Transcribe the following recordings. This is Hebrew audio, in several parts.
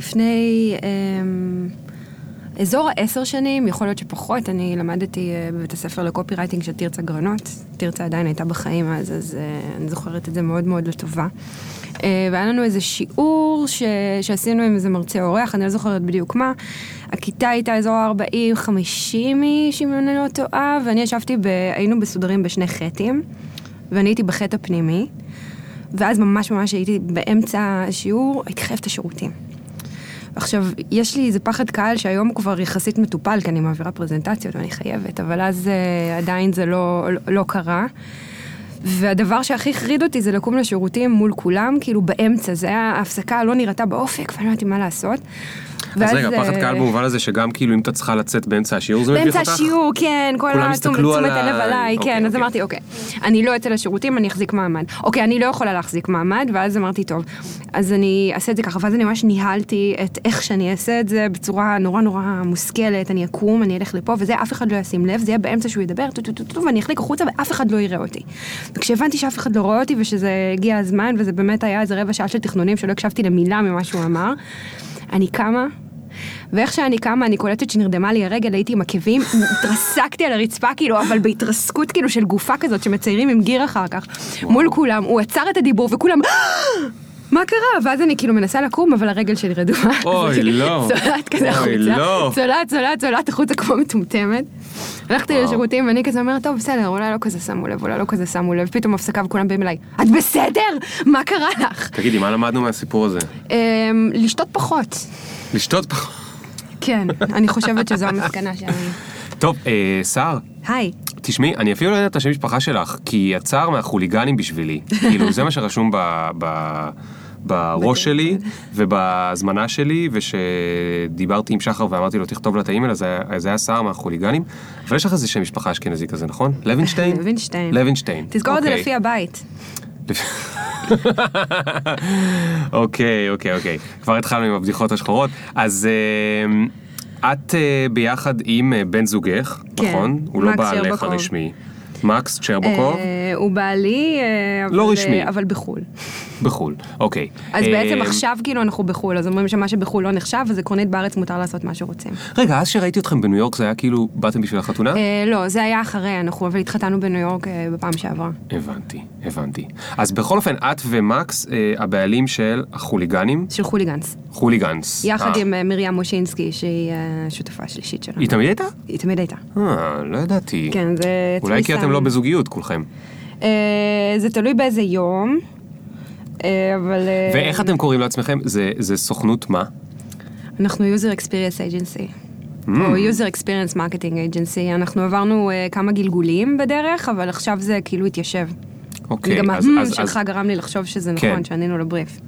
לפני אמ, אזור העשר שנים, יכול להיות שפחות, אני למדתי אה, בבית הספר לקופי רייטינג של תרצה גרנות. תרצה עדיין הייתה בחיים אז, אז אה, אני זוכרת את זה מאוד מאוד לטובה. אה, והיה לנו איזה שיעור ש... שעשינו עם איזה מרצה אורח, אני לא זוכרת בדיוק מה. הכיתה הייתה אזור ה-40-50 איש, אם אני לא טועה, ואני ישבתי, ב... היינו מסודרים בשני חטים, ואני הייתי בחטא הפנימי, ואז ממש ממש הייתי באמצע השיעור, הייתי חייבת את השירותים. עכשיו, יש לי איזה פחד קהל שהיום הוא כבר יחסית מטופל, כי אני מעבירה פרזנטציות ואני חייבת, אבל אז uh, עדיין זה לא, לא, לא קרה. והדבר שהכי החריד אותי זה לקום לשירותים מול כולם, כאילו באמצע, זה היה, ההפסקה לא נראתה באופק, ואני לא יודעת מה לעשות. אז רגע, פחד קהל במובן הזה שגם כאילו אם אתה צריכה לצאת באמצע השיעור זה מביך אותך? באמצע השיעור, כן, כל התשומת הלב עליי, אוקיי, כן, אז אוקיי. אמרתי, אוקיי, אני לא אצא לשירותים, אני אחזיק מעמד. אוקיי, אני לא יכולה להחזיק מעמד, ואז אמרתי, טוב, אז אני אעשה את זה ככה, ואז אני ממש ניהלתי את איך שאני אעשה את זה בצורה נורא נורא מושכלת, אני אקום, אני אלך לפה, וזה אף אחד לא ישים לב, זה יהיה באמצע שהוא ידבר, ואני אחליק החוצה ואף אחד לא יראה אותי. וכשהבנתי שאף אחד לא רואה אותי ושזה הגיע הזמן, וזה באמת היה איזה רבע שעה של תכנונים שלא הקשבתי למילה ממה שהוא אמר, אני קמה, ואיך שאני קמה, אני קולטת שנרדמה לי הרגל, הייתי עם עקבים, התרסקתי על הרצפה, כאילו, אבל בהתרסקות כאילו של גופה כזאת שמציירים עם גיר אחר כך, מול כולם, הוא עצר את הדיבור וכולם, מה קרה? ואז אני כאילו מנסה לקום, אבל הרגל שלי רדומה. אוי, אני לא. צולעת כזה החוצה, לא. צולעת, צולעת, צולעת החוצה כמו מטומטמת. הלכתי. לשירותים ואני כזה אומרת, טוב, בסדר, אולי לא כזה שמו לב, אולי לא כזה שמו לב, פתאום הפסקה וכולם באים אליי, את בסדר? מה קרה לך? תגידי, מה למדנו מהסיפור הזה? אמ, לשתות פחות. לשתות פחות. כן, אני חושבת שזו המסקנה שלי. טוב, אה, סער, היי. תשמעי, אני אפילו לא יודע את השם משפחה שלך, כי יצר מהחוליגנים בשבילי. כאילו, זה מה שרשום ב... בראש שלי ובהזמנה שלי, ושדיברתי עם שחר ואמרתי לו תכתוב לה את האימייל, אז זה היה- סער מהחוליגנים, אבל יש לך איזה שם משפחה אשכנזי כזה, נכון? לוינשטיין? לוינשטיין. לוינשטיין. תזכור את זה אוקיי. לפי הבית. אוקיי, אוקיי, אוקיי. כבר התחלנו עם הבדיחות השחורות. אז אה, את אה, ביחד עם אה, בן זוגך, כן, נכון? הוא לא בעלך. הרשמי. מקס צ'רבוקוב? אה, הוא בעלי, אה, אבל- לא רשמי. אבל בחו"ל. בחו"ל, אוקיי. אז אה, בעצם עכשיו כאילו אנחנו בחו"ל, אז אומרים שמה שבחו"ל לא נחשב, אז עקרונית בארץ מותר לעשות מה שרוצים. רגע, אז שראיתי אתכם בניו יורק זה היה כאילו, באתם בשביל החתונה? אה, לא, זה היה אחרי, אנחנו אבל התחתנו בניו יורק אה, בפעם שעברה. הבנתי, הבנתי. אז בכל אופן, את ומקס אה, הבעלים של החוליגנים, של חוליגנס. חוליגנס. יחד אה, עם אה, מרים מושינסקי, שהיא אה, השותפה השלישית שלנו. היא תמיד הייתה? היא תמיד הייתה. אה, לא ידעתי. כן, זה... אולי כי תפיסה. אתם לא בזוגיות כולכם. אה, זה תלוי באיזה יום, אה, אבל... אה, ואיך אתם קוראים לעצמכם? זה- זה סוכנות מה? אנחנו user experience agency. Mm. או user experience marketing agency. אנחנו עברנו uh, כמה גלגולים בדרך, אבל עכשיו זה כאילו התיישב. אוקיי, וגם אז- ה-hmm אז- שלך אז- גרם לי לחשוב שזה כן. נכון, שענינו לבריף.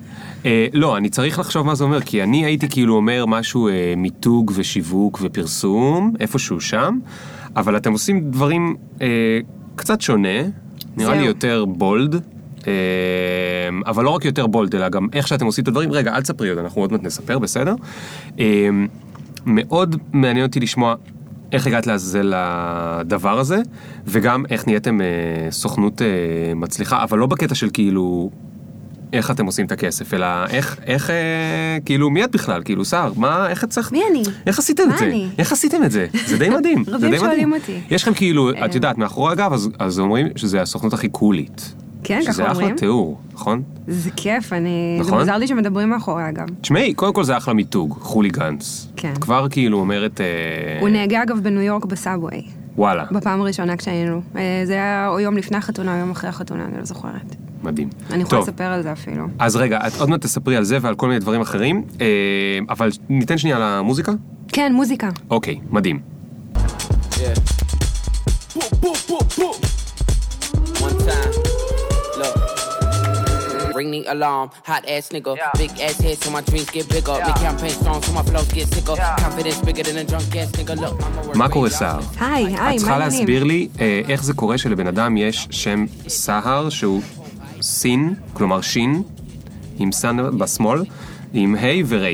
אה, לא, אני צריך לחשוב מה זה אומר, כי אני הייתי כאילו אומר משהו אה, מיתוג ושיווק ופרסום, איפשהו שם, אבל אתם עושים דברים אה, קצת שונה, נראה לי זהו. יותר בולד. אה, אבל לא רק יותר בולד, אלא גם איך שאתם עושים את הדברים. רגע, אל תספרי עוד, אנחנו עוד מעט נספר, בסדר? אה, מאוד מעניין אותי לשמוע איך הגעת לעזאזל לדבר הזה, וגם איך נהייתם אה, סוכנות אה, מצליחה, אבל לא בקטע של כאילו איך אתם עושים את הכסף, אלא איך, איך, אה, כאילו, מי את בכלל? כאילו, סער, מה, איך הצלחת? מי אני? איך עשיתם מה את זה? אני? איך עשיתם את זה? זה די מדהים. זה רבים שואלים. אותי. יש לכם כאילו, אה. את יודעת, מאחורי הגב, אז, אז אומרים שזה הסוכנות הכי קולית. כן, ככה שזה אחלה אומרים. תיאור, נכון? זה כיף, אני... זה נכון? מוזר לי שמדברים מאחורי אגב. תשמעי, קודם כל זה אחלה מיתוג, חוליגנס. כן. כבר כאילו אומרת, אה, הוא נהגה אגב בניו יורק בסאבווי, וואלה, בפעם הראשונה כשהיינו. אה, זה היה או יום לפני החתונה או יום אחרי החתונה, אני לא זוכרת. מדהים. אני יכולה לספר על זה אפילו. אז רגע, את עוד מעט תספרי על זה ועל כל מיני דברים אחרים, אה, אבל ניתן שנייה למוזיקה? כן, מוזיקה. אוקיי, מדהים. Yeah. Boop, boop, boop, boop. One time. Ring the alarm, hot ass nigga. Big ass head, so my dreams get bigger. Big campaign strong, so my flows get sicker. Confidence bigger than a drunk ass nigga. Look, I'm a מה קורה סער? היי, היי, את מה צריכה העניינים? להסביר לי אה, איך זה קורה שלבן אדם יש שם סהר שהוא סין, כלומר שין, עם סן בשמאל, עם ה' ור'.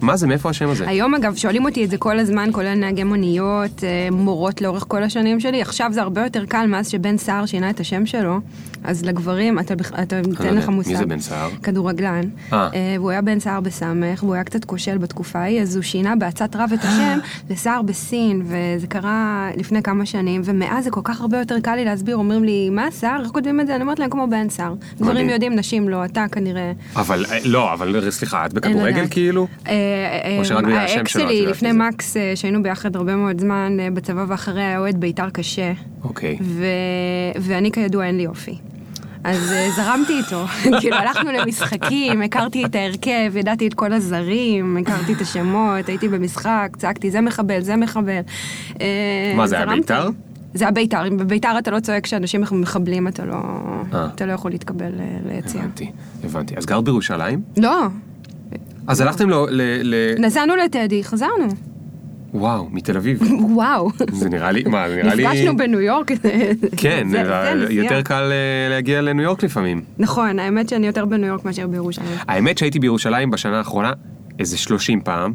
מה זה, מאיפה השם הזה? היום אגב שואלים אותי את זה כל הזמן, כולל נהגי מוניות, אה, מורות לאורך כל השנים שלי. עכשיו זה הרבה יותר קל מאז שבן סער שינה את השם שלו, אז לגברים, אתה, אתה לא לך מושג. מי זה בן סער? כדורגלן. אה. אה, והוא היה בן סער בסמך, והוא היה קצת כושל בתקופה ההיא, אז הוא שינה בעצת רב את השם לסער בסין, וזה קרה לפני כמה שנים, ומאז זה כל כך הרבה יותר קל לי להסביר, אומרים לי, מה סער? איך כותבים את זה? אני אומרת להם כמו בן סער. גברים. יודעים, נשים לא, אתה כנראה... אבל, אה, לא, אבל סליחה, את בכדורגל לדעת. כאילו? אה, אה, או שרק בגלל השם האקס שלו את שלי, לפני? מקס, אה, שהיינו ביחד הרבה מאוד זמן אה, בצבא ואחרי היה אוהד בית"ר קשה, אוקיי. ואני כידוע אין לי אופי. אז אה, זרמתי איתו, כאילו הלכנו למשחקים, הכרתי את ההרכב, ידעתי את כל הזרים, הכרתי את השמות, הייתי במשחק, צעקתי זה מחבל, זה מחבל. אה, מה, זה היה. בית"ר? זה היה בית"ר, אם בבית"ר אתה לא צועק כשאנשים מחבלים, אתה לא, אה. אתה לא יכול להתקבל אה, ליציאה. הבנתי, הבנתי. אז גרת בירושלים? לא, אז הלכתם ל... ל- נסענו לטדי, חזרנו. וואו, מתל אביב. וואו. זה נראה לי, מה, זה נראה לי... נפגשנו בניו יורק, כן, נסיעה. יותר קל אה, להגיע לניו יורק לפעמים. נכון, האמת שאני יותר בניו יורק מאשר בירושלים. האמת שהייתי בירושלים בשנה האחרונה איזה 30 פעם.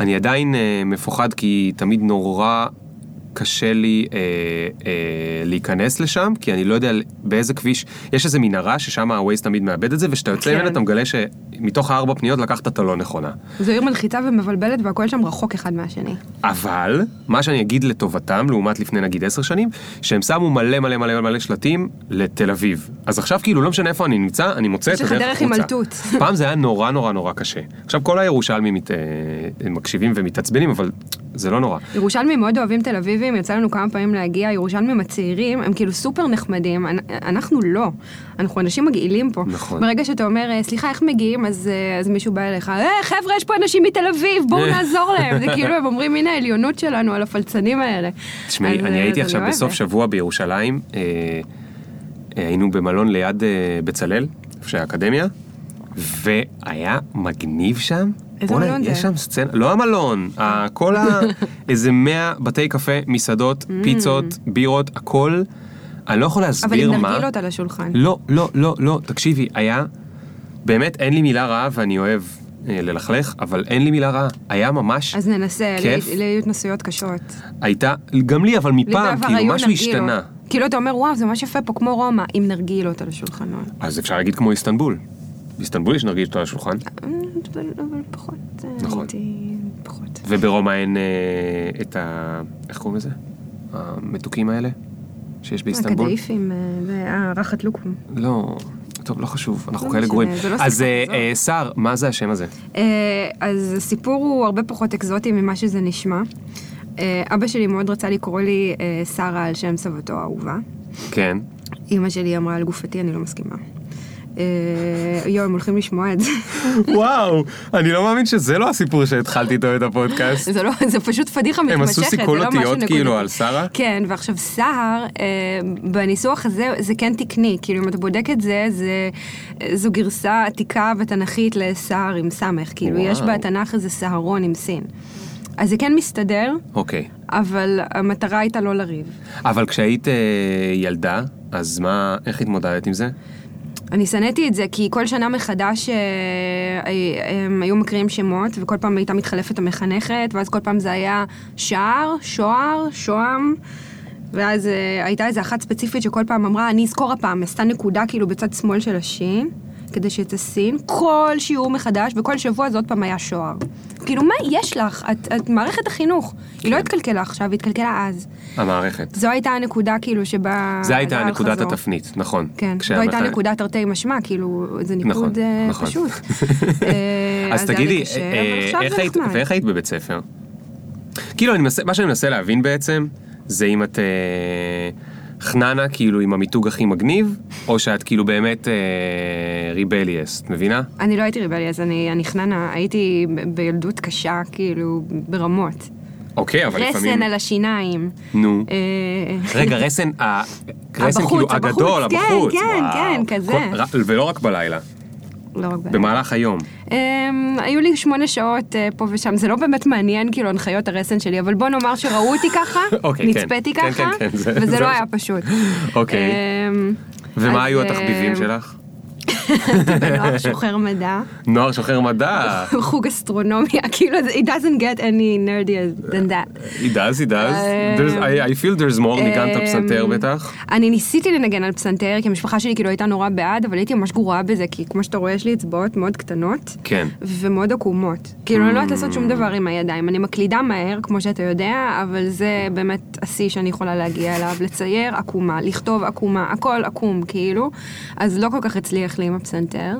אני עדיין אה, מפוחד כי תמיד נורא קשה לי אה, אה, להיכנס לשם, כי אני לא יודע באיזה כביש, יש איזה מנהרה ששם ה-Waze תמיד מאבד את זה, וכשאתה יוצא כן. ממנה אתה מגלה שמתוך הארבע פניות לקחת את הלא נכונה. זו עיר מלחיצה ומבלבלת והכל שם רחוק אחד מהשני. אבל, מה שאני אגיד לטובתם, לעומת לפני נגיד עשר שנים, שהם שמו מלא מלא מלא מלא שלטים לתל אביב. אז עכשיו כאילו לא משנה איפה אני נמצא, אני מוצא את יש לך הדרך דרך עם החוצה. מלטות. פעם זה היה נורא נורא נורא קשה. עכשיו כל הירושלמים מת, אה, מקשיבים ומתעצבנים, אבל זה לא נורא. ירושלמים מאוד אוהבים תל אביבים, יצא לנו כמה פעמים להגיע, ירושלמים הצעירים הם כאילו סופר נחמדים, אנ- אנחנו לא. אנחנו אנשים מגעילים פה. נכון. ברגע שאתה אומר, "אה, סליחה, איך מגיעים? אז, אה, אז מישהו בא אליך, אה, חבר'ה, יש פה אנשים מתל אביב, בואו נעזור להם. זה כאילו, הם אומרים, הנה העליונות שלנו על הפלצנים האלה. תשמעי, אני אה, הייתי עכשיו אני בסוף. שבוע בירושלים, אה, אה, היינו במלון ליד אה, בצלאל, איפה שהאקדמיה, והיה מגניב שם. איזה מלון יש זה? שם סצנה, לא המלון, כל ה... איזה 100 בתי קפה, מסעדות, פיצות, בירות, הכל. אני לא יכול אבל להסביר עם מה. נרגילות על השולחן. לא, לא, לא, לא, תקשיבי, היה, באמת אין לי מילה רעה ואני אוהב אה, ללכלך, אבל אין לי מילה רעה. היה ממש, אז ננסה, כיף. לי לי היו התנסויות קשות. הייתה, גם לי, אבל מפעם, כאילו משהו נרגילות. השתנה. כאילו אתה אומר, וואו, זה ממש יפה פה, כמו רומא, עם נרגילות על השולחנות. אז אפשר להגיד כמו איסטנבול. באיסטנבול יש נרגיש על השולחן, אבל אבל פחות, אה, נכון. הייתי פחות. וברומא אין אה, את ה... איך קוראים לזה? המתוקים האלה? שיש באיסטנבול? הקדאיפים, אה, זה אה, רחת לוקום. לא, טוב, לא חשוב, אנחנו לא כאלה גרועים. לא אז סער, מה זה השם הזה? אז הסיפור הוא הרבה פחות אקזוטי ממה שזה נשמע. אבא שלי מאוד רצה לקרוא לי שרה על שם סבתו האהובה. כן. אימא שלי אמרה על גופתי, אני לא מסכימה. אה, יואו, הם הולכים לשמוע את זה. וואו, אני לא מאמין שזה לא הסיפור שהתחלתי איתו את הפודקאסט. זה לא, זה פשוט פדיחה מתמשכת, הם עשו זה סיכול לא משהו אותיות נקודתי. כאילו על שרה? כן, ועכשיו סהר, אה, בניסוח הזה זה כן תקני, כאילו אם אתה בודק את זה, זה זו גרסה עתיקה ותנכית לסהר עם סמך, כאילו יש. בתנ"ך איזה סהרון עם סין. אז זה כן מסתדר, אוקיי. אבל המטרה הייתה לא לריב. אבל כשהיית אה, ילדה, אז מה, איך התמודדת עם זה? אני שנאתי את זה כי כל שנה מחדש אה, אה, הם היו מקריאים שמות וכל פעם הייתה מתחלפת המחנכת ואז כל פעם זה היה שער, שוער, שוהם ואז אה, הייתה איזה אחת ספציפית שכל פעם אמרה אני אזכור הפעם, עשתה נקודה כאילו בצד שמאל של השין כדי שיצא סין, כל שיעור מחדש וכל שבוע זה עוד פעם היה שוער. כאילו מה יש לך? את, את מערכת החינוך, היא לא התקלקלה עכשיו, היא התקלקלה אז. המערכת. זו הייתה הנקודה כאילו שבה... זה הייתה היה נקודת חזור. התפנית, נכון. כן, זו הייתה נקודת תרתי משמע, כאילו, זה נכון, ניקוד אה, נכון. פשוט. אה, אז לי תגידי, אה, איך היית. ואיך היית בבית ספר? כאילו, מה שאני מנסה להבין בעצם, זה אם את אה, חננה, כאילו, עם המיתוג הכי מגניב, או שאת כאילו באמת ריבליאס, את מבינה? אני לא הייתי ריבלי, אז אני אני חננה, הייתי בילדות קשה, כאילו, ברמות. אוקיי, אבל לפעמים... רסן על השיניים. נו. אה, רגע, רסן, רסן כאילו הגדול, כן, הבחוץ. כן, וואו. כן, כזה. ולא רק בלילה, לא רק בלילה. במהלך היום. אמ, היו לי שמונה שעות אה, פה ושם, זה לא באמת מעניין כאילו הנחיות הרסן שלי, אבל בוא נאמר שראו אותי ככה, אוקיי, כן. נצפיתי כן, ככה, כן, כן, זה- וזה זה לא היה פשוט. אוקיי. אמ, ומה אז, היו אה, התחביבים שלך? בנוער שוחר מדע, נוער שוחר מדע. חוג אסטרונומיה, כאילו, it doesn't get any nerdier than that. He does, he does. There's- I, I feel there's more, ניגנת פסנתר אמ, בטח. אני ניסיתי לנגן על פסנתר, כי המשפחה שלי כאילו הייתה נורא בעד, אבל הייתי ממש גרועה בזה, כי כמו שאתה רואה, יש לי אצבעות מאוד קטנות. כן. ומאוד עקומות. כאילו, אני לא יודעת לעשות שום דבר עם הידיים. אני מקלידה מהר, כמו שאתה יודע, אבל זה באמת השיא שאני יכולה להגיע אליו. לצייר עקומה, לכתוב עקומה, הכל עקום, כאילו. אז לא כל כך הצליח לי עם הפסנתר.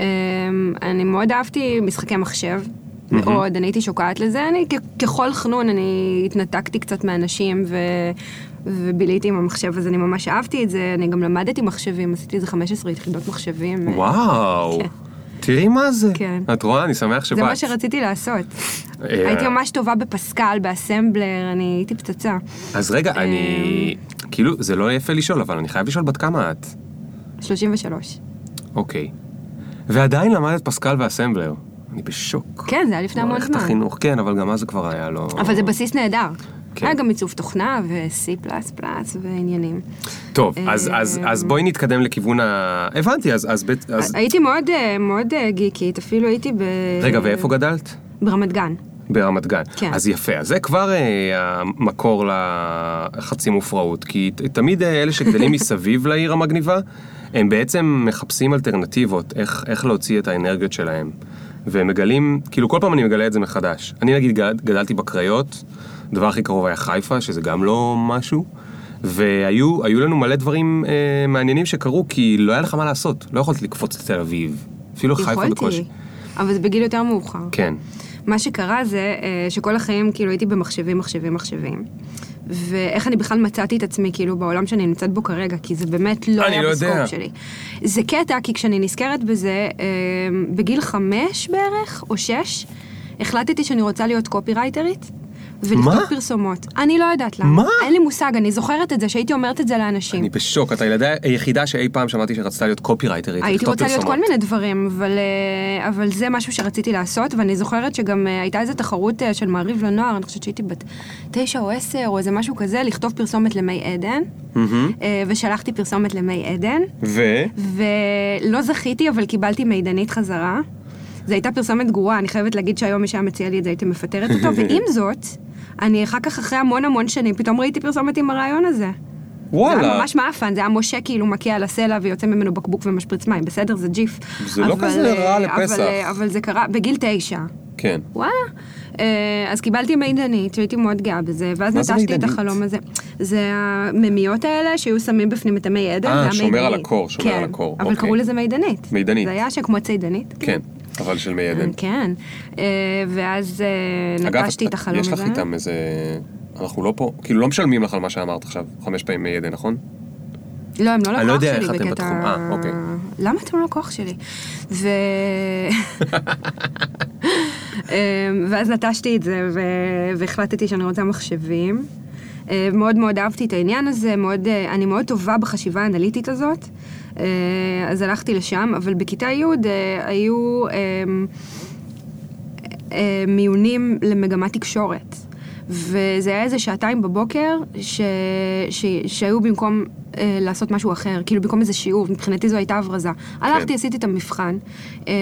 אמ, אני מאוד אהבתי משחקי מחשב. מאוד, אני הייתי שוקעת לזה, אני ככל חנון, אני התנתקתי קצת מאנשים ו... וביליתי עם המחשב, אז אני ממש אהבתי את זה, אני גם למדתי מחשבים, עשיתי איזה 15 יחידות מחשבים. וואו. כן. תראי מה זה. כן. את רואה? אני שמח שבאת. זה מה שרציתי לעשות. אה, הייתי ממש טובה בפסקל, באסמבלר, אני הייתי פצצה. אז רגע, אני... אמ. כאילו, זה לא יפה לשאול, אבל אני חייב לשאול בת כמה את. 33. אוקיי. ועדיין למדת פסקל ואסמבלר. אני בשוק. כן, זה היה לפני המון מערכת זמן. החינוך, כן, אבל גם אז זה כבר היה לא... אבל זה בסיס נהדר. כן. היה גם עיצוב תוכנה ו-C++ ועניינים. טוב, אז, אז, אז בואי נתקדם לכיוון ה... הבנתי, אז... אז, אז... הייתי מאוד, אה, מאוד אה, גיקית, אפילו הייתי ב... רגע, ואיפה גדלת? ברמת גן. ברמת גן. כן. אז יפה, אז זה כבר אה, המקור לחצי מופרעות, כי תמיד אה, אלה שגדלים מסביב לעיר המגניבה, הם בעצם מחפשים אלטרנטיבות, איך, איך להוציא את האנרגיות שלהם. והם מגלים, כאילו כל פעם אני מגלה את זה מחדש. אני נגיד גד, גדלתי בקריות, הדבר הכי קרוב היה חיפה, שזה גם לא משהו, והיו היו לנו מלא דברים אה, מעניינים שקרו, כי לא היה לך מה לעשות, לא יכולת לקפוץ לתל אביב, אפילו חיפה בקושי. יכולתי, אבל זה בגיל יותר מאוחר. כן. מה שקרה זה אה, שכל החיים כאילו הייתי במחשבים, מחשבים, מחשבים. ואיך אני בכלל מצאתי את עצמי כאילו בעולם שאני נמצאת בו כרגע, כי זה באמת לא היה לא בסקופ יודע. שלי. זה קטע, כי כשאני נזכרת בזה, אה, בגיל חמש בערך, או שש, החלטתי שאני רוצה להיות קופירייטרית. ולכתוב מה? פרסומות. אני לא יודעת למה. מה? אין לי מושג, אני זוכרת את זה, שהייתי אומרת את זה לאנשים. אני בשוק, את הילדה היחידה שאי פעם שמעתי שרצתה להיות קופירייטרית. הייתי לכתוב רוצה להיות פרסומות. כל מיני דברים, אבל, אה, אבל זה משהו שרציתי לעשות, ואני זוכרת שגם אה, הייתה איזו תחרות אה, של מעריב לנוער, אני חושבת שהייתי בת תשע או עשר, או איזה משהו כזה, לכתוב פרסומת למי עדן. אה, ושלחתי פרסומת למי עדן, ו? ולא זכיתי, אבל קיבלתי מידנית חזרה. זו הייתה פרסומת גרועה, אני חייבת להגיד שהיום מי שהיה מציע לי את זה, הייתי מפטרת אותו, ועם זאת, אני אחר כך, אחרי המון המון שנים, פתאום ראיתי פרסומת עם הרעיון הזה. זה וואלה. היה ממש מאפן, זה היה משה כאילו מכה על הסלע ויוצא ממנו בקבוק ומשפריץ מים, בסדר? זה ג'יף. זה לא אבל, כזה רע אה, לפסח. אבל, אה, אבל זה קרה בגיל תשע. כן. וואלה. אה, אז קיבלתי מידנית, שהייתי מאוד גאה בזה, ואז זה נטשתי את? החלום הזה. זה הממיות האלה שהיו שמים בפנים את המי עדן, אה, זה שומר. על הקור, שומר כן, על הקור, אבל אוקיי. קראו לזה מידנית. מידנית. זה היה שכמו צידנית. כן, אבל של מי עדן. כן. ואז אגב, נטשתי את החלום יש הזה. לך איתם איזה... אנחנו לא פה, כאילו לא משלמים לך על מה שאמרת עכשיו, חמש פעמים מי עדן, נכון? לא, הם לא אני לא לקוח יודע שלי איך אתם בקטע... בתחום. אה, אוקיי. למה אתם לא לקוח שלי? ו... אמ, ואז נטשתי את זה. והחלטתי שאני רוצה מחשבים. אה, מאוד מאוד אהבתי את העניין הזה, מאוד, אה, אני מאוד טובה בחשיבה האנליטית הזאת, אה, אז הלכתי לשם, אבל בכיתה י' אה, היו אמ, אה, מיונים למגמת תקשורת. וזה היה איזה שעתיים בבוקר ש... ש... שהיו במקום אה, לעשות משהו אחר, כאילו במקום איזה שיעור, מבחינתי זו הייתה הברזה. הלכתי, עשיתי את המבחן, אה,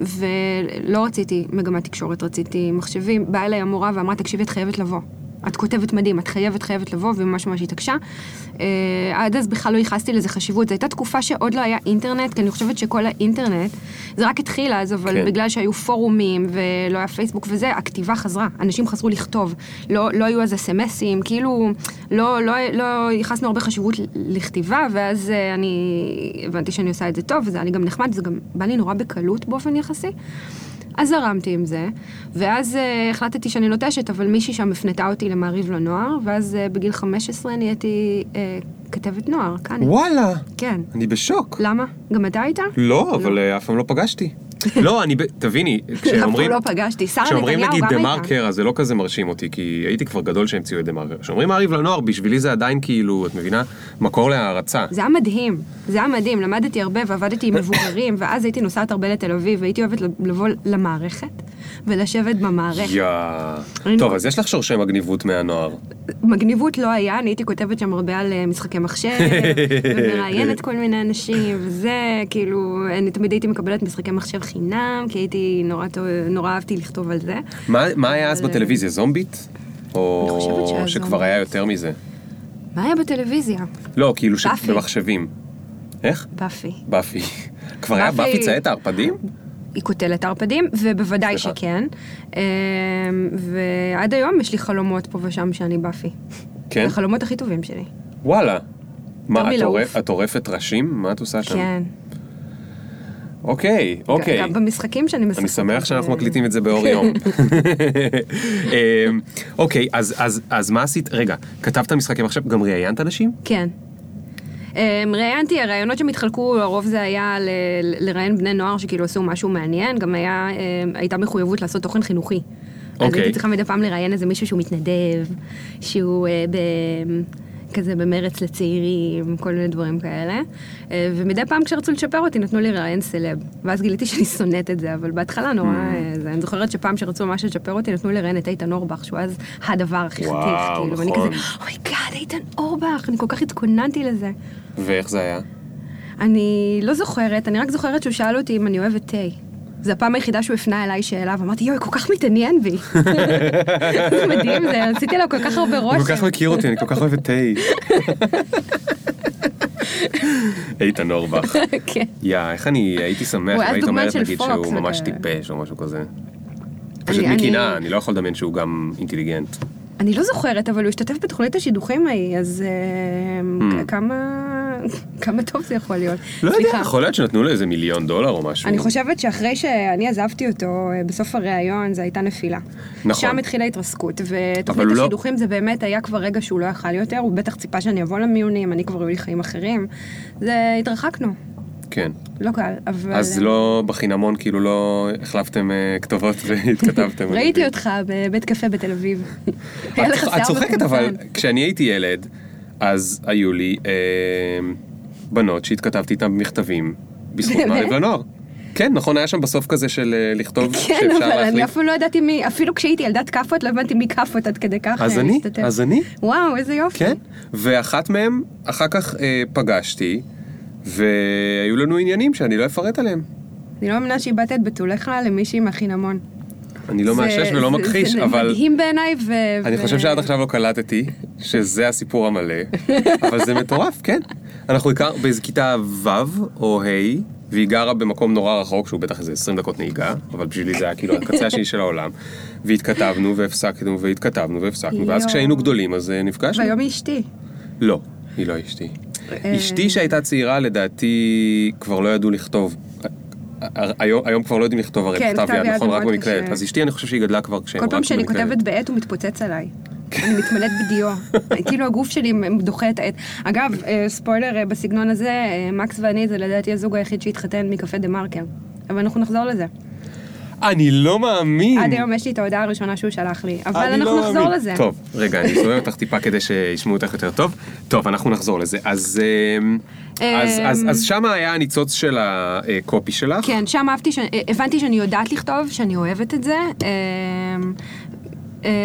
ולא רציתי מגמת תקשורת, רציתי מחשבים. באה אליי המורה ואמרה, תקשיבי, את חייבת לבוא. את כותבת מדהים, את חייבת, חייבת לבוא, וממש ממש התעקשה. אה, עד אז בכלל לא ייחסתי לזה חשיבות. זו הייתה תקופה שעוד לא היה אינטרנט, כי אני חושבת שכל האינטרנט, זה רק התחיל אז, אבל כן. בגלל שהיו פורומים ולא היה פייסבוק וזה, הכתיבה חזרה. אנשים חזרו לכתוב. לא, לא היו אז אס.אם.אסים, כאילו, לא, לא, לא ייחסנו הרבה חשיבות לכתיבה, ואז אה, אני הבנתי שאני עושה את זה טוב, וזה היה לי גם נחמד, זה גם בא לי נורא בקלות באופן יחסי. אז זרמתי עם זה, ואז uh, החלטתי שאני נוטשת, אבל מישהי שם הפנתה אותי למעריב לנוער, ואז uh, בגיל 15 נהייתי uh, כתבת נוער, כאן. וואלה. כן. אני בשוק. למה? גם אתה היית? לא, אבל אה, אף פעם לא פגשתי. לא, אני, תביני, כשאומרים... לא פגשתי. שרה כשאומרים נתניהו נגיד גם הייתה. מרקר, אז זה לא כזה מרשים אותי, כי הייתי כבר גדול שהמציאו את דה מרקר. כשאומרים מעריב לנוער, בשבילי זה עדיין כאילו, את מבינה? מקור להערצה. זה היה מדהים, זה היה מדהים, למדתי הרבה ועבדתי עם מבוגרים, ואז הייתי נוסעת הרבה לתל אביב, והייתי אוהבת לבוא למערכת. ולשבת במערכת. אני טוב, אז יש לך שורשי מגניבות מהנוער. מגניבות לא היה, אני הייתי כותבת שם הרבה על אה, משחקי מחשב, ומראיינת כל מיני אנשים, וזה, כאילו, אני תמיד הייתי מקבלת משחקי מחשב חינם, כי הייתי נורא, נורא אהבתי לכתוב על זה. מה מה היה אז אבל- בטלוויזיה? שהיה או שכבר. היה יותר מזה? מה היה בטלוויזיה? לא, כאילו. שבמחשבים. איך? באפי. באפי. כבר היה באפי- צייט הערפדים? היא קוטלת ערפדים, ובוודאי סליחה. שכן. אמ, ועד היום יש לי חלומות פה ושם שאני באפי. כן? החלומות הכי טובים שלי. וואלה. מה, את. עורפ- את עורפת ראשים? מה את עושה שם? כן. אוקיי, אוקיי. גם במשחקים שאני משחקת. אני שמח שאנחנו מקליטים את זה באור יום. אמ, אוקיי, אז- מה עשית? רגע, כתבת משחקי מחשב, גם ראיינת אנשים? כן. אמ, ראיינתי, הרעיונות שהם התחלקו, לרוב זה היה לראיין בני נוער שכאילו עשו משהו מעניין, גם היה, אמ, הייתה מחויבות לעשות תוכן חינוכי. אז אוקיי. הייתי צריכה מדי פעם לראיין איזה מישהו שהוא מתנדב, שהוא אה, ב... כזה במרץ לצעירים, כל מיני דברים כאלה. אה, ומדי פעם כשרצו לצ'פר אותי נתנו לי ראיין סלב. ואז גיליתי שאני שונאת את זה, אבל בהתחלה נורא... אה, זה, אני זוכרת שפעם שרצו ממש לצ'פר אותי נתנו לי ראיין את איתן אורבך, שהוא אז הדבר הכי וואו, חתיך, כאילו, ואני נכון. כזה, oh my god, איתן אורבך, אני כל כך התכוננתי לזה. ואיך זה היה? אני לא זוכרת, אני רק זוכרת שהוא שאל אותי אם אני אוהבת תה. זו הפעם היחידה שהוא הפנה אליי שאלה, ואמרתי, יואי, כל כך מתעניין בי. זה מדהים, זה, עשיתי לו כל כך הרבה הוא כל כך רושם. מכיר אותי, אני כל כך אוהב את תה. איתן אורבך. כן. יא, איך אני הייתי שמח אם היית אומרת נגיד שהוא ממש. טיפש או משהו כזה. פשוט מקנאה, אני לא יכול לדמיין שהוא גם אינטליגנט. אני לא זוכרת, אבל הוא השתתף בתוכנית השידוכים ההיא, אז אה, Hmm. כמה... כמה טוב זה יכול להיות. לא יודע. יכול להיות שנתנו לו איזה מיליון דולר או משהו. אני חושבת שאחרי שאני עזבתי אותו, אה, בסוף הראיון, זו הייתה נפילה. נכון. שם התחילה התרסקות, ותוכנית לא- השידוכים זה באמת היה כבר רגע שהוא לא יכל יותר, הוא בטח ציפה שאני אבוא למיונים, אני כבר היו לי חיים אחרים. זה, התרחקנו, כן. לא קל, אבל... אז לא בחינמון, כאילו לא החלפתם אה, כתובות והתכתבתם. ראיתי. אותך בבית קפה בתל אביב. היה לך את- צוחקת, אבל. כשאני הייתי ילד, אז היו לי אה, בנות שהתכתבתי איתן במכתבים בזכות? מעריב לנוער. כן, נכון, היה שם בסוף כזה של אה, לכתוב כן, שאפשר אבל אני להחליף. אפילו לא ידעתי מי, אפילו כשהייתי ילדת כאפות, לא הבנתי מי כאפות עד כדי כך אז אני. אז אני, וואו, איזה יופי. כן. ואחת מהן, אחר כך אה, פגשתי, והיו לנו עניינים שאני לא אפרט עליהם. אני לא מאמינה שאיבדת את בתולך למישהי מהחינמון. אני לא זה- מאשש ולא זה- מכחיש, זה אבל... מדהים בעיניי, ו... אני ו- חושב שעד עכשיו לא קלטתי שזה הסיפור המלא, אבל זה מטורף, כן. אנחנו הכר באיזה כיתה ו' או ה', והיא גרה במקום נורא רחוק, שהוא בטח איזה 20 דקות נהיגה, אבל בשבילי זה היה כאילו הקצה השני של העולם. והתכתבנו והפסקנו והתכתבנו והפסקנו, ואז יואו. כשהיינו גדולים אז אה, נפגשנו. והיום היא אשתי. לא, היא לא אשתי. אה. אשתי שהייתה צעירה, לדעתי, כבר לא ידעו לכתוב. היום, היום כבר לא יודעים לכתוב הרי כן, כתב יד, נכון? רק במקלדת. קשה. אז אשתי, אני חושב שהיא גדלה כבר כשהם כל פעם רק שאני. כותבת בעט הוא מתפוצץ עליי. אני מתמלאת בדיו. כאילו הגוף שלי דוחה את העט. אגב, אה, ספוילר אה, בסגנון הזה, מקס ואני זה לדעתי הזוג היחיד שהתחתן מקפה דה מרקר. אבל אנחנו נחזור לזה. אני לא מאמין. עד היום יש לי את ההודעה הראשונה שהוא שלח לי. אבל אנחנו לא נחזור מאמין. לזה. טוב, רגע, אני אסובב אותך טיפה כדי שישמעו אותך יותר טוב. טוב, אנחנו נחזור לזה. אז, אמ, אז, אז, אז שמה היה הניצוץ של הקופי שלך. כן, שם אהבתי, ש... הבנתי שאני יודעת לכתוב, שאני אוהבת את זה, אמ,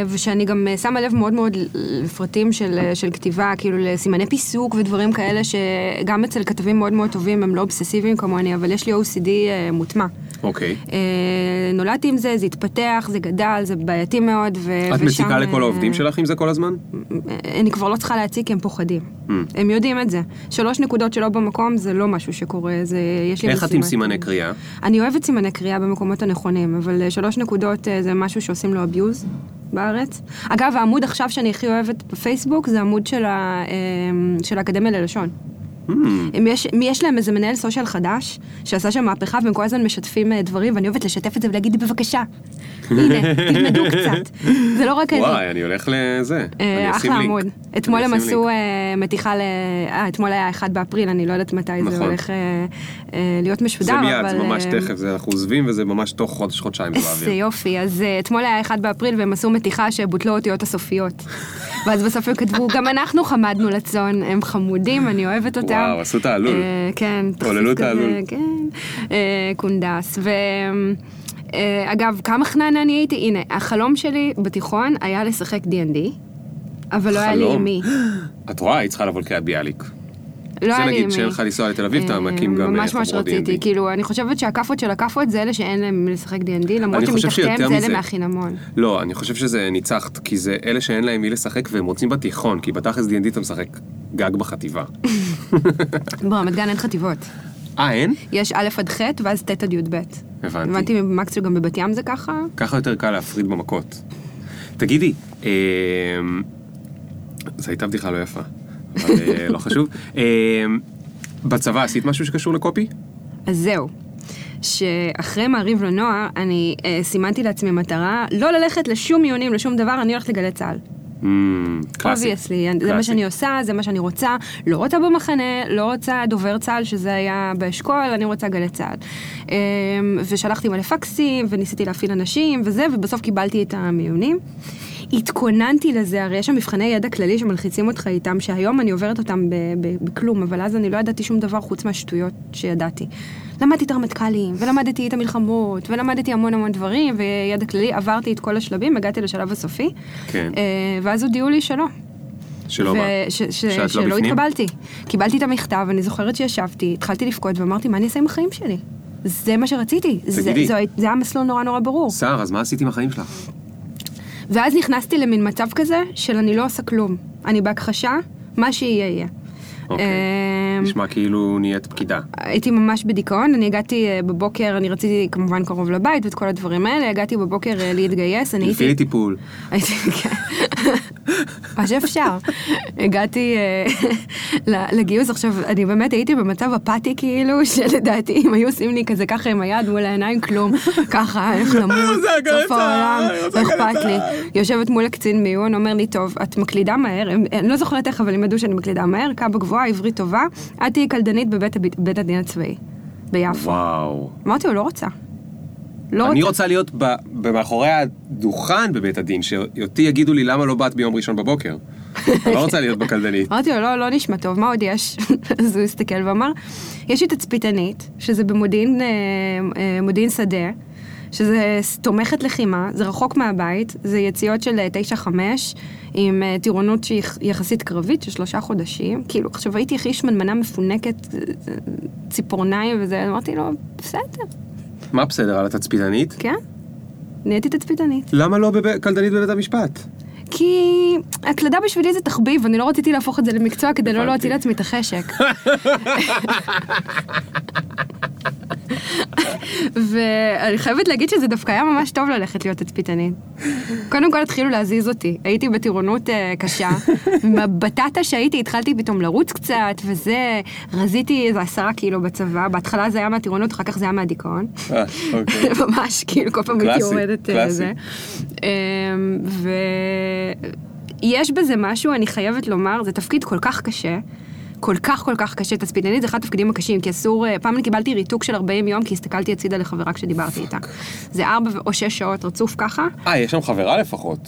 ושאני גם אה, שמה לב מאוד מאוד לפרטים של, אה, של כתיבה, כאילו לסימני פיסוק ודברים כאלה, שגם אצל כתבים מאוד מאוד טובים הם לא אובססיביים כמוני, אבל יש לי OCD אה, מוטמע. אוקיי. אה, נולדתי עם זה, זה התפתח, זה גדל, זה בעייתי מאוד, ו... את ושם, מציקה לכל אה, העובדים שלך עם זה כל הזמן? אני כבר לא צריכה להציג כי הם פוחדים. Mm. הם יודעים את זה. שלוש נקודות שלא במקום זה לא משהו שקורה, זה... יש לי איך את עם. סימני קריאה? אני אוהבת סימני קריאה במקומות הנכונים, אבל אה, שלוש נקודות אה, זה משהו שעושים לו abuse בארץ. אגב, העמוד עכשיו שאני הכי אוהבת בפייסבוק זה עמוד של, ה, אה, של האקדמיה ללשון. Hmm, אם יש, יש להם איזה מנהל סושיאל חדש, שעשה שם מהפכה והם כל הזמן משתפים אה, דברים, ואני אוהבת לשתף את זה ולהגיד בבקשה, הנה, תלמדו קצת. זה לא רק אני. וואי, אני הולך לזה. אה, אני אשים אחלה לינק. עמוד. אתמול הם עשו. אה, מתיחה ל... אה, אתמול היה 1 באפריל, אני לא יודעת מתי זה נכון. הולך להיות משודר, זה מיד, אבל... זה ממש תכף, אנחנו עוזבים וזה ממש תוך חודש, חודשיים זה איזה באוויר. יופי, אז אתמול היה 1 באפריל והם עשו מתיחה שבוטלו אותיות הסופיות. ואז בסוף הם כתבו, גם אנחנו חמדנו לצאן, הם חמודים, אני אוהבת אותם. וואו, עשו את העלול. אה, כן. עוללו העלול. כן, אה, קונדס. אה, אגב, כמה חננה אני הייתי? הנה, החלום שלי בתיכון היה לשחק D&D, אבל לא היה לי. עם מי. את רואה, היית צריכה לבוא לקריית ביאליק. לא זה היה לי עם נגיד מי. שאין לך לנסוע לתל אביב, אתה מקים גם ממש אה, ממש חבורות רציתי. כאילו, אני חושבת שהכאפות של הכאפות זה אלה שאין להם מי לשחק D&D, למרות שמתחתיהם זה אלה. מהחינמון. לא, אני חושב שזה ניצחת, כי זה אלה שאין להם מי לשחק והם רוצים בתיכון, כי בתכלס D&D אתה משחק גג בחטיבה. ברמת גן אין חטיבות. אה, אין? יש א' עד ח' ואז ט' עד י"ב. הבנתי. הבנתי במקס שגם בבת ים זה ככה. ככה יותר קל להפריד במכות. תגידי, אה, זו הייתה בדיחה לא יפה, אבל אה, לא חשוב. אה, בצבא עשית משהו שקשור לקופי? אז זהו. שאחרי מעריב לנוער, אני אה, סימנתי לעצמי מטרה לא ללכת לשום מיונים, לשום דבר, אני הולכת לגלי צה"ל. Mm. obviously, זה מה. שאני עושה, זה מה שאני רוצה. לא רוצה במחנה, לא רוצה דובר צה"ל, שזה היה באשכול, אני רוצה גלי צה"ל. אמ, ושלחתי מלא פקסים, וניסיתי להפעיל אנשים וזה, ובסוף קיבלתי את המיונים. התכוננתי לזה, הרי יש שם מבחני ידע כללי שמלחיצים אותך איתם, שהיום אני עוברת אותם בכלום, אבל אז אני לא ידעתי שום דבר חוץ מהשטויות שידעתי. למדתי את הרמטכ"לים, ולמדתי את המלחמות, ולמדתי המון המון דברים, וידע כללי, עברתי את כל השלבים, הגעתי לשלב הסופי. כן. אה, ואז הודיעו לי שלא. שלא מה? ש- ש- שאת לא שלא בפנים? התקבלתי. קיבלתי את המכתב, אני זוכרת שישבתי, התחלתי לבכות ואמרתי, מה אני אעשה עם החיים שלי? זה מה שרציתי. זה, תגידי. זה, זה היה מסלול נורא נורא ברור. סער, אז מה עשית עם החיים שלך? ואז נכנסתי למין מצב כזה של אני לא עושה כלום. אני בהכחשה, מה שיהיה יהיה. אוקיי. אמ, נשמע כאילו נהיית פקידה. הייתי ממש בדיכאון, אני הגעתי אה, בבוקר, אני רציתי כמובן קרוב לבית ואת כל הדברים האלה, הגעתי בבוקר אה, להתגייס, אני הייתי... טיפול. מה שאפשר. הגעתי אה, לגיוס, עכשיו, אני באמת הייתי במצב אפאתי כאילו, שלדעתי אם היו עושים לי כזה ככה עם היד מול העיניים, כלום, ככה, איך למות, סוף צה"ל, העולם, לא אכפת לי. יושבת מול הקצין מיון, אומר לי, טוב, את מקלידה מהר, הם- אני לא זוכרת איך, אבל לימדו שאני מקלידה מהר, קאבה גבוהה, עברית טובה, את תהיי קלדנית בבית הדין הצבאי, ביפו. וואו. אמרתי לו, לא רוצה. לא אני רוצה. להיות ב- במאחורי הדוכן בבית הדין, שאותי יגידו לי למה לא באת ביום ראשון בבוקר. אני לא רוצה להיות בקלדנית. אמרתי לו, לא, לא נשמע טוב, מה עוד יש? אז הוא הסתכל ואמר, יש לי תצפיתנית, שזה במודיעין אה, אה, מודיעין שדה, שזה תומכת לחימה, זה רחוק מהבית, זה יציאות של אה, 9-5, עם אה, טירונות שהיא יחסית קרבית של שלושה חודשים. כאילו, עכשיו הייתי הכי שמנמנה מפונקת, ציפורניים וזה, אמרתי לו, בסדר, מה בסדר על התצפיתנית? כן, נהייתי תצפיתנית. למה לא בקלדנית בבית המשפט? כי הקלדה בשבילי זה תחביב, אני לא רציתי להפוך את זה למקצוע כדי לא. להוציא לעצמי את החשק. ואני חייבת להגיד שזה דווקא היה ממש טוב ללכת להיות תצפיתנית. קודם כל התחילו להזיז אותי, הייתי בטירונות אה, קשה, בטטה שהייתי התחלתי פתאום לרוץ קצת, וזה, רזיתי איזה עשרה קילו בצבא, בהתחלה זה היה מהטירונות, אחר כך זה היה מהדיכאון. אה, אוקיי. ממש, כאילו, כל פעם הייתי יורדת אה. זה. אמ, ויש בזה משהו, אני חייבת לומר, זה תפקיד כל כך קשה. כל כך כל כך קשה, תצפיתנית זה אחד התפקידים הקשים, כי אסור, אה, פעם אני קיבלתי ריתוק של 40 יום, כי הסתכלתי הצידה לחברה כשדיברתי איתה. זה 4 או 6 שעות רצוף ככה, אה, יש שם חברה לפחות.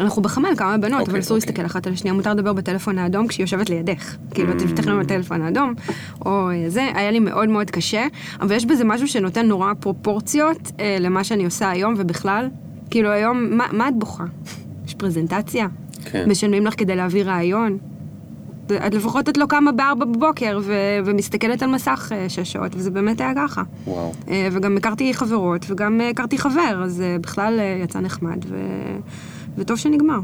אנחנו בחמ"ל כמה בנות, אוקיי, אבל אסור אוקיי. להסתכל אחת על השנייה, מותר לדבר בטלפון האדום כשהיא יושבת לידך. כאילו, אתם תתכננו בטלפון האדום, או אה, זה, היה לי מאוד מאוד קשה, אבל יש בזה משהו שנותן נורא פרופורציות אה, למה שאני עושה היום ובכלל. כאילו היום, מה, מה את בוכה? יש פרזנטציה? כן. משלמים לך כדי להביא רעיון? את לפחות את לא קמה בארבע בבוקר ו- ומסתכלת על מסך אה, שש שעות, וזה באמת היה ככה. וואו. אה, וגם הכרתי חברות, וגם אה, הכרתי חבר, אז בכלל יצא נחמד, ו... וטוב שנגמר.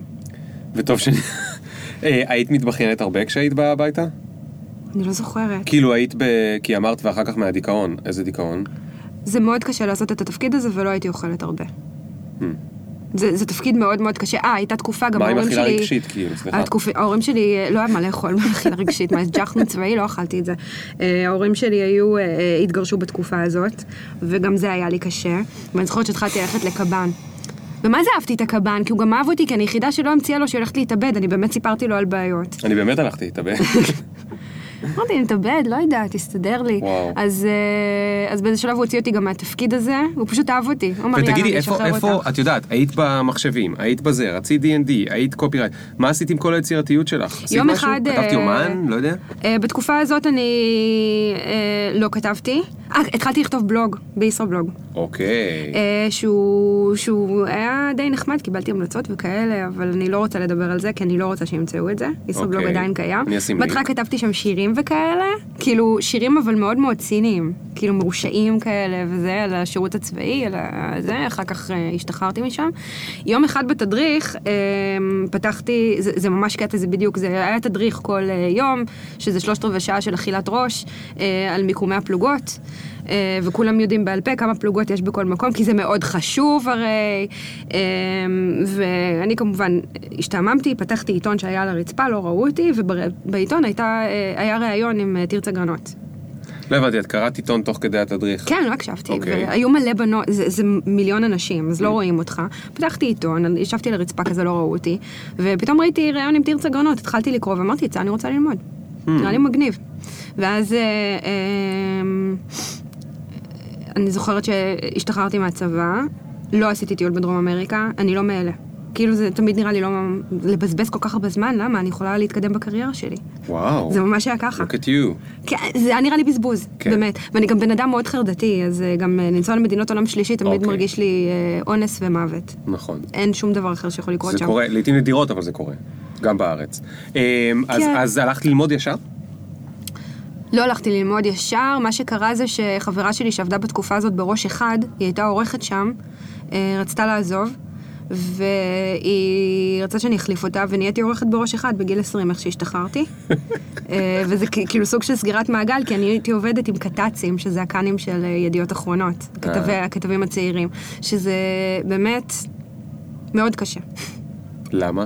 וטוב ש... היית מתבכיינת הרבה כשהיית באה הביתה? אני לא זוכרת. כאילו היית ב... כי אמרת ואחר כך מהדיכאון. איזה דיכאון? זה מאוד קשה לעשות את התפקיד הזה, ולא הייתי אוכלת הרבה. Hmm. זה, זה תפקיד מאוד מאוד קשה. אה, הייתה תקופה, גם מה עם ההורים אכילה שלי... רגשית, כאילו, סליחה? התקופ... ההורים שלי, אה, לא היה מה לאכול מאכילה רגשית, מה, ג'חנון צבאי, לא אכלתי את זה. אה, ההורים שלי היו, אה, התגרשו בתקופה הזאת, וגם זה היה לי קשה. ואני זוכרת שהתחלתי ללכת לקב"ן. ומה זה אהבתי את הקב"ן? כי הוא גם אהב אותי, כי אני היחידה שלא המציאה לו שהיא הולכת להתאבד, אני באמת סיפרתי לו על בעיות. אני באמת הלכתי להתאבד. אמרתי, נתאבד, לא יודעת, תסתדר לי. אז, אה, אז באיזה שלב הוא הוציא אותי גם מהתפקיד הזה, הוא פשוט אהב אותי. הוא אמר, יאללה, ותגידי, איפה, איפה, אותך. את יודעת, היית במחשבים, היית בזה, רצית D&D, היית קופירייט, מה עשית עם כל היצירתיות שלך? עשית יום משהו? אחד, כתבת אה, יומן? לא יודע. אה, בתקופה הזאת אני לא כתבתי, אה, התחלתי לכתוב בלוג, בישראבלוג. אוקיי. אה, שהוא, שהוא היה די נחמד, קיבלתי המלצות וכאלה, אבל אני לא רוצה לדבר על זה, כי אני לא רוצה שימצאו את זה. ישראבלוג אוקיי. עדיין קיים. אני אשים בהתחלה לינק. כתבתי שם שירים וכאלה, כאילו שירים אבל מאוד מאוד ציניים, כאילו מרושעים כאלה וזה, על השירות הצבאי, על זה, אחר כך אה, השתחררתי משם. יום אחד בתדריך, אה, פתחתי, זה, זה ממש קטע, זה בדיוק, זה היה תדריך כל אה, יום, שזה שלושת רבעי שעה של אכילת ראש, אה, על מיקומי הפלוגות. אה, וכולם יודעים בעל פה כמה פלוגות יש בכל מקום, כי זה מאוד חשוב הרי. אה, ואני כמובן השתעממתי, פתחתי עיתון שהיה על הרצפה, לא ראו אותי, ובעיתון הייתה, אה, היה ראיון עם תרצה גרנות. לא הבנתי, את קראת עיתון תוך כדי התדריך. כן, לא הקשבתי, אוקיי. והיו מלא בנות, זה, זה מיליון אנשים, אז לא רואים אותך. פתחתי עיתון, ישבתי על הרצפה כזה, לא ראו אותי, ופתאום ראיתי ראיון עם תרצה גרנות, התחלתי לקרוא ואמרתי, את זה אני רוצה ללמוד. נראה לי מגניב. ואז אה, אה, אני זוכרת שהשתחררתי מהצבא, לא עשיתי טיול בדרום אמריקה, אני לא מאלה. כאילו זה תמיד נראה לי לא לבזבז כל כך הרבה זמן, למה? אני יכולה להתקדם בקריירה שלי. וואו. זה ממש היה ככה. Look at you. כן, זה היה נראה לי בזבוז, כן. באמת. ואני גם בן אדם מאוד חרדתי, אז אה, גם אה, לנסוע למדינות עולם שלישי תמיד אוקיי. מרגיש לי אה, אונס ומוות. נכון. אין שום דבר אחר שיכול לקרות זה שם. קורה, לעיתים נדירות, אבל זה קורה. גם בארץ. אמ, אז- כן. אז הלכת ללמוד ישר? לא הלכתי ללמוד ישר, מה שקרה זה שחברה שלי שעבדה בתקופה הזאת בראש אחד, היא הייתה עורכת שם, אה, רצתה לעזוב, והיא רצתה שאני אחליף אותה, ונהייתי עורכת בראש אחד בגיל 20, איך שהשתחררתי. אה, וזה כאילו סוג של סגירת מעגל, כי אני הייתי עובדת עם קת"צים, שזה הקאנים של אה, ידיעות אחרונות, כתבי, הכתבים הצעירים, שזה באמת מאוד קשה. למה?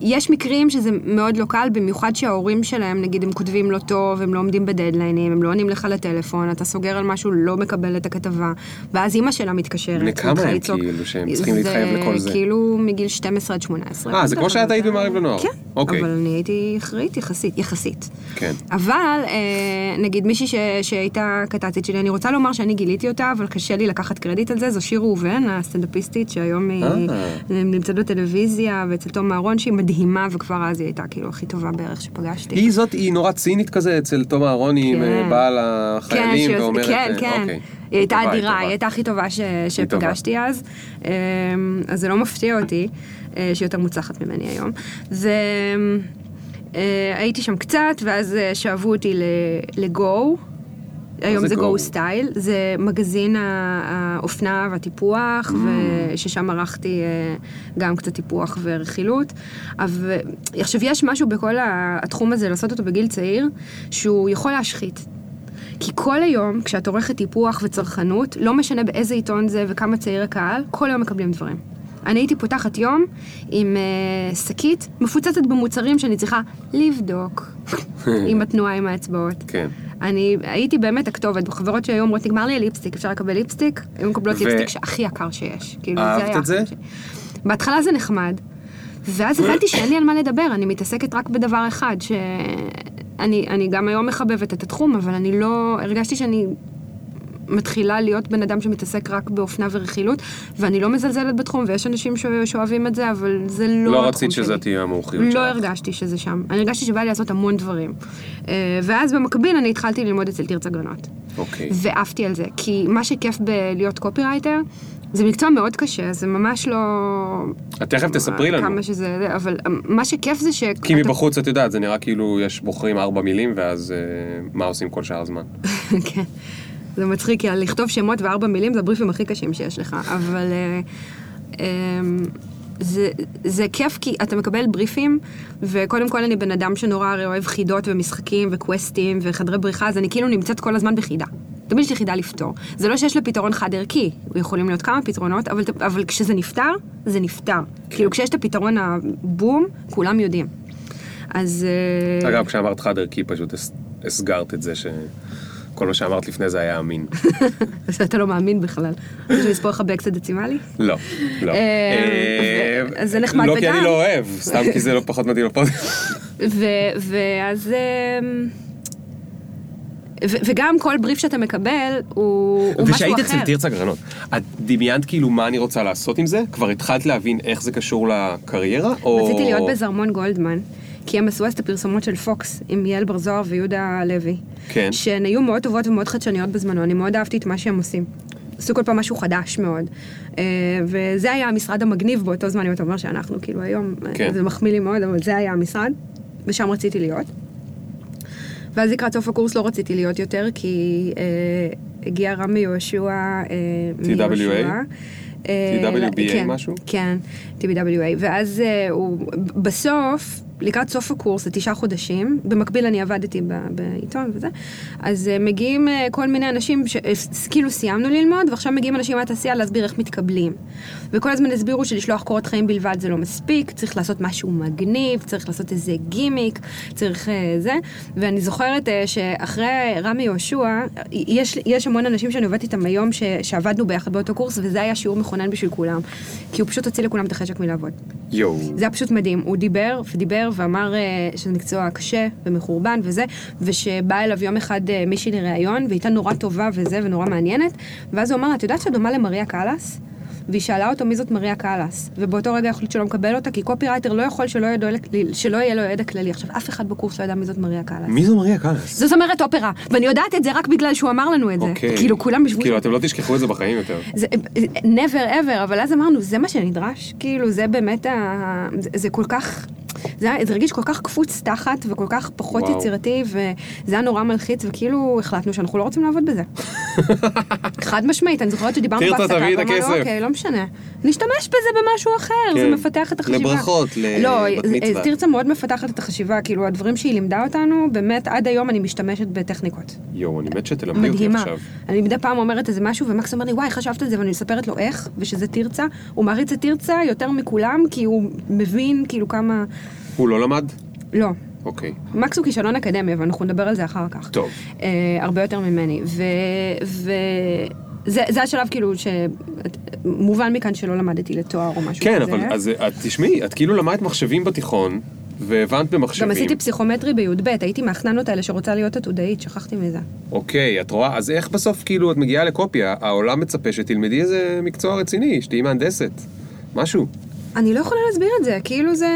יש מקרים שזה מאוד לא קל, במיוחד שההורים שלהם, נגיד, הם כותבים לא טוב, הם לא עומדים בדדליינים, הם לא עונים לך לטלפון, אתה סוגר על משהו, לא מקבל את הכתבה, ואז אימא שלה מתקשרת. בני כמה מתחילה הם. כאילו, שהם צריכים להתחייב לכל זה? כאילו מגיל 12 עד 18. אה, זה כמו שאת היית במעריב לנוער. כן, אוקיי. אבל אני הייתי אחראית יחסית, יחסית. כן. אבל אה, נגיד מישהי ש, שהייתה קטטית שלי, אני רוצה לומר שאני גיליתי אותה, אבל קשה לי לקחת קרדיט על זה, זו שיר ראובן, הסטנדאפיסטית, שהיום היא אה. נמצאת בטלוויזיה, ואצל תום אהרון, שהיא מדהימה, וכבר אז היא הייתה כאילו הכי טובה בערך שפגשתי. היא זאת, היא נורא צינית כזה אצל תום אהרוני עם כן. אה, בעל החיילים, שהיא- ואומרת... כן, אה, כן. אוקיי. היא הייתה טובה, אדירה, טובה. היא הייתה הכי טובה ש- טובה. שפגשתי אז. אמ, אז זה לא מפתיע אותי אה, שהיא יותר מוצלחת ממני היום. והייתי שם קצת, ואז אה, שאבו אותי לגו. היום זה? גו סטייל, זה מגזין האופנה והטיפוח, Mm. וששם ערכתי אה, גם קצת טיפוח ורכילות. אבל עכשיו, יש משהו בכל התחום הזה, לעשות אותו בגיל צעיר, שהוא יכול להשחית. כי כל היום, כשאת עורכת טיפוח וצרכנות, לא משנה באיזה עיתון זה וכמה צעיר הקהל, כל היום מקבלים דברים. אני הייתי פותחת יום עם אה, שקית מפוצצת במוצרים שאני צריכה לבדוק עם התנועה עם האצבעות. כן. אני הייתי באמת הכתובת, חברות שהיו אומרות, נגמר לי הליפסטיק, אפשר לקבל ליפסטיק? היו מקבלות ו- ליפסטיק שהכי יקר שיש. כאילו, אהבת היה את זה? ש- בהתחלה זה נחמד, ואז הבנתי שאין לי על מה לדבר, אני מתעסקת רק בדבר אחד, שאני אני גם היום מחבבת את התחום, אבל אני לא, הרגשתי שאני מתחילה להיות בן אדם שמתעסק רק באופנה ורכילות, ואני לא מזלזלת בתחום, ויש אנשים ש- שאוהבים את זה, אבל זה לא לא התחום רצית שלי. שזה תהיה המומחיות שלך. לא הרגשתי שזה שם. אני הרגשתי שבא לי לעשות המון דברים. אה, ואז במקביל אני התחלתי ללמוד אצל תרצה גרנות. אוקיי. ועפתי על זה, כי מה שכיף בלהיות קופירייטר, זה מקצוע מאוד קשה, זה ממש לא... את תכף תספרי לנו. כמה שזה, זה, אבל מה שכיף זה ש... כי מבחוץ את יודעת, זה נראה כאילו יש בוחרים ארבע מילים, ואז אה, מה עושים כל שאר הזמן. כן. זה מצחיק, כי לכתוב שמות וארבע מילים זה הבריפים הכי קשים שיש לך, אבל... אה, אה, זה, זה כיף כי אתה מקבל בריפים, וקודם כל אני בן אדם שנורא הרי אוהב חידות ומשחקים וקווסטים וחדרי בריחה, אז אני כאילו נמצאת כל הזמן בחידה. תמיד יש לי חידה לפתור. זה לא שיש לפתרון חד ערכי, יכולים להיות כמה פתרונות, אבל, אבל כשזה נפתר, זה נפתר. כאילו כשיש את הפתרון הבום, כולם יודעים. אז... אה, אגב, כשאמרת חד ערכי, פשוט הס- הסגרת את זה שכל מה שאמרת לפני זה היה אמין. אז אתה לא מאמין בכלל. רוצה לספור לך באקסט דצימלי? לא, לא. אה, אה, אז זה נחמד לא כי אני וגם- לא אוהב, סתם כי זה לא פחות מתאים לפודקאסט. ואז... ו- וגם כל בריף שאתה מקבל הוא, הוא משהו אחר. ושהיית אצל תרצה גרנות, את דמיינת כאילו מה אני רוצה לעשות עם זה? כבר התחלת להבין איך זה קשור לקריירה? או... רציתי להיות בזרמון גולדמן, כי הם עשו אז את הפרסומות של פוקס עם יעל בר זוהר ויהודה לוי. כן. שהן היו מאוד טובות ומאוד חדשניות בזמנו, אני מאוד אהבתי את מה שהם עושים. עשו כל פעם משהו חדש מאוד. אה, וזה היה המשרד המגניב באותו זמן, אם אתה אומר שאנחנו, כאילו היום, כן. זה מחמיא לי מאוד, אבל זה היה המשרד, ושם רציתי להיות. ואז לקראת סוף הקורס לא רציתי להיות יותר, כי אה, הגיע רמי יהושע אה, TWA? מיהושע. אה, TWBA כן, משהו? כן, TBWA. ואז אה, הוא, בסוף, לקראת סוף הקורס, זה תשעה חודשים, במקביל אני עבדתי בעיתון וזה, אז אה, מגיעים אה, כל מיני אנשים, ש- אה, כאילו סיימנו ללמוד, ועכשיו מגיעים אנשים מהתעשייה להסביר איך מתקבלים. וכל הזמן הסבירו שלשלוח קורות חיים בלבד זה לא מספיק, צריך לעשות משהו מגניב, צריך לעשות איזה גימיק, צריך זה. ואני זוכרת שאחרי רמי יהושע, יש, יש המון אנשים שאני עובדת איתם היום, ש, שעבדנו ביחד באותו קורס, וזה היה שיעור מכונן בשביל כולם. כי הוא פשוט הוציא לכולם את החשק מלעבוד. יואו. זה היה פשוט מדהים. הוא דיבר ודיבר ואמר אה, שזה מקצוע קשה ומחורבן וזה, ושבא אליו יום אחד אה, מישהי לראיון, והיא הייתה נורא טובה וזה, ונורא מעניינת, ואז הוא אמר את יודעת שאת דומה למריה קאלאס? והיא שאלה אותו מי זאת מריה קאלאס, ובאותו רגע החליט שלא מקבל אותה, כי קופירייטר לא יכול שלא, ידע, שלא יהיה לו ידע כללי. עכשיו, אף אחד בקורס לא ידע מי זאת מריה קאלאס. מי זו מריה קאלאס? זו זמרת אופרה, ואני יודעת את זה רק בגלל שהוא אמר לנו את זה. אוקיי. כאילו, כולם ישבו... כאילו. אתם לא תשכחו את זה בחיים יותר. זה never ever, אבל אז אמרנו, זה מה שנדרש? כאילו, זה באמת ה... זה כל כך... זה, היה- זה הרגיש כל כך קפוץ תחת וכל כך פחות וואו. יצירתי, וזה היה נורא מלחיץ, וכאילו החלטנו שאנחנו לא רוצים לעבוד בזה. חד משמעית, אני זוכרת שדיברנו תרצה, בהפסקה, תביאי את ואמרנו, הכסף. אוקיי, לא משנה. נשתמש בזה במשהו אחר, כן. זה מפתח את החשיבה. לברכות, לא, לבת מצווה. תרצה מאוד מפתחת את החשיבה, כאילו, הדברים שהיא לימדה אותנו, באמת, עד היום אני משתמשת בטכניקות. יואו, אני מת שתלמדי אותי. עכשיו. אני מדי פעם אומרת איזה משהו, ומקס אומר לי, וואי, חשבת על זה, ואני מספרת לו איך, ושזה תרצה. הוא מעריץ את תרצה יותר מכולם, כי הוא מבין כאילו כמה... הוא לא למד? לא. אוקיי. מקס הוא כישלון אקדמי, אבל אנחנו נדבר על זה אחר כך. טוב. אה, הרבה יותר ממני. ו... ו... זה, זה השלב כאילו שמובן מכאן שלא למדתי לתואר או משהו כן, כזה. אבל אז את תשמעי, את כאילו למדת מחשבים בתיכון, והבנת במחשבים. גם עשיתי פסיכומטרי בי"ב, הייתי מהחננות האלה שרוצה להיות עתודאית, שכחתי מזה. אוקיי, את רואה? אז איך בסוף כאילו את מגיעה לקופיה, העולם מצפה שתלמדי איזה מקצוע רציני, שתהיי מהנדסת. משהו. אני לא יכולה להסביר את זה, כאילו זה...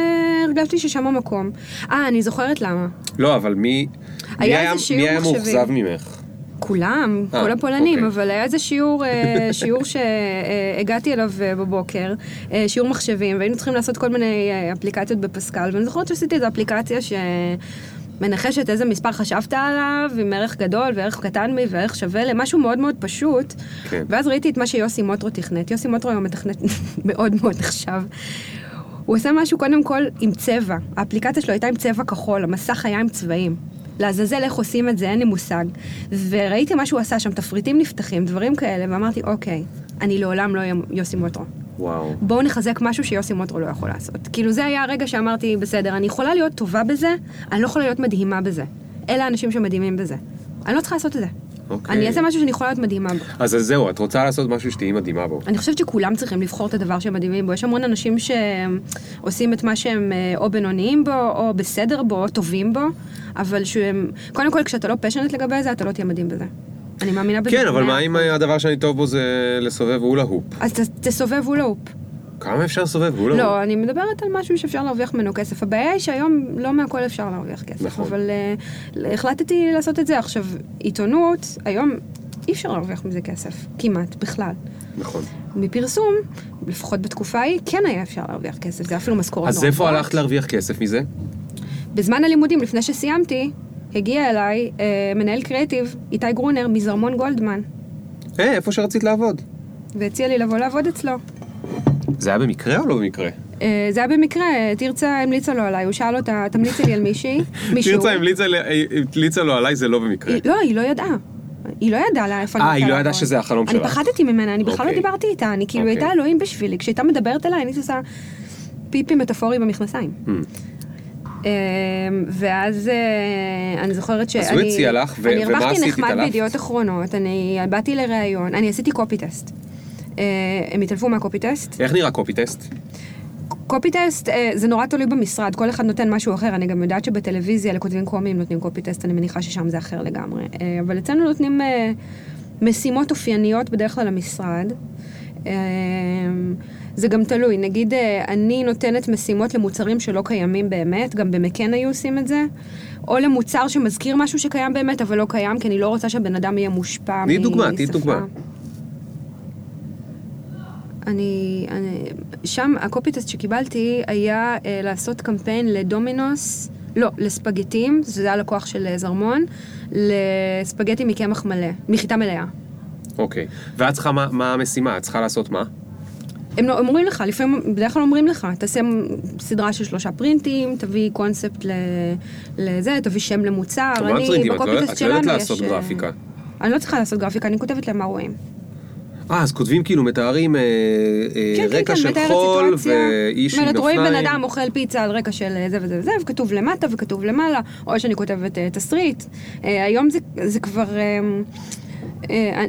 הרגשתי ששם המקום. אה, אני זוכרת למה. לא, אבל מי... היה איזה שיעור מי היה מחשבים. מאוכזב ממך? כולם, אה, כל הפולנים, אוקיי. אבל היה איזה שיעור, אה, שיעור שהגעתי אליו אה, בבוקר, שיעור מחשבים, והיינו צריכים לעשות כל מיני אפליקציות בפסקל, ואני זוכרת שעשיתי איזו אפליקציה שמנחשת איזה מספר חשבת עליו, עם ערך גדול וערך קטן מי וערך שווה למשהו מאוד מאוד פשוט. כן. ואז ראיתי את מה שיוסי מוטרו תכנת. יוסי מוטרו היום מתכנת מאוד מאוד נחשב. הוא עושה משהו קודם כל עם צבע. האפליקציה שלו הייתה עם צבע כחול, המסך היה עם צבעים. לעזאזל איך עושים את זה, אין לי מושג. וראיתי מה שהוא עשה שם, תפריטים נפתחים, דברים כאלה, ואמרתי, אוקיי, אני לעולם לא אהיה יוסי מוטרו. וואו. בואו נחזק משהו שיוסי מוטרו לא יכול לעשות. כאילו זה היה הרגע שאמרתי, בסדר, אני יכולה להיות טובה בזה, אני לא יכולה להיות מדהימה בזה. אלה האנשים שמדהימים בזה. אני לא צריכה לעשות את זה. אוקיי. אני אעשה משהו שאני יכולה להיות מדהימה בו. אז אז זהו, את רוצה לעשות משהו שתהיי מדהימה בו. אני חושבת שכולם צריכים לבחור את הדבר שהם מדהימים בו. יש המון אנשים שעושים את מה שהם אה, או בינוניים בו, או בסדר בו, או טובים בו, אבל שהם... קודם כל, כשאתה לא פשנט לגבי זה, אתה לא תהיה מדהים בזה. אני מאמינה בזה. כן, אבל מה אם. הדבר שאני טוב בו זה לסובב הולה הופ? אז תסובב הולופ. כמה אפשר לסובב הולה הופ? לא, אני מדברת על משהו שאפשר להרוויח ממנו כסף. הבעיה היא שהיום לא מהכל אפשר להרוויח כסף. נכון. אבל uh, החלטתי לעשות את זה. עכשיו, עיתונות, היום אי אפשר להרוויח מזה כסף. כמעט, בכלל. נכון. מפרסום, לפחות בתקופה ההיא, כן היה אפשר להרוויח כסף. זה אפילו משכורת אז נורא איפה גבוהה. הלכת להרוויח כסף מזה? בזמן הלימודים, לפני שסיימתי, הגיע אליי אה, מנהל קריאיטיב, איתי גרונר, מזרמון גולדמן, אה, איפה שרצית לעבוד? והציע לי לבוא לעבוד אצלו. זה היה במקרה או לא במקרה? אה, זה היה במקרה, תרצה המליצה לו עליי, הוא שאל אותה, תמליצי לי על מישהי, מישהו. תרצה המליצה ל- המליצה לו עליי, זה לא במקרה. היא- לא, היא לא ידעה. היא לא ידעה לאיפה אני אה, היא לא ידעה. שזה החלום אני שלך. פחדתי ממנה, אני בכלל לא אוקיי. דיברתי איתה, אני כאילו אוקיי. הייתה אלוהים בשבילי. כשהייתה מדברת אליי, אני הייתי עושה פיפי מטאפורי במכנסיים. אה, ואז אה, אני זוכרת שאני... אז הוא הציע לך, ו- אני ומה הרווחתי עשית? נחמד התעלפת? בידיעות אחרונות, אני באתי לראיון, אני עשיתי קופי טסט. אה, הם התעלפו מהקופי טסט. איך נראה קופי טסט? קופי טסט זה נורא תלוי במשרד, כל אחד נותן משהו אחר, אני גם יודעת שבטלוויזיה לכותבים קומיים נותנים קופי טסט, אני מניחה ששם זה אחר לגמרי. אבל אצלנו נותנים משימות אופייניות בדרך כלל למשרד. זה גם תלוי, נגיד אה, אני נותנת משימות למוצרים שלא קיימים באמת, גם במקן היו עושים את זה, או למוצר שמזכיר משהו שקיים באמת, אבל לא קיים, כי אני לא רוצה שהבן אדם יהיה מושפע תני דוגמה, תני דוגמה. אני, אני, שם הקופיטסט שקיבלתי היה אה, לעשות קמפיין לדומינוס, לא, לספגטים, זה הלקוח של אה, זרמון, לספגטי מקמח מלא, מחיטה מלאה. אוקיי. ואת צריכה, מה, מה המשימה? את צריכה לעשות מה? הם לא, אומרים לך, לפעמים, בדרך כלל אומרים לך, תעשה סדרה של שלושה פרינטים, תביא קונספט ל, לזה, תביא שם למוצר. אני, פרינטים? את לא- בקופיטסט את לא יודעת שלנו לעשות יש, אה, גרפיקה. אני לא צריכה לעשות גרפיקה, אני כותבת להם מה רואים. אה, אז כותבים כאילו, מתארים אה, אה, כן, כן, רקע כן, של מתארת חול. ואיש עם אופניים. רואים בן אדם אוכל פיצה על רקע של זה וזה וזה, וכתוב למטה וכתוב למעלה, או שאני כותבת אה, תסריט. אה, היום זה, זה כבר... אה, אה,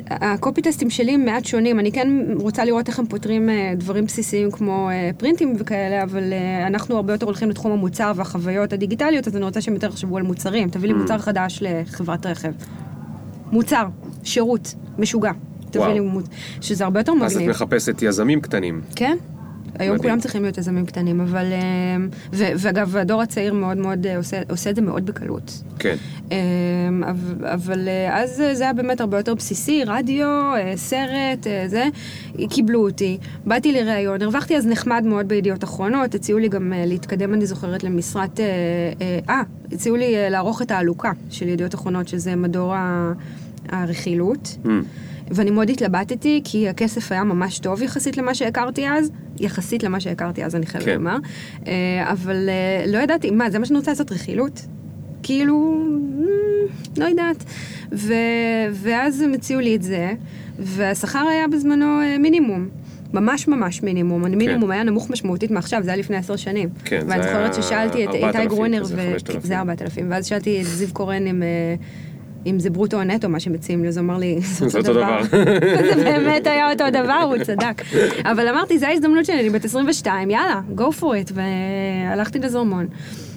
הקופי טסטים שלי הם מעט שונים, אני כן רוצה לראות איך הם פותרים אה, דברים בסיסיים כמו אה, פרינטים וכאלה, אבל אה, אנחנו הרבה יותר הולכים לתחום המוצר והחוויות הדיגיטליות, אז אני רוצה שהם יותר יחשבו על מוצרים. תביא לי Mm. מוצר חדש לחברת רכב. מוצר, שירות, משוגע. תביא. לי מוצר, שזה הרבה יותר אז את מגניב. מחפשת יזמים קטנים. כן. היום מדהים. כולם צריכים להיות יזמים קטנים, אבל... אה, ו- ואגב, הדור הצעיר מאוד מאוד אה, עושה, עושה את זה מאוד בקלות. כן. אה, אבל, אבל אה, אז אה, זה היה באמת הרבה יותר בסיסי, רדיו, סרט, זה. קיבלו אותי, באתי לראיון, הרווחתי אז נחמד מאוד בידיעות אחרונות, הציעו לי גם להתקדם, אני זוכרת, למשרת... אה, הציעו לי לערוך את העלוקה של ידיעות אחרונות, שזה מדור הרכילות. Mm. ואני מאוד התלבטתי, כי הכסף היה ממש טוב יחסית למה שהכרתי אז, יחסית למה שהכרתי אז, אני חייבת כן. לומר. אה, אבל אה, לא ידעתי, מה, זה מה שאני רוצה לעשות, רכילות? כאילו, מ, לא יודעת. ו, ואז הם הציעו לי את זה, והשכר היה בזמנו אה, מינימום. ממש ממש מינימום, אני מינימום היה נמוך משמעותית מעכשיו, זה היה לפני עשר שנים. כן, זה ואני היה זוכרת ששאלתי את 4,000 איתי גרונר, ו- 5,000. זה 4,000, ואז שאלתי את זיו קורן אם... אם זה ברוטו או נטו, מה שמציעים לי, אז הוא אמר לי, זה אותו אותו דבר. זה באמת היה אותו דבר, הוא צדק. אבל אמרתי, זו ההזדמנות שלי, אני בת 22, יאללה, go for it, והלכתי לזרמון.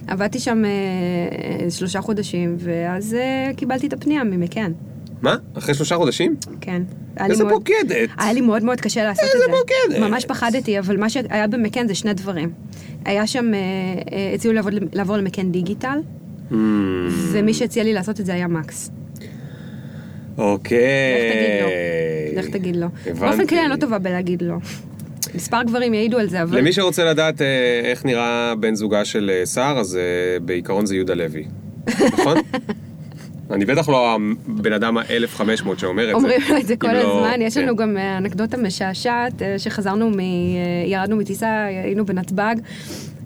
עבדתי שם אה, שלושה חודשים, ואז אה, קיבלתי את הפנייה ממקן. מה? אחרי שלושה חודשים? כן. איזה מאוד- בוגדת. היה לי מאוד מאוד קשה לעשות את זה. איזה בוגדת. ממש פחדתי, אבל מה שהיה במקן זה שני דברים. היה שם, אה, הציעו לעבוד- לעבור למקן דיגיטל. ומי שהציע לי לעשות את זה היה מקס. אוקיי. לך תגיד לו. הבנתי. באופן כללי אני לא טובה בלהגיד לא. מספר גברים יעידו על זה, אבל... למי שרוצה לדעת אה, איך נראה בן זוגה של אה, סער, אז אה, בעיקרון זה יהודה לוי. נכון? אני בטח לא הבן אדם ה-1500 שאומר את זה. אומרים לו את זה כל לא- הזמן, יש כן. לנו גם אה, אנקדוטה משעשעת, אה, שחזרנו מ... אה, ירדנו מטיסה, היינו בנתב"ג,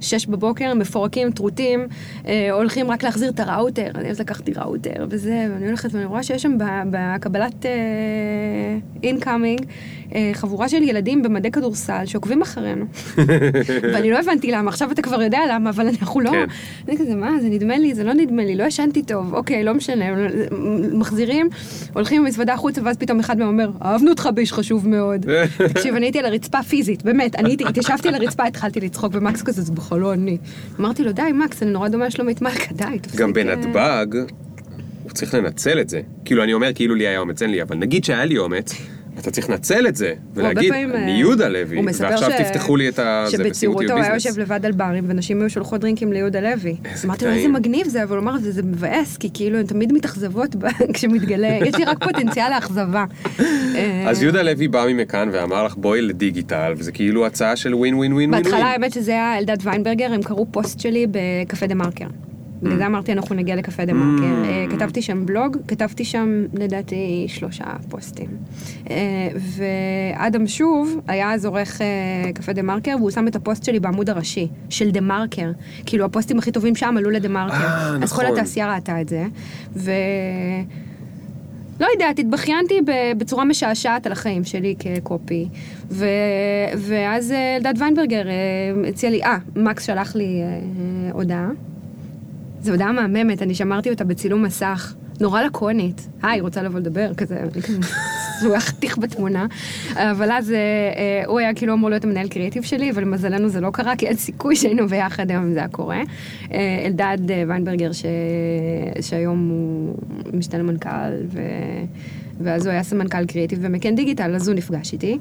שש בבוקר, מפורקים, טרוטים, אה, הולכים רק להחזיר את הראוטר, אני אז לקחתי ראוטר וזה, ואני הולכת ואני רואה שיש שם בקבלת incoming, חבורה של ילדים במדי כדורסל שעוקבים אחרינו. ואני לא הבנתי למה, עכשיו אתה כבר יודע למה, אבל אנחנו לא... כן. אני כזה, מה, זה נדמה לי, זה לא נדמה לי, לא ישנתי טוב, אוקיי, לא משנה, מחזירים, הולכים במזוודה החוצה, ואז פתאום אחד מהם אומר, אהבנו אותך באיש חשוב מאוד. תקשיב, אני הייתי על הרצפה פיזית, באמת, אני התיישבתי על הרצפה, התחלתי לצחוק, ומקס כזה, בכלל לא אני. אמרתי לו, די, מקס, אני נורא דומה לשלומית מלכה, די, תפסיק. גם אה." בנתב"ג, הוא צריך לנצל את זה. כאילו, אני אומר כאילו לי היה אומץ, אין לי, אבל נגיד שהיה לי אומץ, אתה צריך לנצל את זה, ולהגיד, אני אה, יהודה לוי, ועכשיו ש- תפתחו לי את ה... שבצעירותו הוא היה. יושב לבד על ברים, ונשים היו שולחות דרינקים ליהודה לוי. אמרתי לו. איזה מגניב זה, אבל הוא אמר, זה זה מבאס, כי כאילו, הן תמיד מתאכזבות כשמתגלה, יש לי רק פוטנציאל לאכזבה. אה, אז יהודה לוי בא ממכאן ואמר לך, בואי לדיגיטל, וזה כאילו הצעה של ווין ווין ווין ווין. בהתחלה האמת שזה היה אלדד ויינברגר, הם קראו פוסט שלי בקפה דה מרקר. בגלל זה אמרתי אנחנו נגיע לקפה דה מרקר. אה, כתבתי שם בלוג, כתבתי שם לדעתי שלושה פוסטים. אה, ואדם שוב היה אז עורך אה, קפה דה מרקר, והוא שם את הפוסט שלי בעמוד הראשי, של דה מרקר. כאילו הפוסטים הכי טובים שם עלו לדה מרקר. אז כל נכון. התעשייה ראתה את זה. ו... לא יודעת, התבכיינתי בצורה משעשעת על החיים שלי כקופי, ו... ואז אלדד ויינברגר הציע לי, אה, מקס שלח לי אה, הודעה. זו הודעה מהממת, אני שמרתי אותה בצילום מסך, נורא לקונית. היי, רוצה לבוא לדבר? כזה, הוא היה חתיך בתמונה. אבל אז אה, אה, הוא היה כאילו אמור להיות המנהל קריאיטיב שלי, אבל למזלנו זה לא קרה, כי אין סיכוי שהיינו ביחד היום אם זה היה קורה. אה, אלדד ויינברגר, ש... שהיום הוא משתנה מנכ"ל, ו... ואז הוא היה סמנכ"ל קריאיטיב במקן דיגיטל, אז הוא נפגש איתי.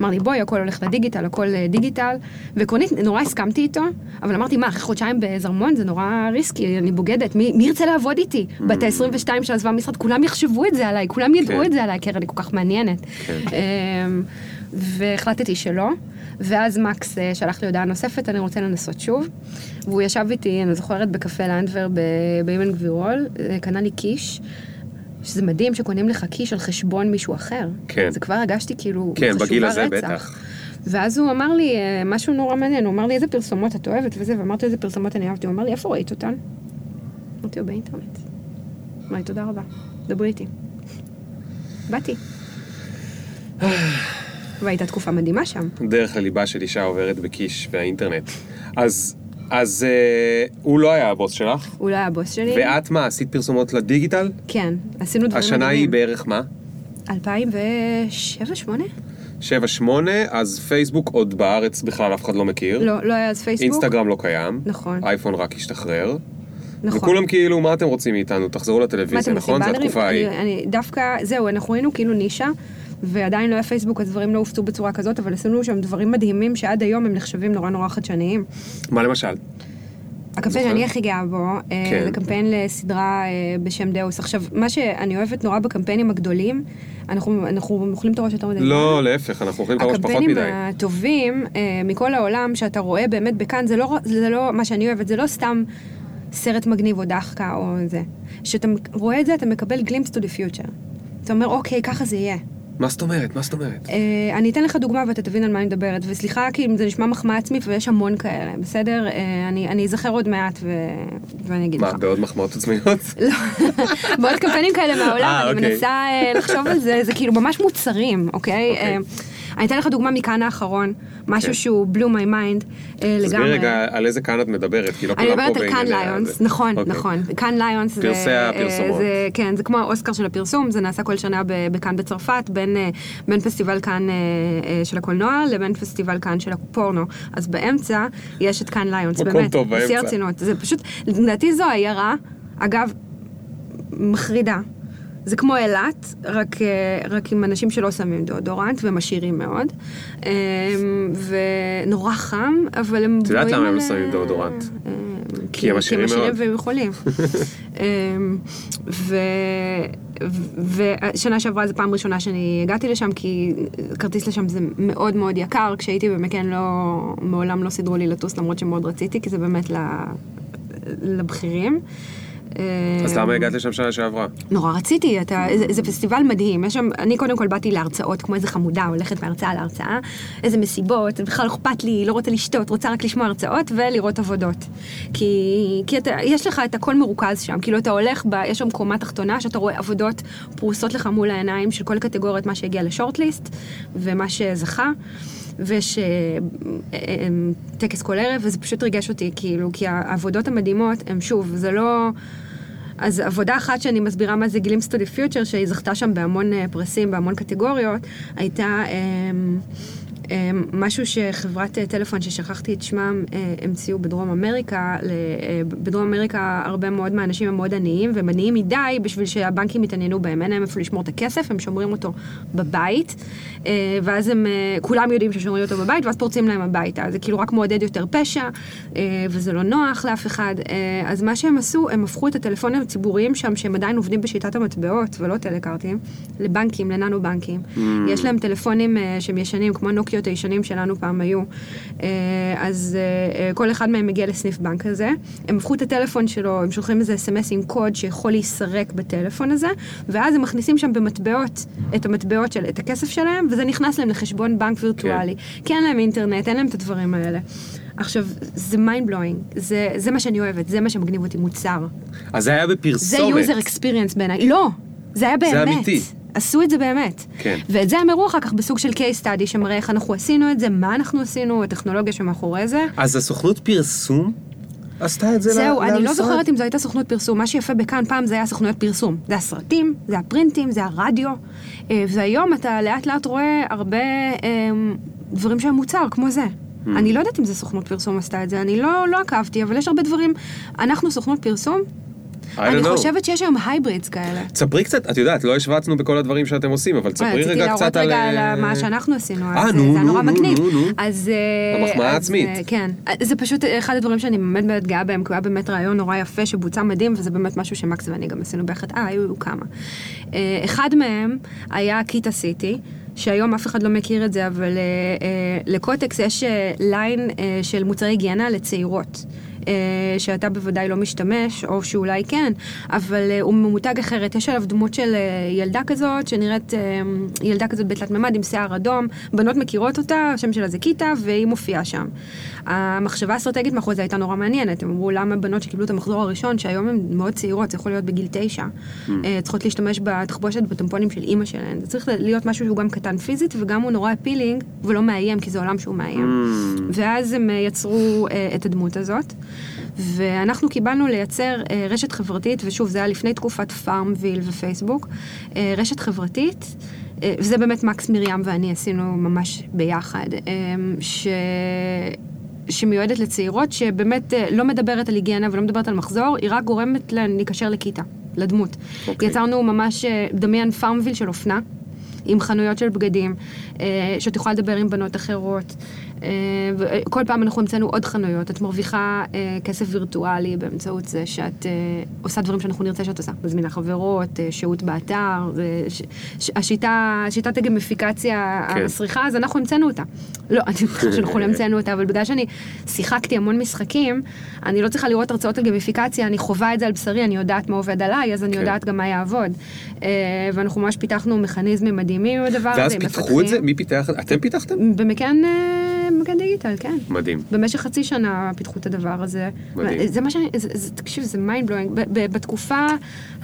אמר לי, בואי, הכל הולך לדיגיטל, הכל אה, דיגיטל. ועקרונית, נורא הסכמתי איתו, אבל אמרתי, מה, אחרי חודשיים בזרמון זה נורא ריסקי, אני בוגדת, מי, מי ירצה לעבוד איתי? בת ה-22 שעזבה משרד, כולם יחשבו את זה עליי, כולם ידעו כן. את זה עליי, כי אני כל כך מעניינת. כן. אמ, והחלטתי שלא, ואז מקס אה, שלח לי הודעה נוספת, אני רוצה לנסות שוב. והוא ישב איתי, אני זוכרת, בקפה לנדבר ב- באבן גבירול, אה, קנה לי קיש. שזה מדהים שקונים לך קיש על חשבון מישהו אחר. כן. זה כבר הרגשתי כאילו כן, חשובה בגיל הזה רצח. בטח. ואז הוא אמר לי אה, משהו נורא מעניין, הוא אמר לי איזה פרסומות את אוהבת וזה, ואמרתי איזה פרסומות אני אהבתי, הוא אמר לי איפה ראית אותן? אמרתי לו באינטרנט. אמר לי תודה רבה, דברי איתי. באתי. והייתה תקופה מדהימה שם. דרך הליבה של אישה עוברת בקיש והאינטרנט. אז, אז אה, הוא לא היה הבוס שלך, הוא לא היה הבוס שלי. ואת מה, עשית פרסומות לדיגיטל? כן, עשינו דברים השנה היא מדהימים. בערך מה? 2007-2008? 7-8, אז פייסבוק עוד בארץ בכלל אף אחד לא מכיר. לא, לא היה אז פייסבוק. אינסטגרם לא קיים. נכון. אייפון רק השתחרר. נכון. וכולם כאילו, מה אתם רוצים מאיתנו? תחזרו לטלוויזיה, נכון? זו? התקופה ההיא. דווקא, זהו, אנחנו היינו כאילו נישה, ועדיין לא היה פייסבוק, אז דברים לא הופצו בצורה כזאת, אבל עשינו שם דברים מדהימים שעד היום הם נחשבים נורא נורא חדשניים. מה למשל? הקמפיין? שאני הכי גאה בו, אה, כן. זה קמפיין לסדרה אה, בשם דאוס. עכשיו, מה שאני אוהבת נורא בקמפיינים הגדולים, אנחנו, אנחנו אוכלים את הראש יותר מדי. לא, להפך, אנחנו אוכלים את הראש פחות הקמפיינים מדי. הטובים אה, מכל העולם שאתה רואה באמת בקאן, זה לא, זה לא, מה שאני אוהבת, זה לא סתם סרט מגניב או דחקה או זה. כשאתה רואה את זה, אתה מקבל glimpse to the future. אתה אומר, אוקיי, ככה זה יהיה. מה זאת אומרת? מה זאת אומרת? אה, אני אתן לך דוגמה ואתה תבין על מה אני מדברת, וסליחה כי זה נשמע מחמאה עצמית ויש המון כאלה, בסדר? אה, אני, אני אזכר עוד מעט ו... ואני אגיד מה, לך. בעוד מחמאות עצמיות? לא, בעוד קמפיינים כאלה מהעולם, אה, אני אוקיי. מנסה אה, לחשוב על זה, זה כאילו ממש מוצרים, אוקיי? אוקיי. אני אתן לך דוגמה מכאן האחרון, משהו כן. שהוא my mind אה, לגמרי. תסבירי רגע על איזה כאן את מדברת, כי לא אני כולם פה מדברת על כאן ליונס. נכון, אוקיי. נכון. כאן ליונס זה... פרסי אה, הפרסומות. זה- כן, זה כמו האוסקר של הפרסום, זה נעשה כל שנה בכאן בצרפת, בין אה, בין פסטיבל כאן אה, של הקולנוע לבין פסטיבל כאן של הפורנו. אז באמצע יש את כאן ליונס, מקום באמת, טוב בשיא באמצע. הרצינות. זה פשוט, לדעתי זו עיירה, אגב, מחרידה. זה כמו אילת, רק, אה, רק עם אנשים שלא שמים דאודורנט והם עשירים מאוד. אה, ונורא חם, אבל הם את יודעת למה הם לא שמים אה, דאודורנט? אה, כי הם עשירים מאוד. והם יכולים. אמ, ושנה שעברה זו פעם ראשונה שאני הגעתי לשם, כי כרטיס לשם זה מאוד מאוד יקר. כשהייתי במקן לא, מעולם לא סידרו לי לטוס, למרות שמאוד רציתי, כי זה באמת לבכירים. אז אמ, למה הגעת לשם שנה שעברה? נורא רציתי, אתה, זה, זה פסטיבל מדהים, יש שם, אני קודם כל באתי להרצאות כמו איזה חמודה, הולכת מהרצאה להרצאה, איזה מסיבות, בכלל לא אכפת לי, לא רוצה לשתות, רוצה רק לשמוע הרצאות ולראות עבודות. כי, כי אתה, יש לך את הכל מרוכז שם, כאילו אתה הולך, ב, יש שם קומה תחתונה שאתה רואה עבודות פרוסות לך מול העיניים של כל קטגוריית מה שהגיע לשורטליסט ומה שזכה. ויש אה, אה, אה, טקס כל ערב, וזה פשוט ריגש אותי, כאילו, כי העבודות המדהימות הם שוב, זה לא... אז עבודה אחת שאני מסבירה מה זה to the future, שהיא זכתה שם בהמון פרסים, בהמון קטגוריות, הייתה אמ, משהו שחברת אה, טלפון ששכחתי את שמם אה, המציאו בדרום אמריקה. אה, בדרום אמריקה הרבה מאוד מהאנשים הם מאוד עניים, והם עניים מדי בשביל שהבנקים יתעניינו בהם, אין להם איפה לשמור את הכסף, הם שומרים אותו בבית, ואז הם, כולם יודעים ששומרים אותו בבית, ואז פורצים להם הביתה. זה כאילו רק מעודד יותר פשע, וזה לא נוח לאף אחד. אז מה שהם עשו, הם הפכו את הטלפונים הציבוריים שם, שהם עדיין עובדים בשיטת המטבעות ולא טלקארטים, לבנקים, לננו בנקים. יש להם טלפונים שהם ישנים, כמו הנוקיות הישנים שלנו פעם היו. אה, אז אה, אה, כל אחד מהם מגיע לסניף בנק הזה. הם הפכו את הטלפון שלו, הם שולחים איזה אס.אם.אס עם קוד שיכול להיסרק בטלפון הזה, ואז הם מכניסים שם במטבעות את המטבעות של, את הכסף שלהם, וזה נכנס להם לחשבון בנק וירטואלי. כי אין להם אינטרנט, אין להם את הדברים האלה. עכשיו, זה mind blowing, זה, זה מה שאני אוהבת, זה מה שמגניב אותי, מוצר. אז זה היה זה בפרסומת. user experience בעיניי. לא, זה היה באמת. אמיתי. עשו את זה באמת. כן. ואת זה הם הראו אחר כך בסוג של case study שמראה איך אנחנו עשינו את זה, מה אנחנו עשינו, הטכנולוגיה שמאחורי זה. אז הסוכנות פרסום עשתה את זה זהו, ל- אני לא למשרד? זוכרת אם זו הייתה סוכנות פרסום. מה שיפה בכאן, פעם זה היה סוכנויות פרסום. זה הסרטים, זה הפרינטים, זה הרדיו. אה, והיום אתה לאט לאט רואה הרבה אה, דברים שהם מוצר, כמו זה. Hmm. אני לא יודעת אם זה סוכנות פרסום עשתה את זה, אני לא, לא עקבתי, אבל יש הרבה דברים. אנחנו סוכנות פרסום, אני know. חושבת שיש היום הייברידס כאלה. ספרי קצת, את יודעת, לא השווצנו בכל הדברים שאתם עושים, אבל תספרי רגע קצת על... רגע אה, על מה שאנחנו עשינו, אה, אז נו, זה נו, נורא נו, מגניב. נו, נו. אז... אה, המחמאה אז, העצמית. אה, כן. זה פשוט אחד הדברים שאני באמת באמת גאה בהם, כי הוא היה באמת רעיון נורא יפה שבוצע מדהים, וזה באמת משהו שמקס ואני גם עשינו ביחד. אה, היו כמה. אה, אחד מהם היה קיטה סיטי. שהיום אף אחד לא מכיר את זה, אבל אה, אה, לקוטקס יש אה, ליין אה, של מוצרי היגיינה לצעירות. אה, שאתה בוודאי לא משתמש, או שאולי כן, אבל אה, הוא ממותג אחרת. יש עליו דמות של אה, ילדה כזאת, שנראית ילדה כזאת בתלת מימד עם שיער אדום. בנות מכירות אותה, השם שלה זה קיטה, והיא מופיעה שם. המחשבה האסטרטגית מאחורי זה הייתה נורא מעניינת. הם אמרו למה בנות שקיבלו את המחזור הראשון, שהיום הן מאוד צעירות, זה יכול להיות בגיל תשע, אה, צריכות להשתמש בתחבושת בטמפונים של אימא שלהן. זה צריך להיות משהו שהוא גם קטן פיזית, וגם הוא נורא appealing, ולא מאיים, כי זה עולם שהוא מאיים. ואז הם יצרו את הדמות הזאת. ואנחנו קיבלנו לייצר אה, רשת חברתית, ושוב, זה היה לפני תקופת פארמוויל ופייסבוק, אה, רשת חברתית, אה, וזה באמת מקס מרים ואני עשינו ממש ביחד, אה, ש... שמיועדת לצעירות, שבאמת אה, לא מדברת על היגיינה ולא מדברת על מחזור, היא רק גורמת להן להיקשר לכיתה, לדמות. אוקיי. יצרנו ממש, אה, דמיין פארמוויל של אופנה. עם חנויות של בגדים, אה, שאת יכולה לדבר עם בנות אחרות. אה, וכל פעם אנחנו המצאנו עוד חנויות. את מרוויחה אה, כסף וירטואלי באמצעות זה שאת אה, עושה דברים שאנחנו נרצה שאת עושה. מזמינה חברות, שהות באתר. השיטה, שיטת הגמיפיקציה כן. המסריחה, אז אנחנו המצאנו אותה. לא, אני חושבת שאנחנו לא המצאנו אותה, אבל בגלל שאני שיחקתי המון משחקים, אני לא צריכה לראות הרצאות על גמיפיקציה, אני חווה את זה על בשרי, אני יודעת מה עובד עליי, אז אני כן. יודעת גם מה יעבוד. ואנחנו ממש פיתחנו מכניזמים מדהימים עם הדבר הזה, ואז פיתחו. את זה? מי פיתח? אתם פיתחתם? במקן, במקן דיגיטל, כן. מדהים. במשך חצי שנה פיתחו את הדבר הזה. מדהים. זה מה שאני, זה, זה, תקשיב, זה mind blowing. ב- ב- בתקופה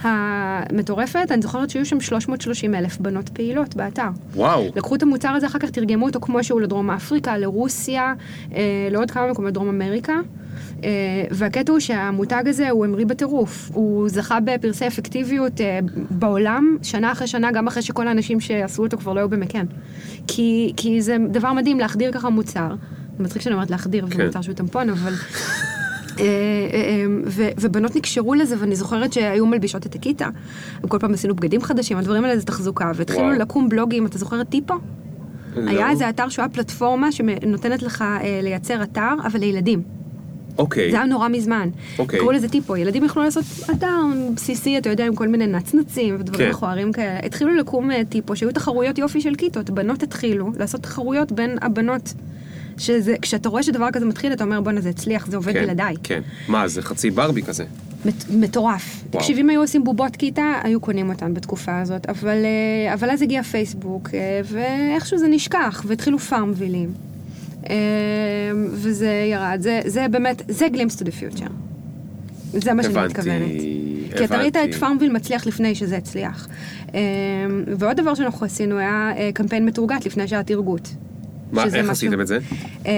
המטורפת, אני זוכרת שהיו שם 330 אלף בנות פעילות באתר. וואו. לקחו את המוצר הזה, אחר כך תרגמו אותו כמו שהוא לדרום אפריקה, לרוסיה, אה, לעוד כמה מקומות דרום אמריקה. אה, והקטע הוא שהמותג הזה הוא המריא בטירוף. הוא זכה בפרסי אפקטיביות אה, בעולם, שנה אחרי שנה, גם אחרי שכל האנשים שעשו אותו כבר לא היו במקן. כי, כי זה דבר מדהים להחדיר ככה מוצר. זה מצחיק שאני אומרת להחדיר, כן. זה מוצר שהוא טמפון, אבל... אה, ו- ובנות נקשרו לזה, ואני זוכרת שהיו מלבישות את הקיטה. וכל פעם עשינו בגדים חדשים, הדברים האלה זה תחזוקה, והתחילו וואו. לקום בלוגים, אתה זוכר את טיפו? היה לא. איזה אתר שהוא היה פלטפורמה שנותנת לך אה, לייצר אתר, אבל לילדים. אוקיי. זה היה נורא מזמן. אוקיי. קראו לזה טיפו, ילדים יכלו לעשות אתר בסיסי, אתה יודע, עם כל מיני נצנצים ודברים כן. מכוערים כאלה. התחילו לקום אה, טיפו, שהיו תחרויות יופי של כיתות. בנות התחילו לעשות תחרויות בין הבנות. שזה, כשאתה רואה שדבר כזה מתחיל, אתה אומר, בואנה, זה הצליח, זה עובד כן, בלעדיי. כן. מה, זה חצי ברבי כזה. מט- מטורף. תקשיב, אם היו עושים בובות קיטה, היו קונים אותן בתקופה הזאת. אבל, אה, אבל אז הגיע פייסבוק, אה, ואיכשהו זה נשכח, והתחילו פארמווילים. אה, וזה ירד. זה, זה באמת, זה glimpse to the future. זה מה שאני הבנתי, מתכוונת. כי אתה ראית הבנתי. את פארמוויל מצליח לפני שזה הצליח. אה, ועוד דבר שאנחנו עשינו היה אה, קמפיין מטורגט לפני שהיה טרגוט. מה, איך משהו- עשיתם את זה? אה,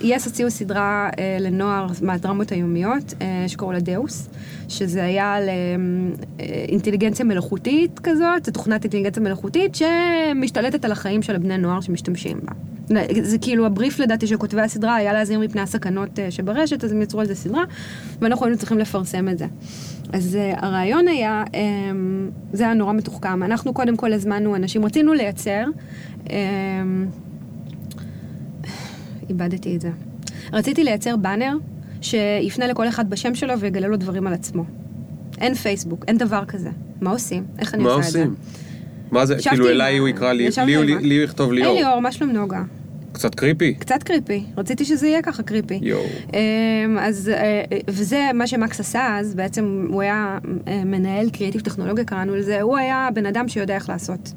יס הוציאו סדרה אה, לנוער מהדרמות היומיות, אה, שקראו לה דאוס, שזה היה על אה, אינטליגנציה מלאכותית כזאת, זו תוכנת אינטליגנציה מלאכותית שמשתלטת על החיים של הבני נוער שמשתמשים בה. זה כאילו הבריף לדעתי של כותבי הסדרה היה להזהיר מפני הסכנות שברשת, אז הם יצרו על זה סדרה, ואנחנו היינו צריכים לפרסם את זה. אז uh, הרעיון היה, um, זה היה נורא מתוחכם. אנחנו קודם כל הזמנו אנשים, רצינו לייצר, um, איבדתי את זה. רציתי לייצר באנר שיפנה לכל אחד בשם שלו ויגלה לו דברים על עצמו. אין פייסבוק, אין דבר כזה. מה עושים? איך אני מה עושה את זה? עושים? מה זה, כאילו אליי הוא יקרא לי, לי הוא- יכתוב היי ליאור. ליאור, מה שלום נוגה? קצת קריפי. קצת קריפי, רציתי שזה יהיה ככה קריפי. יואו. אמ, אז, אה, וזה מה שמקס עשה אז, בעצם הוא היה אה, מנהל קריאיטיב טכנולוגיה, קראנו לזה, הוא היה בן אדם שיודע איך לעשות.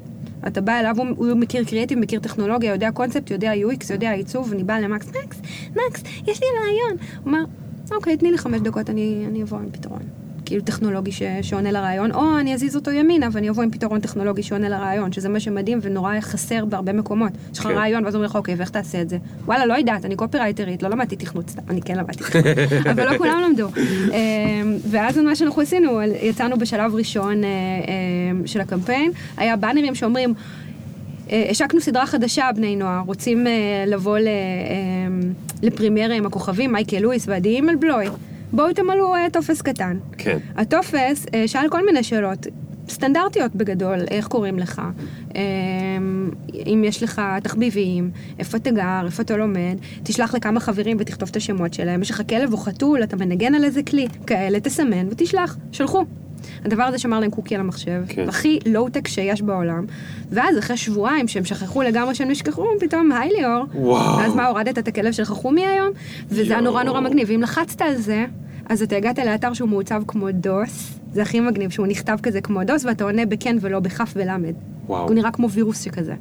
אתה בא אליו, הוא, מכיר קריאיטיב, מכיר טכנולוגיה, יודע קונספט, יודע UX, יודע עיצוב, אני באה למקס, מקס, מקס, יש לי רעיון. הוא אמר, אוקיי, תני לי חמש דקות, אני, אני אבוא עם פתרון. כאילו טכנולוגי ש, שעונה לרעיון, או אני אזיז אותו ימינה ואני אבוא עם פתרון טכנולוגי שעונה לרעיון, שזה מה שמדהים ונורא חסר בהרבה מקומות. יש לך כן. רעיון, ואז אומרים לך, אוקיי, ואיך תעשה את זה? וואלה, לא יודעת, אני קופירייטרית, לא למדתי תכנות סתם, אני כן למדתי תכנות, אבל לא כולם למדו. אמ, ואז מה שאנחנו עשינו, יצאנו בשלב ראשון אה, אה, של הקמפיין, היה באנרים שאומרים, אה, השקנו סדרה חדשה, בני נוער, רוצים אה, לבוא אה, לפרימיירה עם הכוכבים, מייקל לואיס ועדי הימלבלוי. בואו תמלאו אה, טופס קטן. כן. הטופס אה, שאל כל מיני שאלות סטנדרטיות בגדול, איך קוראים לך, אה, אם יש לך תחביבים, איפה אתה גר, איפה אתה לומד, תשלח לכמה חברים ותכתוב את השמות שלהם, יש לך כלב או חתול, אתה מנגן על איזה כלי, כאלה, תסמן ותשלח, שלחו. הדבר הזה שמר להם קוקי על המחשב, כן. הכי לואו-טק שיש בעולם, ואז אחרי שבועיים שהם שכחו לגמרי שהם נשכחו, פתאום, היי ליאור. וואו. ואז מה, הורדת את הכלב של חכומי היום? וזה היה נורא נורא. מגניב. אם לחצת על זה, אז אתה הגעת לאתר שהוא מעוצב כמו דוס, זה הכי מגניב, שהוא נכתב כזה כמו דוס, ואתה עונה בכן ולא בכף ולמד. וואו. הוא נראה כמו וירוס שכזה.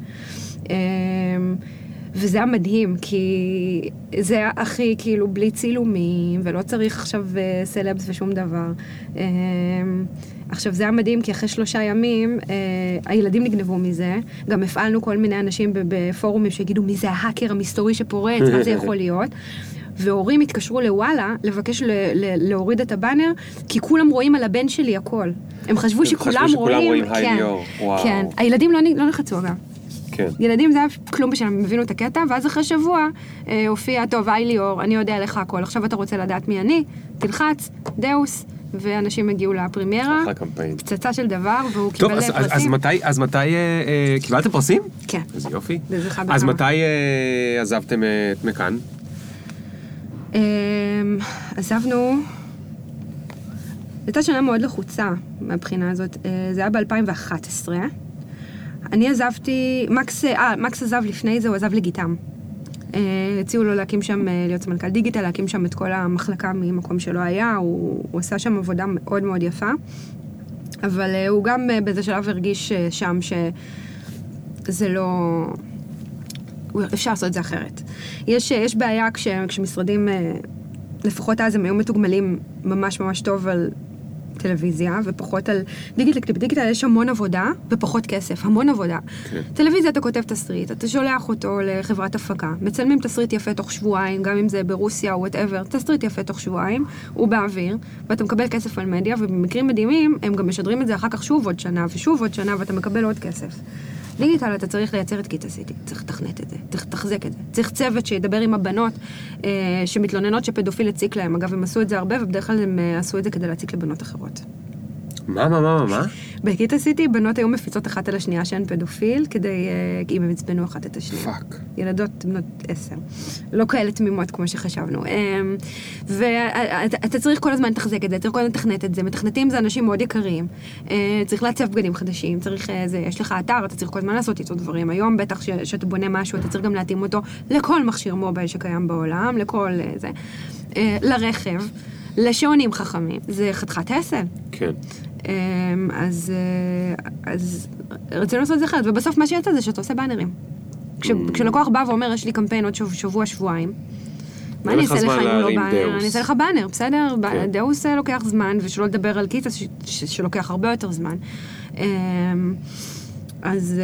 וזה היה מדהים, כי זה היה הכי כאילו בלי צילומים, ולא צריך עכשיו אה, סלבס ושום דבר. אמ, עכשיו זה היה מדהים, כי אחרי שלושה ימים אה, הילדים נגנבו מזה. גם הפעלנו כל מיני אנשים בפורומים שיגידו מי זה ההאקר המסתורי שפורץ, מה זה יכול להיות. והורים התקשרו לוואלה לבקש ל- ל- להוריד את הבאנר, כי כולם רואים על הבן שלי הכל. הם חשבו שכולם חשבו שכולם רואים, רואים, כן, ליאור, וואו. כן. הילדים לא, לא נלחצו אגב. כן. ילדים זה היה כלום בשבילם, הם הבינו את הקטע, ואז אחרי שבוע אה, הופיע, טוב, היי ליאור, אני יודע לך הכל, עכשיו אתה רוצה לדעת מי אני, תלחץ, דאוס, ואנשים הגיעו לפרימיירה. פצצה של דבר, והוא טוב, קיבל אז, אז, אז פרסים. מתי, אז מתי, אה, אה, קיבלתם פרסים? כן. איזה יופי. אז בכמה. מתי אה, עזבתם אה, את מכאן? אמ, עזבנו, הייתה שנה מאוד לחוצה מהבחינה הזאת, אה, זה היה ב-2011. אני עזבתי, מקס, אה, מקס עזב לפני זה, הוא עזב לגיטם. אה, הציעו לו להקים שם, אה, להיות סמנכ"ל דיגיטל, להקים שם את כל המחלקה ממקום שלא היה, הוא, הוא עשה שם עבודה מאוד מאוד יפה. אבל אה, הוא גם באיזה שלב הרגיש שם שזה לא... אפשר לעשות את זה אחרת. יש, יש בעיה כש, כשמשרדים, לפחות אז הם היו מתוגמלים ממש ממש טוב על טלוויזיה, ופחות על דיגיטל, כי בדיגיטל יש המון עבודה ופחות כסף, המון עבודה. כן. טלוויזיה אתה כותב תסריט, אתה שולח אותו לחברת הפקה, מצלמים תסריט יפה תוך שבועיים, גם אם זה ברוסיה או whatever, תסריט יפה תוך שבועיים, הוא באוויר, ואתה מקבל כסף על מדיה, ובמקרים מדהימים הם גם משדרים את זה אחר כך שוב עוד שנה ושוב עוד שנה, ואתה מקבל עוד כסף. דיגיטל אתה צריך לייצר את קיטה סיטי, צריך לתכנת את זה, צריך לתחזק את זה. צריך צוות שידבר עם הבנות אה, שמתלוננות שפדופיל הציק להם. אגב, הם עשו את זה הרבה, ובדרך כלל הם אה, עשו את זה כדי להציק לבנות אחרות. מה, מה, מה, מה, בקיטה סיטי בנות היו מפיצות אחת על השנייה שהן פדופיל, כדי, אה, אם הם עצבנו אחת את השנייה. fuck. ילדות בנות עשר. לא כאלה תמימות כמו שחשבנו. אמ, ואתה צריך כל הזמן לתחזק את זה, צריך כל הזמן לתכנת את זה. מתכנתים זה אנשים מאוד יקרים. אה, צריך לעצב בגדים חדשים, צריך אה, זה, יש לך אתר, אתה צריך כל הזמן לעשות איתו דברים. היום בטח ש- שאתה בונה משהו, אתה צריך גם להתאים אותו לכל מכשיר מובייל שקיים בעולם, לכל אה, זה. אה, לרכב, לשעונים חכמים. זה חתיכת הסל. כן. אמ, אז, אה, אז רצינו לעשות את זה אחרת, ובסוף מה שיצא זה שאתה עושה באנרים. כש, Mm. כשלקוח בא ואומר, יש לי קמפיין עוד שב- שבוע, שבועיים, מה אני אעשה לך אם לא באנר? אני אעשה לך באנר, בסדר? כן. דאוס אה, לוקח זמן, ושלא לדבר על ש- ש- שלוקח הרבה יותר זמן. אמ, אז...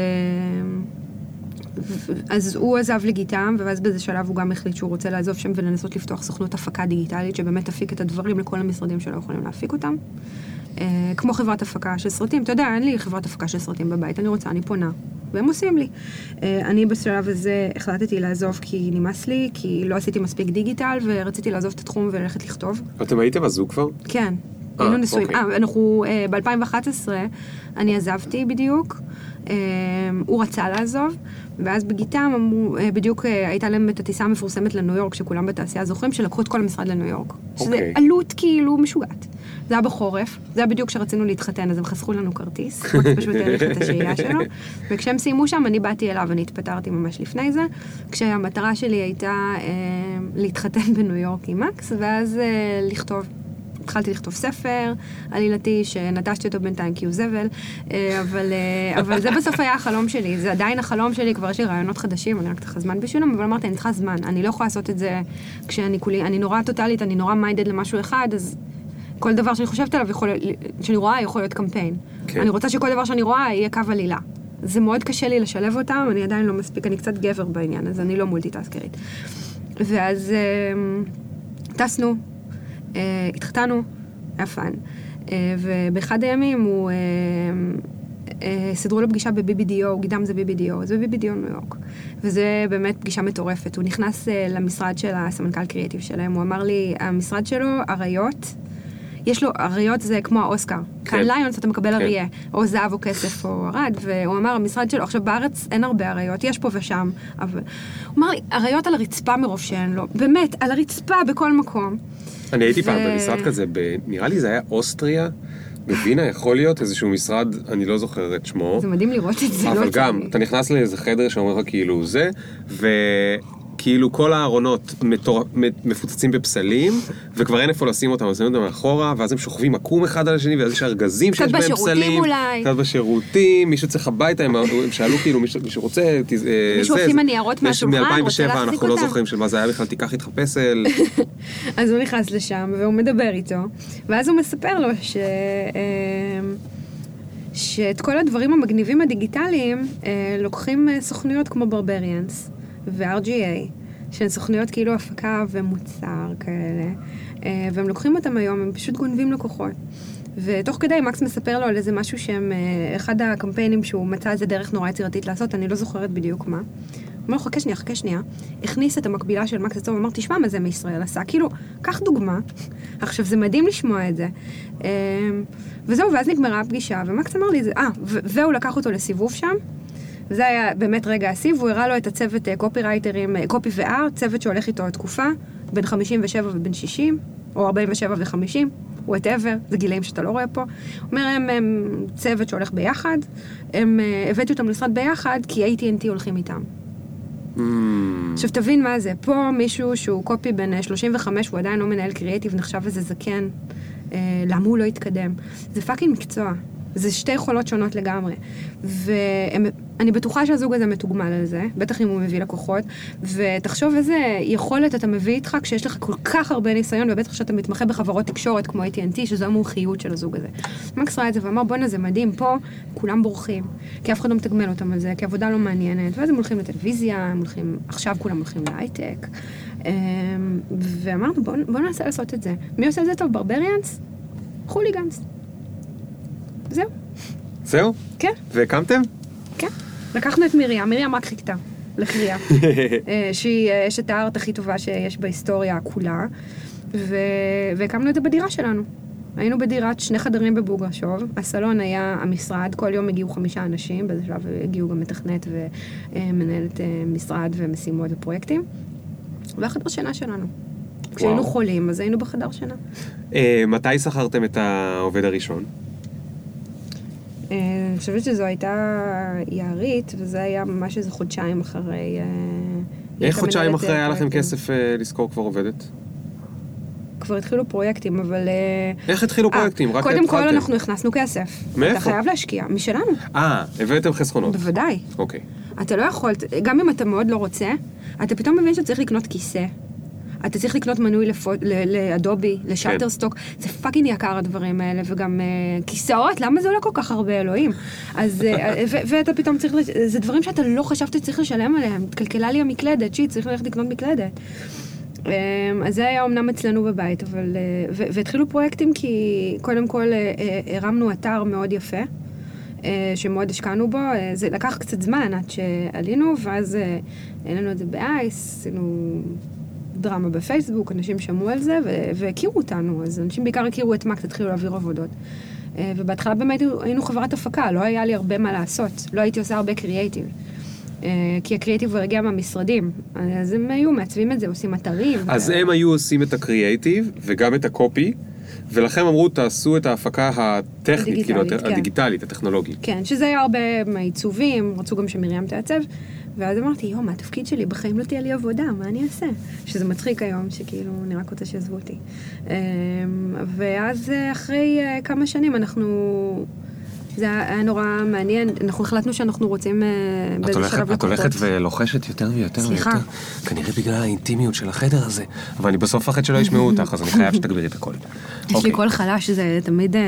אז הוא עזב לגיטם, ואז באיזה שלב הוא גם החליט שהוא רוצה לעזוב שם ולנסות לפתוח סוכנות הפקה דיגיטלית, שבאמת תפיק את הדברים לכל המשרדים שלא יכולים להפיק אותם. אה, כמו חברת הפקה של סרטים, אתה יודע, אין לי חברת הפקה של סרטים בבית, אני רוצה, אני פונה, והם עושים לי. אה, אני בשלב הזה החלטתי לעזוב כי נמאס לי, כי לא עשיתי מספיק דיגיטל, ורציתי לעזוב את התחום וללכת לכתוב. אתם הייתם הזוג כבר? כן. אה, היינו נשואים. אוקיי. אה, אנחנו, אה, ב-2011, אני עזבתי בדיוק. אה, הוא רצה לעזוב, ואז בגיטם אמרו, אה, בדיוק אה, הייתה להם את הטיסה המפורסמת לניו יורק, שכולם בתעשייה זוכרים, שלקחו את כל המשרד לניו יורק. שזה אוקיי. עלות כאילו משוגעת. זה היה בחורף, זה היה בדיוק כשרצינו להתחתן, אז הם חסכו לנו כרטיס, פשוט האריך את השהייה שלו, וכשהם סיימו שם, אני באתי אליו, אני התפטרתי ממש לפני זה, כשהמטרה שלי הייתה אה, להתחתן בניו יורק עם מקס, ואז אה, לכתוב. התחלתי לכתוב ספר עלילתי שנטשתי אותו בינתיים כי הוא זבל, אה, אבל, אה, אבל זה בסוף היה החלום שלי, זה עדיין החלום שלי, כבר יש לי רעיונות חדשים, אני רק צריכה זמן בשבילם, אבל אמרתי, אני צריכה זמן, אני לא יכולה לעשות את זה כשאני כולי, אני נורא טוטאלית, אני נורא minded למשהו אחד, אז כל דבר שאני חושבת עליו, יכול, שאני רואה, יכול להיות קמפיין. כן. אני רוצה שכל דבר שאני רואה יהיה קו עלילה. זה מאוד קשה לי לשלב אותם, אני עדיין לא מספיק, אני קצת גבר בעניין, אז אני לא מולטיטאסקרית. ואז אה, טסנו, התחתנו, היה fun. אה, ובאחד הימים הוא, אה, אה, סידרו לו פגישה ב-BBDO, גיתם זה BBDO, זה ב-BBDO ניו יורק. וזה באמת פגישה מטורפת. הוא נכנס אה, למשרד של הסמנכ"ל קריאיטיב שלהם, הוא אמר לי, המשרד שלו, אריות, יש לו, אריות זה כמו האוסקר. כן. קאן ליונס אתה מקבל כן. אריה, או זהב או כסף או ארד, והוא אמר, המשרד שלו, עכשיו בארץ אין הרבה אריות, יש פה ושם, אבל... הוא אמר לי, אריות על הרצפה מרוב שאין לו, באמת, על הרצפה בכל מקום. אני הייתי ו- פעם במשרד כזה, ב- נראה לי זה היה אוסטריה, בווינה, יכול להיות איזשהו משרד, אני לא זוכר את שמו. זה מדהים לראות את זה, לא אבל יצא גם. אתה נכנס לאיזה חדר שאומר לך כאילו זה, וכאילו כל הארונות מטור... מפוצצים בפסלים, וכבר אין איפה לשים אותם, אז שמים אותם מאחורה, ואז הם שוכבים עקום אחד על השני, ואז יש ארגזים קצת שיש בהם בשירותים פסלים. אולי. קצת בשירותים, מישהו צריך הביתה, הם, הם שאלו כאילו, מישהו, מישהו רוצה, תז- אה, מישהו זה, הוציא זה. מניירות מהשולחן, רוצה מ-2007 להחזיק אנחנו לא אותם. זוכרים של מה זה היה בכלל, תיקח איתך פסל. אז הוא נכנס לשם והוא מדבר איתו, ואז הוא מספר לו ש... אמ, שאת כל הדברים המגניבים הדיגיטליים אה, לוקחים אה, סוכנויות כמו ברבריאנס ו-RGA, שהן סוכנויות כאילו הפקה ומוצר כאלה, אה, והם לוקחים אותם היום, הם פשוט גונבים לקוחות. ותוך כדי מקס מספר לו על איזה משהו שהם, אה, אחד הקמפיינים שהוא מצא איזה דרך נורא יצירתית לעשות, אני לא זוכרת בדיוק מה. אומר לו, חכה שנייה, חכה שנייה. הכניס את המקבילה של מקס אצלו, ואמר, תשמע מה זה מישראל עשה. כאילו, קח דוגמה. עכשיו, זה מדהים לשמוע את זה. אה, וזהו, ואז נגמרה הפגישה, ומקס אמר לי, אה, והוא לקח אותו לסיבוב שם. וזה היה באמת רגע השיא, והוא הראה לו את הצוות קופי רייטרים, קופי וארט, צוות שהולך איתו תקופה, בין 57 ובין 60, או 47 ו-50, whatever, זה גילאים שאתה לא רואה פה. הוא אומר, הם, הם צוות שהולך ביחד, הם, אה, הבאתי אותם למשרד ביחד, כי AT&T הולכים איתם. אממ, עכשיו תבין מה זה, פה מישהו שהוא קופי בן אה, 35, הוא עדיין לא מנהל קריאיטיב, נחשב איזה זקן, אה, למה הוא לא התקדם? זה fucking מקצוע, זה שתי יכולות שונות לגמרי. ואני בטוחה שהזוג הזה מתוגמל על זה, בטח אם הוא מביא לקוחות, ותחשוב איזה יכולת אתה מביא איתך כשיש לך כל כך הרבה ניסיון, ובטח שאתה מתמחה בחברות תקשורת כמו AT&T, שזו המומחיות של הזוג הזה. מקס ראה את זה ואמר, בואנה זה מדהים, פה כולם בורחים, כי אף אחד לא מתגמל אותם על זה, כי עבודה לא מעניינת, ואז הם הולכים לטלוויזיה, הם הולכים, עכשיו כולם הולכים להייטק. אמ, ואמרנו, בואו בוא ננסה לעשות את זה. מי עושה את זה טוב? ברבריאנס? חוליגנס. זהו, זהו? כן. והקמתם? כן. לקחנו את מרים, מרים רק חיכתה לקריאה. אה, שהיא אה, אשת הארט הכי טובה שיש בהיסטוריה כולה. ו... והקמנו את זה בדירה שלנו. היינו בדירת שני חדרים בבוגרשוב, הסלון היה המשרד, כל יום הגיעו חמישה אנשים, באיזה שלב הגיעו גם מתכנת ומנהלת אה, משרד ומשימות ופרויקטים. והחדר שינה שלנו. כשהיינו חולים, אז היינו בחדר שינה. אה, מתי שכרתם את העובד הראשון? אה, אני חושבת שזו הייתה יערית, וזה היה ממש איזה חודשיים אחרי... אה, איך חודשיים אחרי היה לכם. כסף אה, לשכור כבר עובדת? כבר התחילו פרויקטים, אבל... איך התחילו פרויקטים? רק קודם כל התחלתם. אנחנו הכנסנו כסף. מאיפה? אתה חייב להשקיע, משלנו, אה, הבאתם חסכונות. בוודאי. אוקיי. אתה לא יכול, גם אם אתה מאוד לא רוצה, אתה פתאום מבין שאתה צריך לקנות כיסא. אתה צריך לקנות מנוי לפו- ל- לאדובי, כן. לשאטרסטוק, זה fucking יקר הדברים האלה, וגם אה, כיסאות, למה זה עולה כל כך הרבה, אלוהים? אז, uh, ו- ואתה פתאום צריך, זה דברים שאתה לא חשבת שצריך לשלם עליהם, התקלקלה לי המקלדת, שיט, צריך ללכת לקנות מקלדת. Um, אז זה היה אמנם אצלנו בבית, אבל... ו- והתחילו פרויקטים כי קודם כל הרמנו אתר מאוד יפה. אה, שמאוד השקענו בו, אה, זה לקח קצת זמן עד שעלינו, ואז אה, העלינו את זה באייס, עשינו דרמה בפייסבוק, אנשים שמעו על זה והכירו אותנו, אז אנשים בעיקר הכירו את מקס, התחילו להעביר עבודות. אה, ובהתחלה באמת היינו חברת הפקה, לא היה לי הרבה מה לעשות, לא הייתי עושה הרבה קריאייטיב. אה, כי הקריאייטיב כבר הגיע מהמשרדים, אז הם היו מעצבים את זה, עושים אתרים. אז ו- הם היו עושים את הקריאייטיב וגם את הקופי, ולכם אמרו תעשו את ההפקה הטכנית, כאילו הדיגיטלית, הט- כן. הדיגיטלית, הטכנולוגית. כן, שזה היה הרבה מהעיצובים, רצו גם שמרים תעצב, ואז אמרתי, יואו, מה התפקיד שלי? בחיים לא תהיה לי עבודה, מה אני אעשה? שזה מצחיק היום, שכאילו, אני רק רוצה שיעזבו אותי. אמ, ואז אה, אחרי אה, כמה שנים אנחנו... זה היה נורא מעניין, אנחנו החלטנו שאנחנו רוצים אה, באיזה שלב את הולכת לקוחות. ולוחשת יותר ויותר סליחה. ויותר. כנראה בגלל האינטימיות של החדר הזה. אבל אני בסוף מפחד שלא ישמעו אותך, אז אני חייב שתגבירי את הקול. יש לי אוקיי, קול חלש, זה תמיד... אה,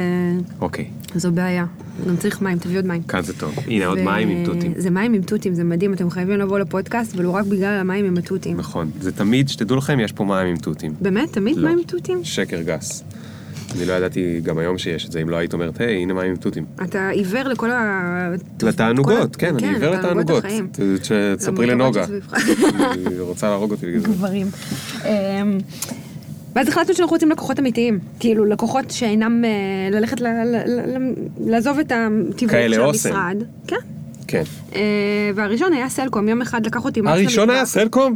אוקיי, זו בעיה. גם צריך מים, תביא עוד מים. כאן זה טוב. הנה עוד מים עם תותים. זה מים עם תותים, זה מדהים, אתם חייבים לבוא לפודקאסט, ולא רק בגלל המים עם התותים. נכון, זה תמיד, שתדעו לכם, יש פה מים עם תותים. באמת? תמיד לא. מים עם תותים? שקר גס. אני לא ידעתי גם היום שיש את זה, אם לא היית אומרת, היי, הנה מים עם תותים. אתה עיוור לכל ה... לתענוגות, כן, אני עיוור לתענוגות. ת- תספרי לנוגה. היא רוצה להרוג אותי בגלל זה. גברים. אמ, ואז החלטנו שאנחנו רוצים לקוחות אמיתיים. כאילו, לקוחות שאינם אה, ללכת, לעזוב את הטבעיות של. המשרד. כן. כן. אה, והראשון היה סלקום, יום אחד לקח אותי הראשון היה. סלקום?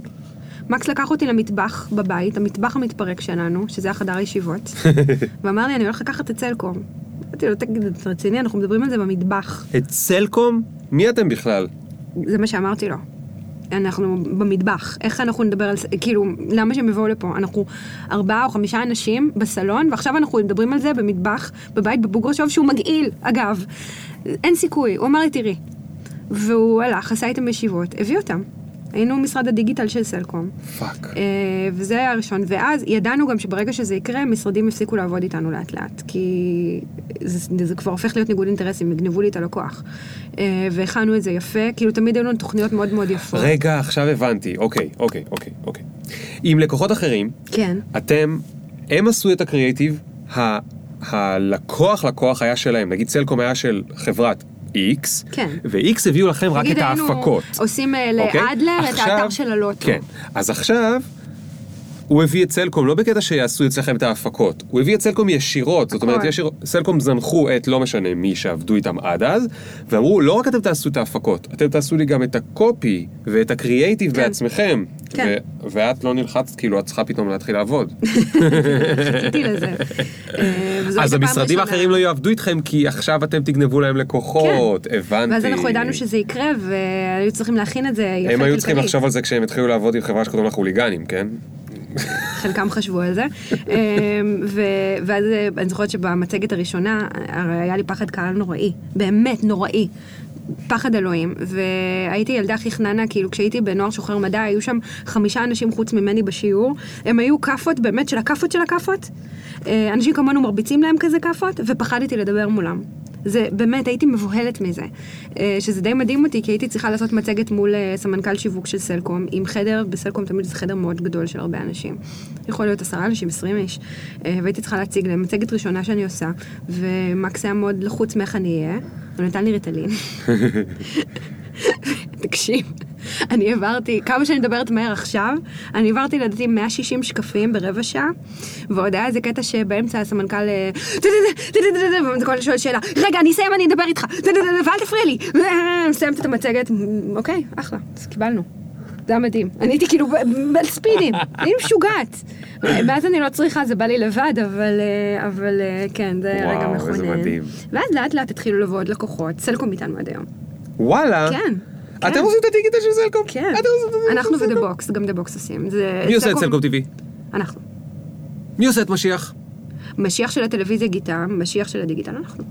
מקס לקח אותי למטבח בבית, המטבח המתפרק שלנו, שזה היה חדר הישיבות, ואמר לי, אני הולך לקחת את סלקום. אמרתי לו, תגיד, אתה רציני? אנחנו מדברים על זה במטבח. את סלקום? מי אתם בכלל? זה מה שאמרתי לו. אנחנו במטבח, איך אנחנו נדבר על זה, כאילו, למה שהם יבואו לפה? אנחנו ארבעה או חמישה אנשים בסלון, ועכשיו אנחנו מדברים על זה במטבח, בבית בבוגרשוב, שהוא מגעיל, אגב. אין סיכוי, הוא אמר לי, תראי. והוא הלך, עשה איתם ישיבות, הביא אותם. היינו משרד הדיגיטל של סלקום. fuck. אה, וזה היה הראשון, ואז ידענו גם שברגע שזה יקרה, משרדים יפסיקו לעבוד איתנו לאט לאט, כי זה, זה כבר הופך להיות ניגוד אינטרסים, יגנבו לי את הלקוח. אה, והכנו את זה יפה, כאילו תמיד היו לנו תוכניות מאוד מאוד יפות. רגע, עכשיו הבנתי. אוקיי, אוקיי, אוקיי, אוקיי. עם לקוחות אחרים, כן, אתם, הם עשו את הקריאיטיב, ה- הלקוח לקוח היה שלהם, נגיד סלקום היה של חברת X, כן. ו-X הביאו לכם רק נגיד את היינו ההפקות. עושים אה, אוקיי? לאדלר את עכשיו- האתר של הלוטו. כן, אז עכשיו... הוא הביא את סלקום, לא בקטע שיעשו אצלכם את ההפקות, הוא הביא את סלקום ישירות, זאת אומרת. ישיר, סלקום זנחו את לא משנה מי שעבדו איתם עד אז, ואמרו, לא רק אתם תעשו את ההפקות, אתם תעשו לי גם את הקופי ואת הקריאייטיב כן. בעצמכם. כן. ו- ואת לא נלחצת, כאילו, את צריכה פתאום להתחיל לעבוד. חיכיתי לזה. אה, אז המשרדים. האחרים לא יעבדו איתכם, כי עכשיו אתם תגנבו להם לקוחות, הבנתי. כן. ואז אנחנו ידענו שזה יקרה, והיו צריכים להכין את זה יפה הם היו צריכים כלכלית. לחשוב על זה כשהם התחילו לעבוד עם חברה שקוראים לה חוליגנים, כן? חלקם חשבו על זה. אמ, ו- ואז אה, אני זוכרת שבמצגת הראשונה, הרי היה לי פחד קהל נוראי, באמת נוראי. פחד אלוהים, והייתי ילדה הכי חננה, כאילו כשהייתי בנוער שוחר מדע, היו שם חמישה אנשים חוץ ממני בשיעור, הם היו כאפות, באמת של הכאפות של הכאפות, אה, אנשים כמונו מרביצים להם כזה כאפות, ופחדתי לדבר מולם. זה באמת, הייתי מבוהלת מזה. אה, שזה די מדהים אותי, כי הייתי צריכה לעשות מצגת מול אה, סמנכ"ל שיווק של סלקום, עם חדר, בסלקום תמיד זה חדר מאוד גדול של הרבה אנשים. יכול להיות עשרה אנשים, עשרים איש. אה, והייתי צריכה להציג להם מצגת ראשונה שאני עושה, ומקס היה מאוד לחוץ מאיך אני אהיה, הוא נתן לי ריטלין. תקשיב, אני העברתי, כמה שאני מדברת מהר עכשיו, אני העברתי לדעתי 160 שקפים ברבע שעה, ועוד היה איזה קטע שבאמצע הסמנכ"ל, אה, וכל שואל שאלה, רגע, אני אסיים, אני אדבר איתך, ואל תפריע לי, מסיימת את המצגת, אוקיי, אחלה, אז קיבלנו. זה היה מדהים. אני הייתי כאילו על ספידים, אני משוגעת. מאז אני לא צריכה, זה בא לי לבד, אבל, אה, אבל אה, כן, זה היה רגע וואו, מכונן. איזה מדהים. ואז לאט לאט התחילו לבוא עוד לקוחות, סלקום איתנו עד היום. וואלה. כן. אתם כן. עושים את הדיגיטל של סלקום? כן, אתם את אנחנו? ודה בוקס, גם דה בוקס עושים. מי עושה את סלקום TV? אנחנו. מי עושה את משיח? משיח של הטלוויזיה גיתם, משיח של הדיגיטל אנחנו.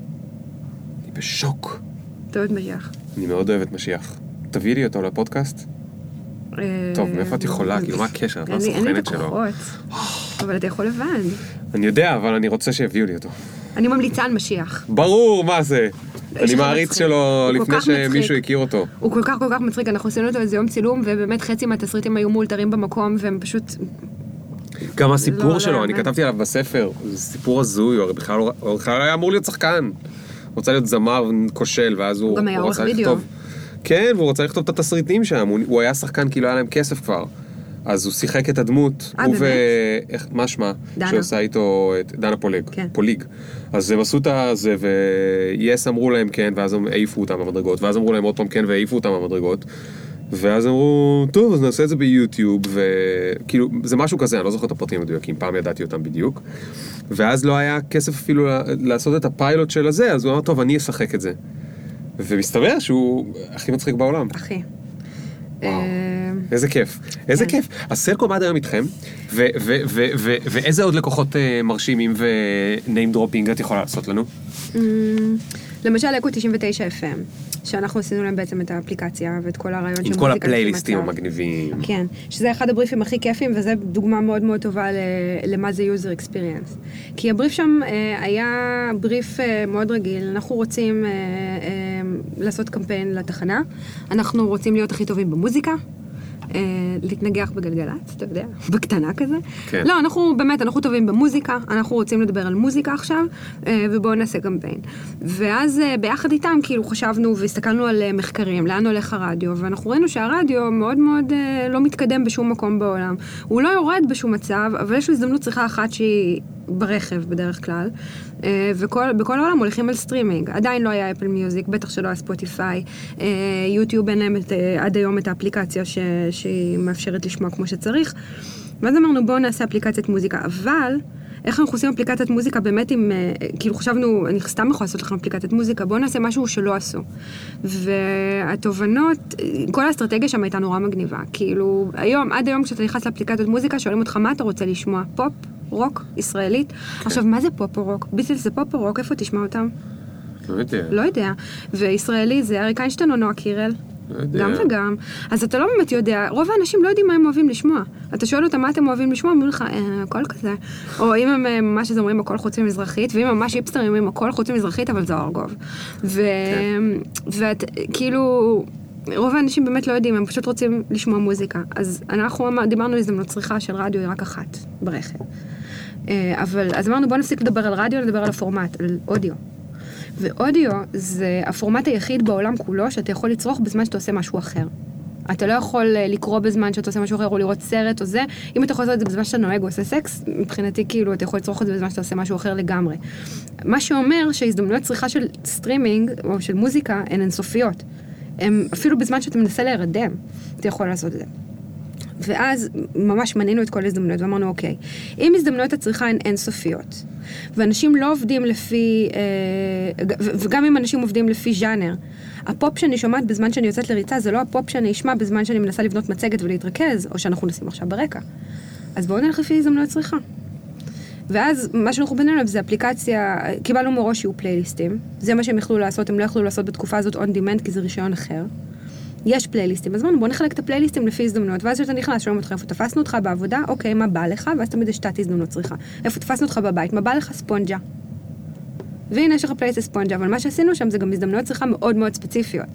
אני בשוק. אתה אוהב משיח. אני מאוד אוהב את משיח. תביאי לי אותו לפודקאסט. טוב, מאיפה את יכולה? כאילו, מה הקשר? את לא אין לי- אין לי את הסוכנת שלו. הכוחות. אבל אתה יכול לבד. אני יודע, אבל אני רוצה שיביאו לי אותו. אני ממליצה על משיח. ברור, מה זה? אני מעריץ. שלו לפני. שמישהו הכיר אותו. הוא כל כך כל כך מצחיק, אנחנו עשינו אותו איזה יום צילום, ובאמת חצי מהתסריטים היו מאולתרים במקום, והם פשוט... גם לא, הסיפור לא שלו, אני יאמן. כתבתי עליו בספר, זה סיפור הזוי, הוא הרי בכלל לא- הוא בכלל היה אמור להיות שחקן. הוא רצה להיות זמר כושל, ואז הוא הוא גם היה עורך רצה וידאו. לכתוב. כן, והוא רצה לכתוב את התסריטים שם, הוא- הוא היה שחקן כי לא היה להם כסף כבר. אז הוא שיחק את הדמות, אה, הוא ו... איך, מה שמה? דנה. שעושה איתו את דנה פולג, כן. פוליג. אז הם עשו את הזה, ויס אמרו להם כן, ואז הם העיפו אותם במדרגות, ואז אמרו להם עוד פעם כן, והעיפו אותם במדרגות. ואז אמרו, טוב, אז נעשה את זה ביוטיוב, וכאילו, זה משהו כזה, אני לא זוכר את הפרטים המדויקים, פעם ידעתי אותם בדיוק. ואז לא היה כסף אפילו לעשות את הפיילוט של הזה, אז הוא אמר, טוב, אני אשחק את זה. ומסתבר שהוא הכי מצחיק בעולם. אחי. איזה כיף, איזה כן. כיף. אז סלקום עד היום איתכם, ואיזה עוד לקוחות אה, מרשימים ו-name dropping את יכולה לעשות לנו? אמ, למשל אקו 99 FM, שאנחנו עשינו להם בעצם את האפליקציה ואת כל הרעיון של עם מוזיקה. כל לפי הפלייליסטים. המגניבים. כן, שזה אחד הבריפים הכי כיפים, וזו דוגמה מאוד מאוד טובה למה זה user experience. כי הבריף שם אה, היה בריף אה, מאוד רגיל, אנחנו רוצים אה, לעשות קמפיין לתחנה, אנחנו רוצים להיות הכי טובים במוזיקה, להתנגח בגלגלצ, אתה יודע, בקטנה כזה. כן. לא, אנחנו באמת, אנחנו טובים במוזיקה, אנחנו רוצים לדבר על מוזיקה עכשיו, אה, ובואו נעשה קמפיין. ואז אה, ביחד איתם, כאילו, חשבנו והסתכלנו על אה, מחקרים, לאן הולך הרדיו, ואנחנו ראינו שהרדיו מאוד מאוד אה, לא מתקדם בשום מקום בעולם. הוא לא יורד בשום מצב, אבל יש לו הזדמנות צריכה אחת שהיא ברכב בדרך כלל, אה, ובכל העולם הולכים על סטרימינג. עדיין לא היה אפל מיוזיק, בטח שלא היה ספוטיפיי. אה, יוטיוב אין להם אה, עד היום את האפליקציה ש, שהיא מאפשרת לשמוע כמו שצריך. ואז אמרנו בואו נעשה אפליקציית מוזיקה, אבל איך אנחנו עושים אפליקציית מוזיקה באמת עם, אה, כאילו חשבנו, אני סתם יכולה לעשות לכם אפליקציית מוזיקה, בואו נעשה משהו שלא עשו. והתובנות, כל האסטרטגיה שם הייתה נורא מגניבה. כאילו, היום, עד היום כשאתה נכנס לאפליקציית מוזיקה, שואלים אותך מה אתה רוצה לשמוע, פופ, רוק, ישראלית. עכשיו, מה זה פופ או רוק? ביטלס זה פופ או רוק, איפה תשמע אותם? לא יודע. לא יודע. וישראלי זה אריק איינשטיין או נועה קירל? לא יודע. גם וגם. אז אתה לא באמת יודע, רוב האנשים לא יודעים מה הם אוהבים לשמוע. אתה שואל אותם מה אתם אוהבים לשמוע, אומרים לך, אה, הכל כזה. או אם הם אה, ממש אז אומרים הכל חוץ ממזרחית, ואם הם ממש היפסטרים אומרים הכל חוץ ממזרחית, אבל זוהר ארגוב. ו... ואת, כאילו... רוב האנשים באמת לא יודעים, הם פשוט רוצים לשמוע מוזיקה. אז אנחנו דיברנו על הזדמנות צריכה של רדיו היא רק אחת ברכב. אה, אבל, אז אמרנו בוא נפסיק לדבר על רדיו, נדבר על הפורמט, על אודיו. ואודיו זה הפורמט היחיד בעולם כולו שאתה יכול לצרוך בזמן שאתה עושה משהו אחר. אתה לא יכול אה, לקרוא בזמן שאתה עושה משהו אחר או לראות סרט או זה. אם אתה יכול לעשות את זה בזמן שאתה נוהג או עושה סקס, מבחינתי כאילו אתה יכול לצרוך את זה בזמן שאתה עושה משהו אחר לגמרי. מה שאומר שהזדמנויות צריכה של סטרימינג או של מוזיקה הן אינסופיות. הם אפילו בזמן שאתה מנסה להירדם, אתה יכול לעשות את זה. ואז ממש מנינו את כל ההזדמנויות ואמרנו, אוקיי, אם הזדמנויות הצריכה הן אינסופיות, ואנשים לא עובדים לפי, אה, וגם אם אנשים עובדים לפי ז'אנר, הפופ שאני שומעת בזמן שאני יוצאת לריצה זה לא הפופ שאני אשמע בזמן שאני מנסה לבנות מצגת ולהתרכז, או שאנחנו נשים עכשיו ברקע. אז בואו נלך לפי הזדמנויות צריכה. ואז מה שאנחנו בנינו עליו זה אפליקציה, קיבלנו מראש שיהיו פלייליסטים, זה מה שהם יכלו לעשות, הם לא יכלו לעשות בתקופה הזאת on demand כי זה רישיון אחר. יש פלייליסטים, אז אמרנו בוא נחלק את הפלייליסטים לפי הזדמנויות, ואז כשאתה נכנס, שואלים אותך איפה תפסנו אותך בעבודה, אוקיי, מה בא לך, ואז תמיד יש תת הזדמנות צריכה. איפה תפסנו אותך בבית, מה בא לך ספונג'ה. והנה יש לך פלייליסט לספונג'ה, אבל מה שעשינו שם זה גם הזדמנויות צריכה מאוד מאוד ספציפיות.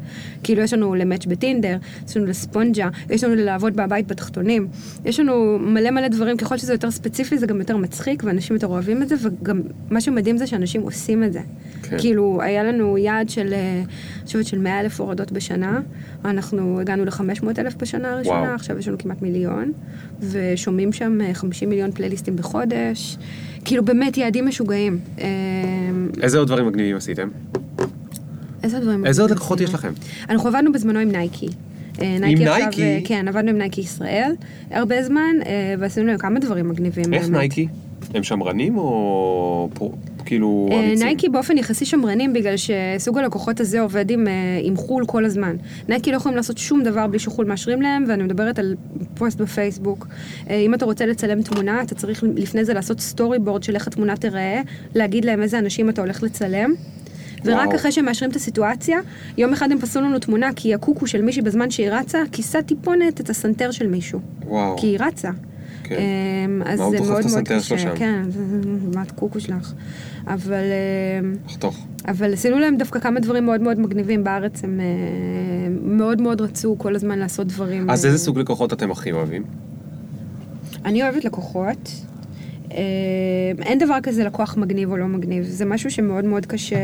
כאילו יש לנו למאץ' בטינדר, יש לנו לספונג'ה, יש לנו לעבוד בבית בתחתונים, יש לנו מלא מלא דברים, ככל שזה יותר ספציפי זה גם יותר מצחיק, ואנשים יותר אוהבים את זה, וגם מה שמדהים זה שאנשים עושים את זה. כן. כאילו, היה לנו יעד של, אה, אני חושבת של 100 אלף הורדות בשנה, אנחנו הגענו ל-500 אלף בשנה הראשונה, וואו. עכשיו יש לנו כמעט מיליון, ושומעים שם אה, 50 מיליון פלייליסטים בחודש, כאילו באמת יעדים משוגעים. אה, איזה עוד דברים מגניבים עשיתם? איזה דברים? איזה עוד? לקוחות יש לכם? אנחנו עבדנו בזמנו עם נייקי. אה, נייקי עכשיו, נייקי? אה, כן, עבדנו עם נייקי ישראל הרבה זמן, ועשינו להם כמה דברים מגניבים. איך באמת. נייקי? הם שמרנים או כאילו אה, אמיצים? נייקי באופן יחסי שמרנים בגלל שסוג הלקוחות הזה עובד עם, אה, עם חו"ל כל הזמן. נייקי לא יכולים לעשות שום דבר בלי שחו"ל מאשרים להם, ואני מדברת על פוסט בפייסבוק. אה, אם אתה רוצה לצלם תמונה, אתה צריך לפני זה לעשות storyboard של איך התמונה תיראה, להגיד להם איזה אנשים אתה הולך לצלם. ורק וואו. אחרי שהם מאשרים את הסיטואציה, יום אחד הם פסלו לנו תמונה כי הקוקו של מישהי בזמן שהיא רצה, כיסה טיפונת את הסנטר של מישהו. וואו. כי היא רצה. כן. אמ, אז זה מאוד מאוד קשה. כן, מה את קוקו שלך. אבל, אמ, לחתוך. אבל עשינו להם דווקא כמה דברים מאוד מאוד מגניבים בארץ, הם אה, מאוד מאוד רצו כל הזמן לעשות דברים. אז איזה סוג לקוחות אתם הכי אוהבים? אני אוהבת לקוחות. אה, אין דבר כזה לקוח מגניב או לא מגניב, זה משהו שמאוד מאוד קשה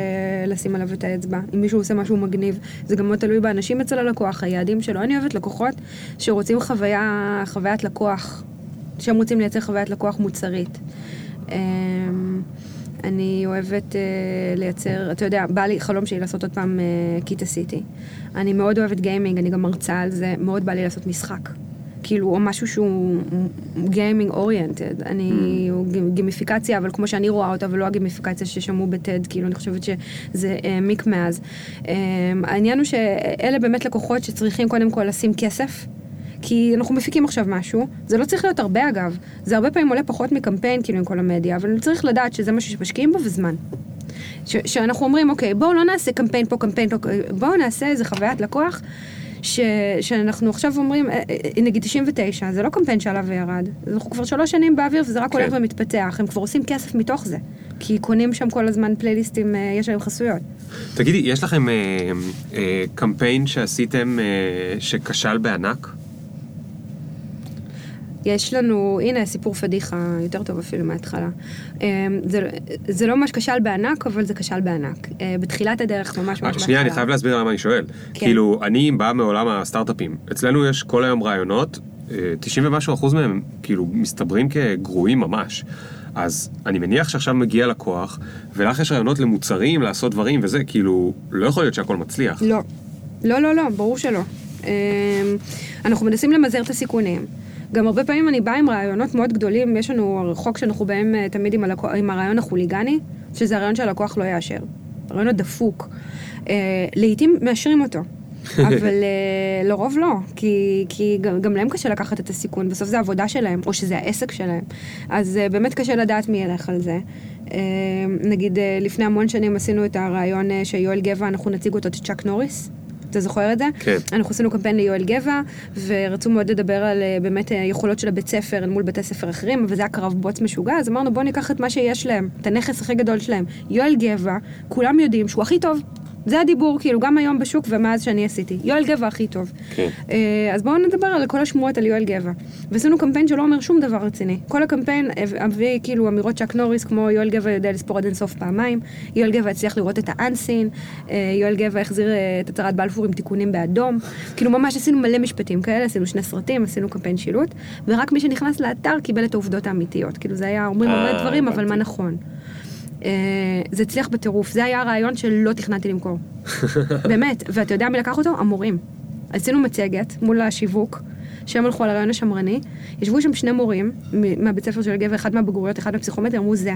לשים עליו את האצבע. אם מישהו עושה משהו מגניב, זה גם מאוד תלוי באנשים אצל הלקוח, היעדים שלו. אני אוהבת לקוחות שרוצים חוויה, חוויית לקוח, שהם רוצים לייצר חוויית לקוח מוצרית. אה, אני אוהבת אה, לייצר, אתה יודע, בא לי, חלום שלי לעשות עוד פעם אה, קיטה סיטי. אני מאוד אוהבת גיימינג, אני גם מרצה על זה, מאוד בא לי לעשות משחק. כאילו, או משהו שהוא גיימינג אוריינטד. אני, ג- גימיפיקציה, אבל כמו שאני רואה אותה, ולא הגימיפיקציה ששמעו בטד, כאילו, אני חושבת שזה העמיק מאז. אה, העניין הוא שאלה באמת לקוחות שצריכים קודם כל לשים כסף. כי אנחנו מפיקים עכשיו משהו, זה לא צריך להיות הרבה אגב, זה הרבה פעמים עולה פחות מקמפיין כאילו עם כל המדיה, אבל צריך לדעת שזה משהו שמשקיעים בו וזמן. ש- שאנחנו אומרים, אוקיי, בואו לא נעשה קמפיין פה, קמפיין פה, בואו נעשה איזה חוויית לקוח, ש, שאנחנו עכשיו אומרים, אה, אה, נגיד 99, זה לא קמפיין שעלה וירד, אנחנו כבר שלוש שנים באוויר וזה רק כן. הולך ומתפתח, הם כבר עושים כסף מתוך זה, כי קונים שם כל הזמן פלייליסטים, אה, יש להם חסויות. תגידי, יש לכם אה, אה, קמפיין שעשיתם אה, שכשל בענק? יש לנו, הנה סיפור פדיחה, יותר טוב אפילו מההתחלה. אה, זה, זה לא ממש כשל בענק, אבל זה כשל בענק. אה, בתחילת הדרך, ממש ממש שנייה, אני חייב להסביר למה אני שואל. כן. כאילו, אני בא מעולם הסטארט-אפים. אצלנו יש כל היום רעיונות, אה, 90 ומשהו אחוז מהם, כאילו, מסתברים כגרועים ממש. אז אני מניח שעכשיו מגיע לקוח, ולך יש רעיונות למוצרים, לעשות דברים וזה, כאילו, לא יכול להיות שהכל מצליח. לא. לא, לא, לא, ברור שלא. אמ, אנחנו מנסים למזער את הסיכונים. גם הרבה פעמים אני באה עם רעיונות מאוד גדולים, יש לנו חוק שאנחנו באים אה, תמיד עם, הלקוח, עם הרעיון החוליגני, שזה הרעיון שהלקוח לא יאשר. הרעיון הדפוק. אה, לעתים מאשרים אותו, אבל אה, לרוב לא, כי, כי גם, גם להם קשה לקחת את הסיכון, בסוף זה העבודה שלהם, או שזה העסק שלהם. אז אה, באמת קשה לדעת מי ילך על זה. אה, נגיד, אה, לפני המון שנים עשינו את הרעיון אה, שיואל גבע, אנחנו נציג אותו, את צ'אק נוריס. אתה זוכר את זה? כן. אנחנו עשינו קמפיין ליואל גבע, ורצו מאוד לדבר על אה, באמת אה, יכולות של הבית ספר אל מול בתי ספר אחרים, אבל זה היה קרב בוץ משוגע, אז אמרנו בואו ניקח את מה שיש להם, את הנכס הכי גדול שלהם. יואל גבע, כולם יודעים שהוא הכי טוב. זה הדיבור, כאילו, גם היום בשוק ומאז שאני עשיתי. יואל גבע הכי טוב. כן. אה, אז בואו נדבר על כל השמועות על יואל גבע. ועשינו קמפיין שלא אומר שום דבר רציני. כל הקמפיין הביא כאילו אמירות צ'אק נוריס, כמו יואל גבע יודע לספור עד אינסוף פעמיים, יואל גבע הצליח לראות את האנסין, אה, יואל גבע החזיר אה, את הצהרת בלפור עם תיקונים באדום. כאילו ממש עשינו מלא משפטים כאלה, עשינו שני סרטים, עשינו קמפיין שילוט, ורק מי שנכנס לאתר קיבל את העובדות האמיתיות. כאילו זה היה אומרים אה, הרבה דברים, אבל. מה נכון. אה, זה הצליח בטירוף, זה היה הרעיון שלא תכננתי למכור. באמת, ואתה יודע מי לקח אותו? המורים. עשינו מצגת מול השיווק, שהם הלכו על הרעיון השמרני, ישבו שם שני מורים מהבית ספר של גבר, אחד מהבגרויות, אחד מהפסיכומטר, אמרו זה.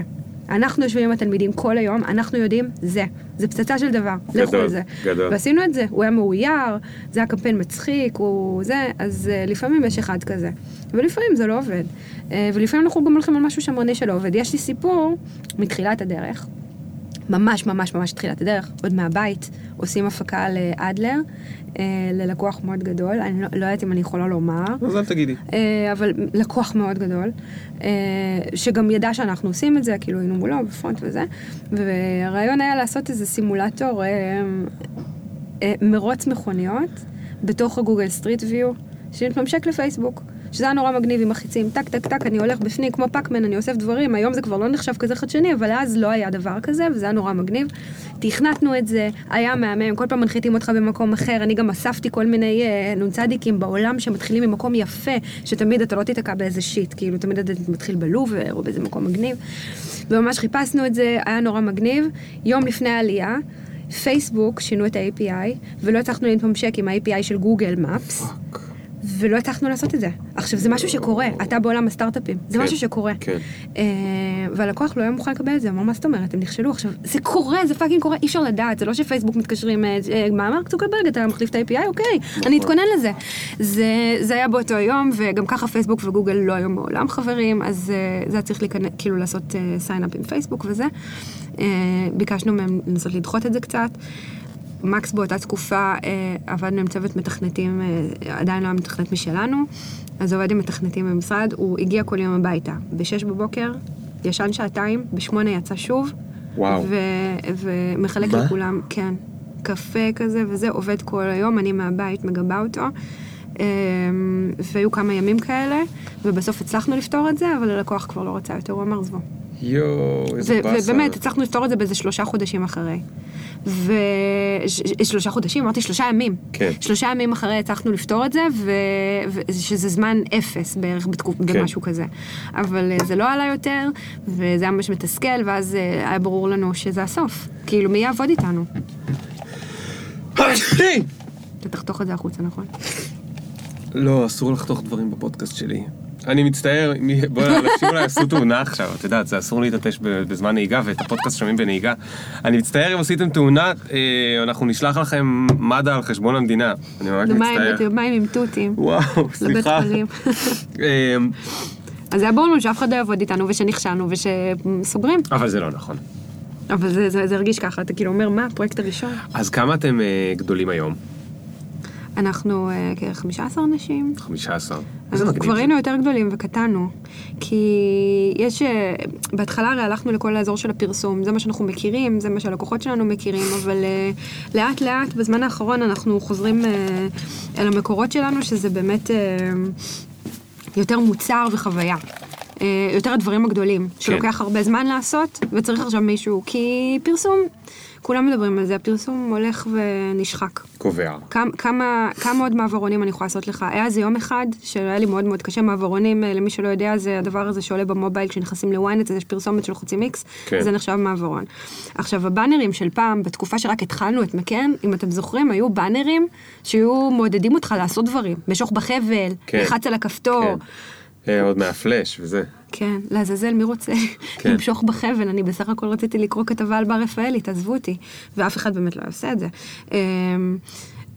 אנחנו יושבים עם התלמידים כל היום, אנחנו יודעים, זה. זה פצצה של דבר, לכו גדול, על זה. גדול. ועשינו את זה, הוא היה מאויר, זה היה קמפיין מצחיק, הוא זה, אז uh, לפעמים יש אחד כזה. ולפעמים זה לא עובד. Uh, ולפעמים אנחנו גם הולכים על משהו שמרני שלא עובד. יש לי סיפור מתחילת הדרך, ממש ממש ממש תחילת הדרך, עוד מהבית, עושים הפקה לאדלר, אה, ללקוח מאוד גדול, אני לא, לא יודעת אם אני יכולה לומר, אז אל תגידי. אה, אבל לקוח מאוד גדול, אה, שגם ידע שאנחנו עושים את זה, כאילו היינו מולו ב front וזה, והרעיון היה לעשות איזה סימולטור אה, אה, מרוץ מכוניות בתוך ה Google Street View, שמתממשק לפייסבוק. שזה היה נורא מגניב עם החיצים, טק טק טק, אני הולך בפנים כמו פאקמן, אני אוסף דברים, היום זה כבר לא נחשב כזה חדשני, אבל אז לא היה דבר כזה, וזה היה נורא מגניב. תכנתנו את זה, היה מהמם, כל פעם מנחיתים אותך במקום אחר, אני גם אספתי כל מיני אה, נ"צדיקים בעולם שמתחילים ממקום יפה, שתמיד אתה לא תיתקע באיזה שיט, כאילו תמיד אתה מתחיל בלובר או באיזה מקום מגניב. וממש חיפשנו את זה, היה נורא מגניב. יום לפני העלייה, פייסבוק שינו את ה-API, ולא הצלחנו להתממשק עם ה-API של גוגל מפס. ולא הצלחנו לעשות את זה. עכשיו, זה משהו שקורה, אתה בעולם הסטארט-אפים, זה כן, משהו שקורה. כן. אה, והלקוח לא היה מוכן לקבל את זה, אמר, מה זאת אומרת, הם נכשלו. עכשיו, זה קורה, זה fucking קורה, אי אפשר לדעת, זה לא שפייסבוק מתקשרים, אה, אה, מה אמר צוקרברג, אתה מחליף את ה-API, אוקיי, אני אתכונן לזה. זה, זה היה באותו יום, וגם ככה פייסבוק וגוגל לא היו מעולם חברים, אז אה, זה היה צריך להיכנס, כאילו לעשות sign up עם פייסבוק וזה. אה, ביקשנו מהם לנסות לדחות את זה קצת. מקס באותה תקופה אה, עבדנו עם צוות מתכנתים, אה, עדיין לא היה מתכנת משלנו, אז עובד עם מתכנתים במשרד, הוא הגיע כל יום הביתה, ב-6 בבוקר, ישן שעתיים, ב-8 יצא שוב, וואו. ומחלק? לכולם, כן, קפה כזה וזה, עובד כל היום, אני מהבית מגבה אותו. אה, והיו כמה ימים כאלה, ובסוף הצלחנו לפתור את זה, אבל הלקוח כבר לא רצה יותר, הוא אמר זבו. יואו, איזה ו- באסה. ובאמת, הצלחנו לפתור את זה באיזה שלושה חודשים אחרי. ושלושה חודשים, אמרתי שלושה ימים. כן. שלושה ימים אחרי הצלחנו לפתור את זה, ו- ושזה זמן אפס בערך בתקופ... כן. במשהו כזה. אבל אה, זה לא עלה יותר, וזה היה ממש מתסכל, ואז אה, היה ברור לנו שזה הסוף. כאילו, מי יעבוד איתנו? אתה תחתוך את זה החוצה, נכון? לא, אסור לחתוך דברים בפודקאסט שלי. אני מצטער, בואי, אנשים אולי עשו תאונה עכשיו, את יודעת, זה אסור להתעטש בזמן נהיגה, ואת הפודקאסט שומעים בנהיגה. אני מצטער אם עשיתם תאונה, אה, אנחנו נשלח לכם מד"א על חשבון המדינה. אני ממש מצטער. מים עם תותים. וואו, סליחה. אה, אז היה ברור לנו שאף אחד לא יעבוד איתנו, ושנכשלנו, ושסוגרים. אבל זה לא נכון. אבל זה, זה, זה הרגיש ככה, אתה כאילו אומר, מה, הפרויקט הראשון? אז כמה אתם אה, גדולים היום? אנחנו אה, כ-15 אנשים. 15. אז איזה מגניב כבר. היינו יותר גדולים וקטנו. כי יש... אה, בהתחלה הרי הלכנו לכל האזור של הפרסום, זה מה שאנחנו מכירים, זה מה שהלקוחות שלנו מכירים, אבל אה, לאט לאט, בזמן האחרון אנחנו חוזרים אה, אל המקורות שלנו, שזה באמת... אה, יותר מוצר וחוויה. יותר הדברים הגדולים, שלוקח הרבה זמן לעשות, וצריך עכשיו מישהו, כי פרסום, כולם מדברים על זה, הפרסום הולך ונשחק. קובע. כמה, כמה, כמה עוד מעברונים אני יכולה לעשות לך? היה איזה יום אחד שהיה לי מאוד מאוד קשה, מעברונים, אה, למי שלא יודע, זה הדבר הזה שעולה במובייל כשנכנסים לוויינט, אז יש פרסומת של חוצים איקס, כן. זה נחשב מעברון. עכשיו, הבאנרים של פעם, בתקופה שרק התחלנו את מקן, אם אתם זוכרים, היו באנרים שהיו מעודדים אותך לעשות דברים, משוך בחבל, כן. לחץ על הכפתור. כן. אה, עוד מהפלאש וזה. כן, לעזאזל, מי רוצה כן. למשוך בחבל? אני בסך הכל רציתי לקרוא כתבה על בר רפאלי, תעזבו אותי. ואף אחד באמת לא עושה את זה. אמ,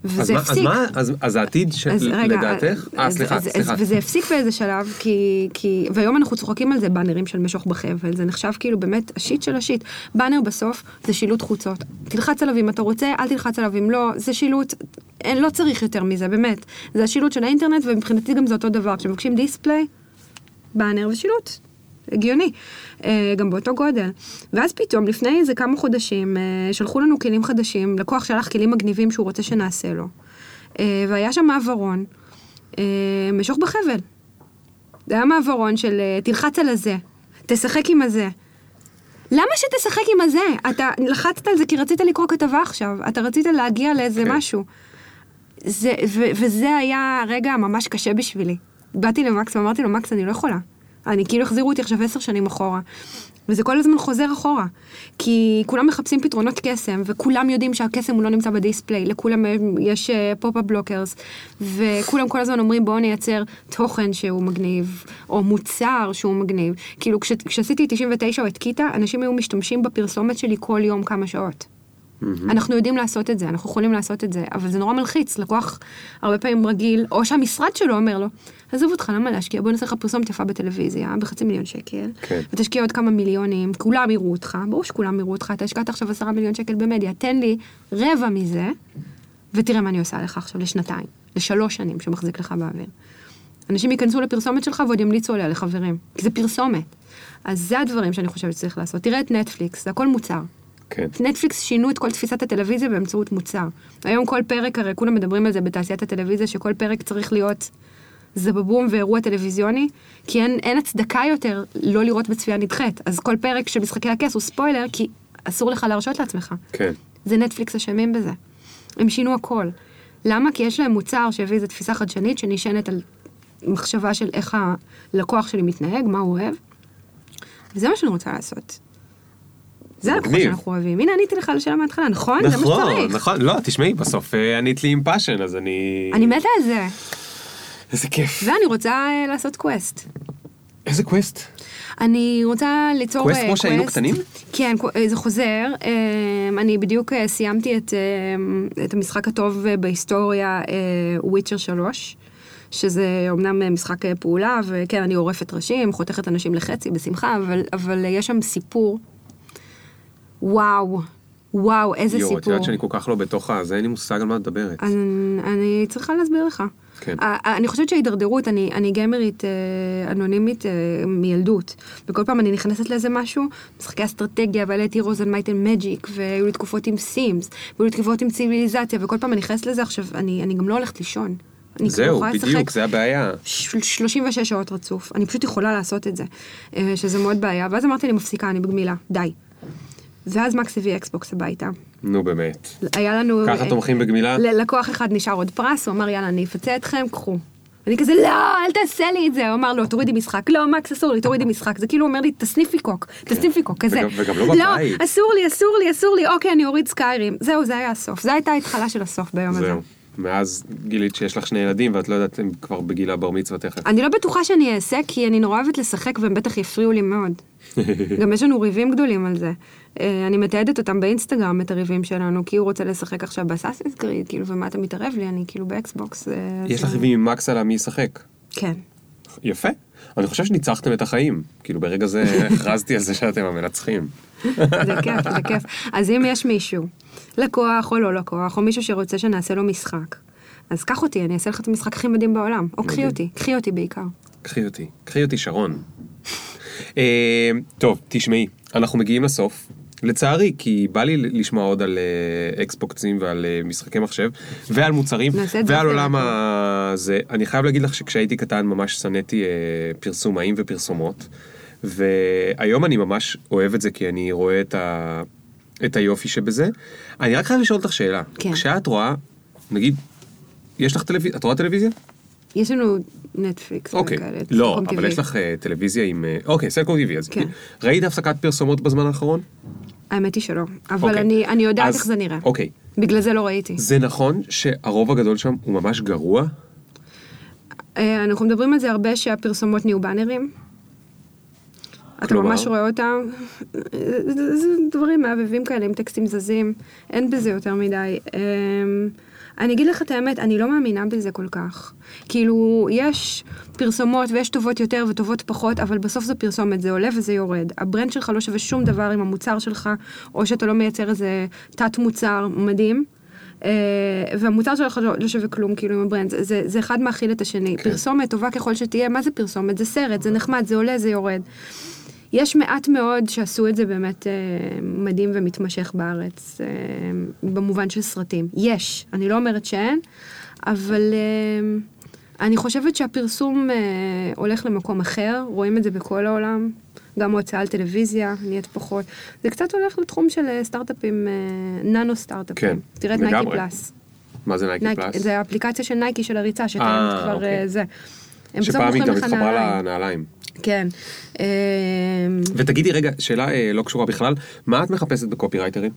אז וזה מה, אז הפסיק. מה, אז, אז העתיד של, אז רגע, לדעתך? אה, סליחה, אז- סליחה. אז- וזה הפסיק באיזה שלב, כי, כי, והיום אנחנו צוחקים על זה, באנרים של משוך בחבל, זה נחשב כאילו באמת השיט של השיט. באנר בסוף זה שילוט חוצות. תלחץ עליו אם אתה רוצה, אל תלחץ עליו אם לא, זה שילוט, אין, לא צריך יותר מזה, באמת. זה השילוט של האינטרנט, ומבחינתי גם זה אותו דבר. כשמבקשים דיספליי, באנר ושילוט. הגיוני, אה, גם באותו גודל. ואז פתאום, לפני איזה כמה חודשים, אה, שלחו לנו כלים חדשים, לקוח שלח כלים מגניבים שהוא רוצה שנעשה לו. אה, והיה שם מעברון, משוך בחבל. זה היה מעברון של תלחץ על הזה, תשחק עם הזה. למה שתשחק עם הזה? אתה לחצת על זה כי רצית לקרוא כתבה עכשיו, אתה רצית להגיע לאיזה כן. משהו. זה, ו, וזה היה רגע ממש קשה בשבילי. באתי למקס ואמרתי לו, מקס, אני לא יכולה. אני כאילו החזירו אותי עכשיו עשר שנים אחורה. וזה כל הזמן חוזר אחורה. כי כולם מחפשים פתרונות קסם, וכולם יודעים שהקסם הוא לא נמצא ב display, לכולם יש pop-up blockers, וכולם כל הזמן אומרים בואו נייצר תוכן שהוא מגניב, או מוצר שהוא מגניב. כאילו כש, כשעשיתי 99 או את קיטה, אנשים היו משתמשים בפרסומת שלי כל יום כמה שעות. אנחנו יודעים לעשות את זה, אנחנו יכולים לעשות את זה, אבל זה נורא מלחיץ, לקוח הרבה פעמים רגיל, או שהמשרד שלו אומר לו, עזוב אותך, למה להשקיע? בוא נעשה לך פרסומת יפה בטלוויזיה, בחצי מיליון שקל, כן. ותשקיע עוד כמה מיליונים, כולם יראו אותך, ברור שכולם יראו אותך, אתה השקעת עכשיו עשרה מיליון שקל במדיה, תן לי רבע מזה, ותראה מה אני עושה לך עכשיו לשנתיים, לשלוש שנים שמחזיק לך באוויר. אנשים ייכנסו לפרסומת שלך ועוד ימליצו עליה לחברים, כי זה פרסומת. אז זה הדברים שאני חושבת שצריך לעשות. תראה את נטפליקס, זה הכל מוצר. כן. נטפליקס שינו את כל תפיסת הטלוויזיה באמצעות מוצר. היום כל פרק, הרי כולם מדברים על זה בתעשיית הטלוויזיה, שכל פרק צריך להיות זבבום ואירוע טלוויזיוני, כי אין, אין הצדקה יותר לא לראות בצפייה נדחית. אז כל פרק של משחקי הכס הוא ספוילר, כי אסור לך להרשות לעצמך. כן. זה נטפליקס אשמים בזה. הם שינו הכל. למה? כי יש להם מוצר שהביא איזו תפיסה חדשנית שנשענת על מחשבה של איך הלקוח שלי מתנהג, מה הוא אוהב. וזה מה שאני רוצה לעשות. זה הלקוחות מגניב. שאנחנו אוהבים. הנה עניתי לך על השאלה מההתחלה, נכון? זה מה נכון, שצריך. נכון, לא, תשמעי, בסוף אה, ענית לי עם passion, אז אני... אני מתה על זה. איזה כיף. ואני רוצה אה, לעשות quest. איזה quest. אני רוצה ליצור quest אה, כמו שהיינו קטנים? כן, אה, זה חוזר. אני בדיוק סיימתי את, את המשחק הטוב בהיסטוריה, Witcher 3. שזה אומנם משחק פעולה, וכן, אני עורפת ראשים, חותכת אנשים לחצי בשמחה, אבל, אבל יש שם סיפור. וואו, וואו, איזה יואו, את סיפור. יודעת שאני כל כך לא בתוך הזה, אין לי מושג על מה את מדברת. אני, אני צריכה להסביר לך. כן. אני חושבת שההידרדרות, אני, אני גיימרית אה, אנונימית אה, מילדות, וכל פעם אני נכנסת לאיזה משהו, משחקי אסטרטגיה, והעליתי רוזן מייטל מג'יק, והיו לי תקופות עם סימס, והיו לי תקופות עם ציוויליזציה, וכל פעם אני נכנסת לזה עכשיו, אני, אני גם לא הולכת לישון. זהו, בדיוק, זה הבעיה. ש- 36 שעות רצוף, אני פשוט יכולה לעשות את זה, אה, שזה מאוד בעיה, ואז אמרתי אני מפסיקה, אני בגמילה, די. ואז מקס הביא אקסבוקס הביתה. נו באמת. היה לנו... ככה אה, תומכים בגמילה? ל- לקוח אחד נשאר עוד פרס, הוא אמר יאללה אני אפצה אתכם, קחו. אני כזה לא, אל תעשה לי את זה, הוא אמר לא, תורידי משחק, לא, מקס אסור לי, תורידי משחק, זה כאילו אומר לי תסניפי קוק, תסניפי קוק, כזה. וגם- וגם לא בבית. לא, אסור לי, אסור לי, אסור לי, אוקיי, אני אוריד סקיירים. זהו, זה היה הסוף, זו הייתה ההתחלה של הסוף ביום הזה. מאז גילית שיש לך שני ילדים ואת לא יודעת הם כבר בגיל הבר מצווה תכף. אני לא בטוחה שאני אעשה, כי אני נורא אוהבת לשחק והם בטח יפריעו לי מאוד. גם יש לנו ריבים גדולים על זה. אה, אני מתעדת אותם באינסטגרם, את הריבים שלנו, כי הוא רוצה לשחק עכשיו ב Assassin's Creed, כאילו, ומה אתה מתערב לי? אני כאילו באקסבוקס. אה, יש לך ריבים עם מקס על מי ישחק. כן. יפה. אני חושב שניצחתם את החיים. כאילו ברגע זה הכרזתי על זה שאתם המנצחים. זה כיף, זה כיף. אז אם יש מישהו, לקוח או לא לקוח, או מישהו שרוצה שנעשה לו משחק, אז קח אותי, אני אעשה לך את המשחק הכי מדהים בעולם. או קחי. אותי, קחי אותי בעיקר. קחי אותי, קחי אותי שרון. אה, טוב, תשמעי, אנחנו מגיעים לסוף. לצערי, כי בא לי לשמוע עוד על אה, אקסבוקסים ועל אה, משחקי מחשב, ועל מוצרים, ועל עולם. הזה. אני חייב להגיד לך שכשהייתי קטן ממש שנאתי אה, פרסומאים ופרסומות, והיום אני ממש אוהב את זה כי אני רואה את, ה... את היופי שבזה. אני רק חייב לשאול אותך שאלה. כן. כשאת רואה, נגיד, יש לך טלוויזיה, את רואה טלוויזיה? יש לנו נטפליקס אוקיי. וכאלה, לא, אבל. יש לך אה, טלוויזיה עם... אה, אוקיי, סלקום. אז כן. ראית הפסקת פרסומות בזמן האחרון? האמת היא שלא, אבל אוקיי. אני, אני יודעת אז- איך זה נראה. אוקיי. בגלל זה לא ראיתי. זה נכון שהרוב הגדול שם הוא ממש גרוע? אה, אנחנו מדברים על זה הרבה שהפרסומות נהיו באנרים. אתה? ממש רואה אותם, זה, דברים מהבהבים כאלה עם טקסטים זזים, אין בזה יותר מדי. אני אגיד לך את האמת, אני לא מאמינה בזה כל כך. כאילו, יש פרסומות ויש טובות יותר וטובות פחות, אבל בסוף זו פרסומת, זה עולה וזה יורד. הברנד שלך לא שווה שום דבר עם המוצר שלך, או שאתה לא מייצר איזה תת מוצר מדהים. אה, והמוצר שלך לא, לא שווה כלום כאילו עם הברנד, זה, זה, זה אחד מאכיל את השני. כן. פרסומת טובה ככל שתהיה, מה זה פרסומת? זה סרט, זה נחמד, זה עולה, זה יורד. יש מעט מאוד שעשו את זה באמת אה, מדהים ומתמשך בארץ, אה, במובן של סרטים. יש, אני לא אומרת שאין, אבל אה, אני חושבת שהפרסום אה, הולך למקום אחר, רואים את זה בכל העולם, גם ההוצאה על טלוויזיה נהיית פחות. זה קצת הולך לתחום של אה, סטארט-אפים, אה, ננו סטארט-אפים. כן, תראה את נייקי לגמרי. פלוס. מה זה נייקי נייקי, פלוס? זה האפליקציה של נייקי של הריצה, שקיימת אה, כבר אוקיי. אה, זה. הם בסוף שפעם היא מוכרים גם התחברה נעליים. לנעליים. כן. אה, ותגידי רגע, שאלה אה, לא קשורה בכלל, מה את מחפשת בקופירייטרים?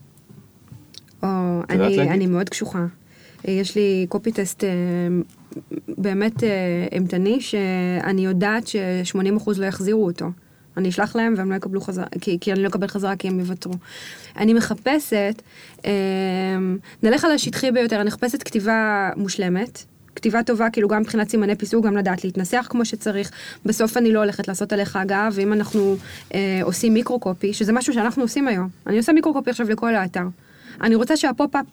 או, יודעת אני? אני מאוד קשוחה. אה, יש לי קופי טסט אה, באמת אימתני, שאני יודעת ש-80% לא יחזירו אותו. אני אשלח להם והם לא יקבלו חזרה, כי, כי אני לא אקבל חזרה כי הם יוותרו. אני מחפשת, אה, נלך על השטחי ביותר, אני מחפשת כתיבה מושלמת. כתיבה טובה, כאילו גם מבחינת סימני פיסוק, גם לדעת להתנסח כמו שצריך. בסוף אני לא הולכת לעשות עליך הגהה, ואם אנחנו אה, עושים micro-copy, שזה משהו שאנחנו עושים היום, אני עושה micro-copy עכשיו לכל האתר. אני רוצה שה pop-up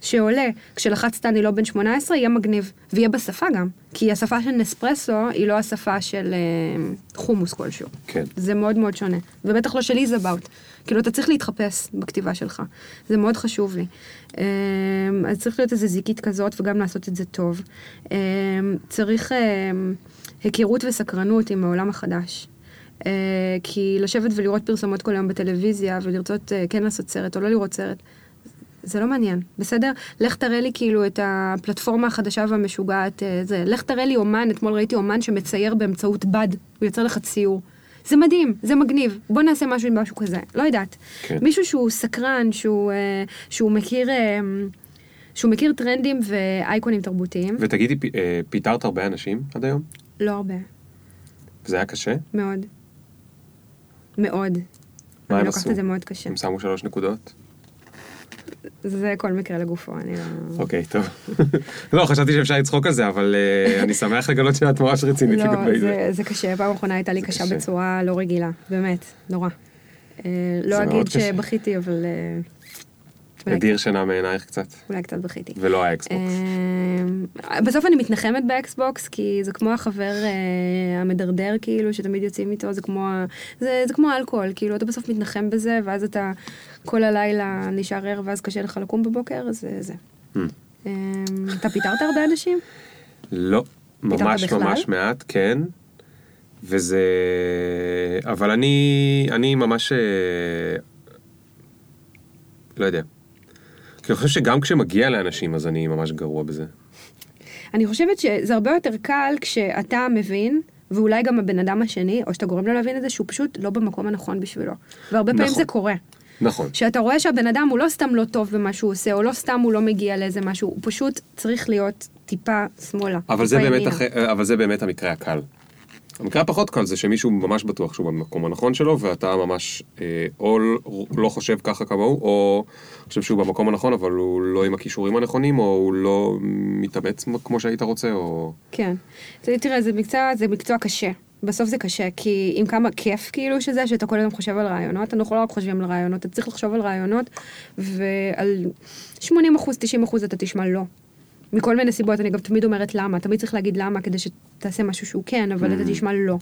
שעולה כשלחצת אני לא בן 18 יהיה מגניב, ויהיה בשפה גם, כי השפה של נספרסו היא לא השפה של אה, חומוס כלשהו. כן. זה מאוד מאוד שונה, ובטח לא של איזאבאוט. כאילו, אתה צריך להתחפש בכתיבה שלך, זה מאוד חשוב לי. אה, אז צריך להיות איזה זיקית כזאת, וגם לעשות את זה טוב. אה, צריך אה, היכרות וסקרנות עם העולם החדש. אה, כי לשבת ולראות פרסומות כל היום בטלוויזיה, ולרצות אה, כן לעשות סרט או לא לראות סרט, זה לא מעניין, בסדר? לך תראה לי כאילו את הפלטפורמה החדשה והמשוגעת, אה, זה. לך תראה לי אומן, אתמול ראיתי אומן שמצייר באמצעות בד, הוא יוצר לך ציור. זה מדהים, זה מגניב, בוא נעשה משהו עם משהו כזה, לא יודעת. כן. מישהו שהוא סקרן, שהוא, אה, שהוא מכיר... אה, שהוא מכיר טרנדים ואייקונים תרבותיים, ותגידי, פ- אה, פיטרת הרבה אנשים עד היום? לא הרבה, וזה היה קשה? מאוד. מאוד. מה אני הם לוקחת עשו? את זה מאוד קשה. הם שמו שלוש נקודות? זה כל מקרה לגופו, אני לא... אוקיי, טוב. לא, חשבתי שאפשר לצחוק על זה, אבל אה, אני שמח לגלות שאת ממש רצינית לא, לגבי זה. זה, זה קשה, פעם אחרונה הייתה לי קשה. בצורה לא רגילה, באמת, נורא. אה, לא אגיד. שבכיתי, אבל אה, הדיר שינה מעינייך קצת, אולי קצת בכיתי. ולא האקסבוקס. אה, בסוף אני מתנחמת באקסבוקס, כי זה כמו החבר אה, המדרדר, כאילו, שתמיד יוצאים איתו, זה כמו, זה, זה כמו אלכוהול, כאילו, אתה בסוף מתנחם בזה, ואז אתה כל הלילה נשאר ער, ואז קשה לך לקום בבוקר, זה זה. Hmm. אה, אתה פיטרת הרבה אנשים? לא, ממש? ממש מעט, כן. וזה... אבל אני, אני ממש... לא יודע. כי אני חושב שגם כשמגיע לאנשים, אז אני ממש גרוע בזה. אני חושבת שזה הרבה יותר קל כשאתה מבין, ואולי גם הבן אדם השני, או שאתה גורם לו להבין את זה, שהוא פשוט לא במקום הנכון בשבילו. והרבה פעמים נכון. זה קורה. נכון. שאתה רואה שהבן אדם הוא לא סתם לא טוב במה שהוא עושה, או לא סתם הוא לא מגיע לאיזה משהו, הוא פשוט צריך להיות טיפה שמאלה. אבל זה, טיפה באמת ימינה. אחרי, אבל זה באמת המקרה הקל. המקרה הפחות קל זה שמישהו ממש בטוח שהוא במקום הנכון שלו, ואתה ממש אה, או לא חושב ככה כמוהו, או חושב שהוא במקום הנכון, אבל הוא לא עם הכישורים הנכונים, או הוא לא מתאמץ כמו שהיית רוצה, או... כן. תראה, זה מקצוע, זה מקצוע קשה. בסוף זה קשה, כי עם כמה כיף כאילו שזה, שאתה כל הזמן חושב על רעיונות, אנחנו לא רק חושבים על רעיונות, אתה צריך לחשוב על רעיונות, ועל 80 אחוז, 90 אחוז אתה תשמע לא. מכל מיני סיבות, אני גם תמיד אומרת למה, תמיד צריך להגיד למה, כדי שתעשה משהו שהוא כן, אבל אתה תשמע לא.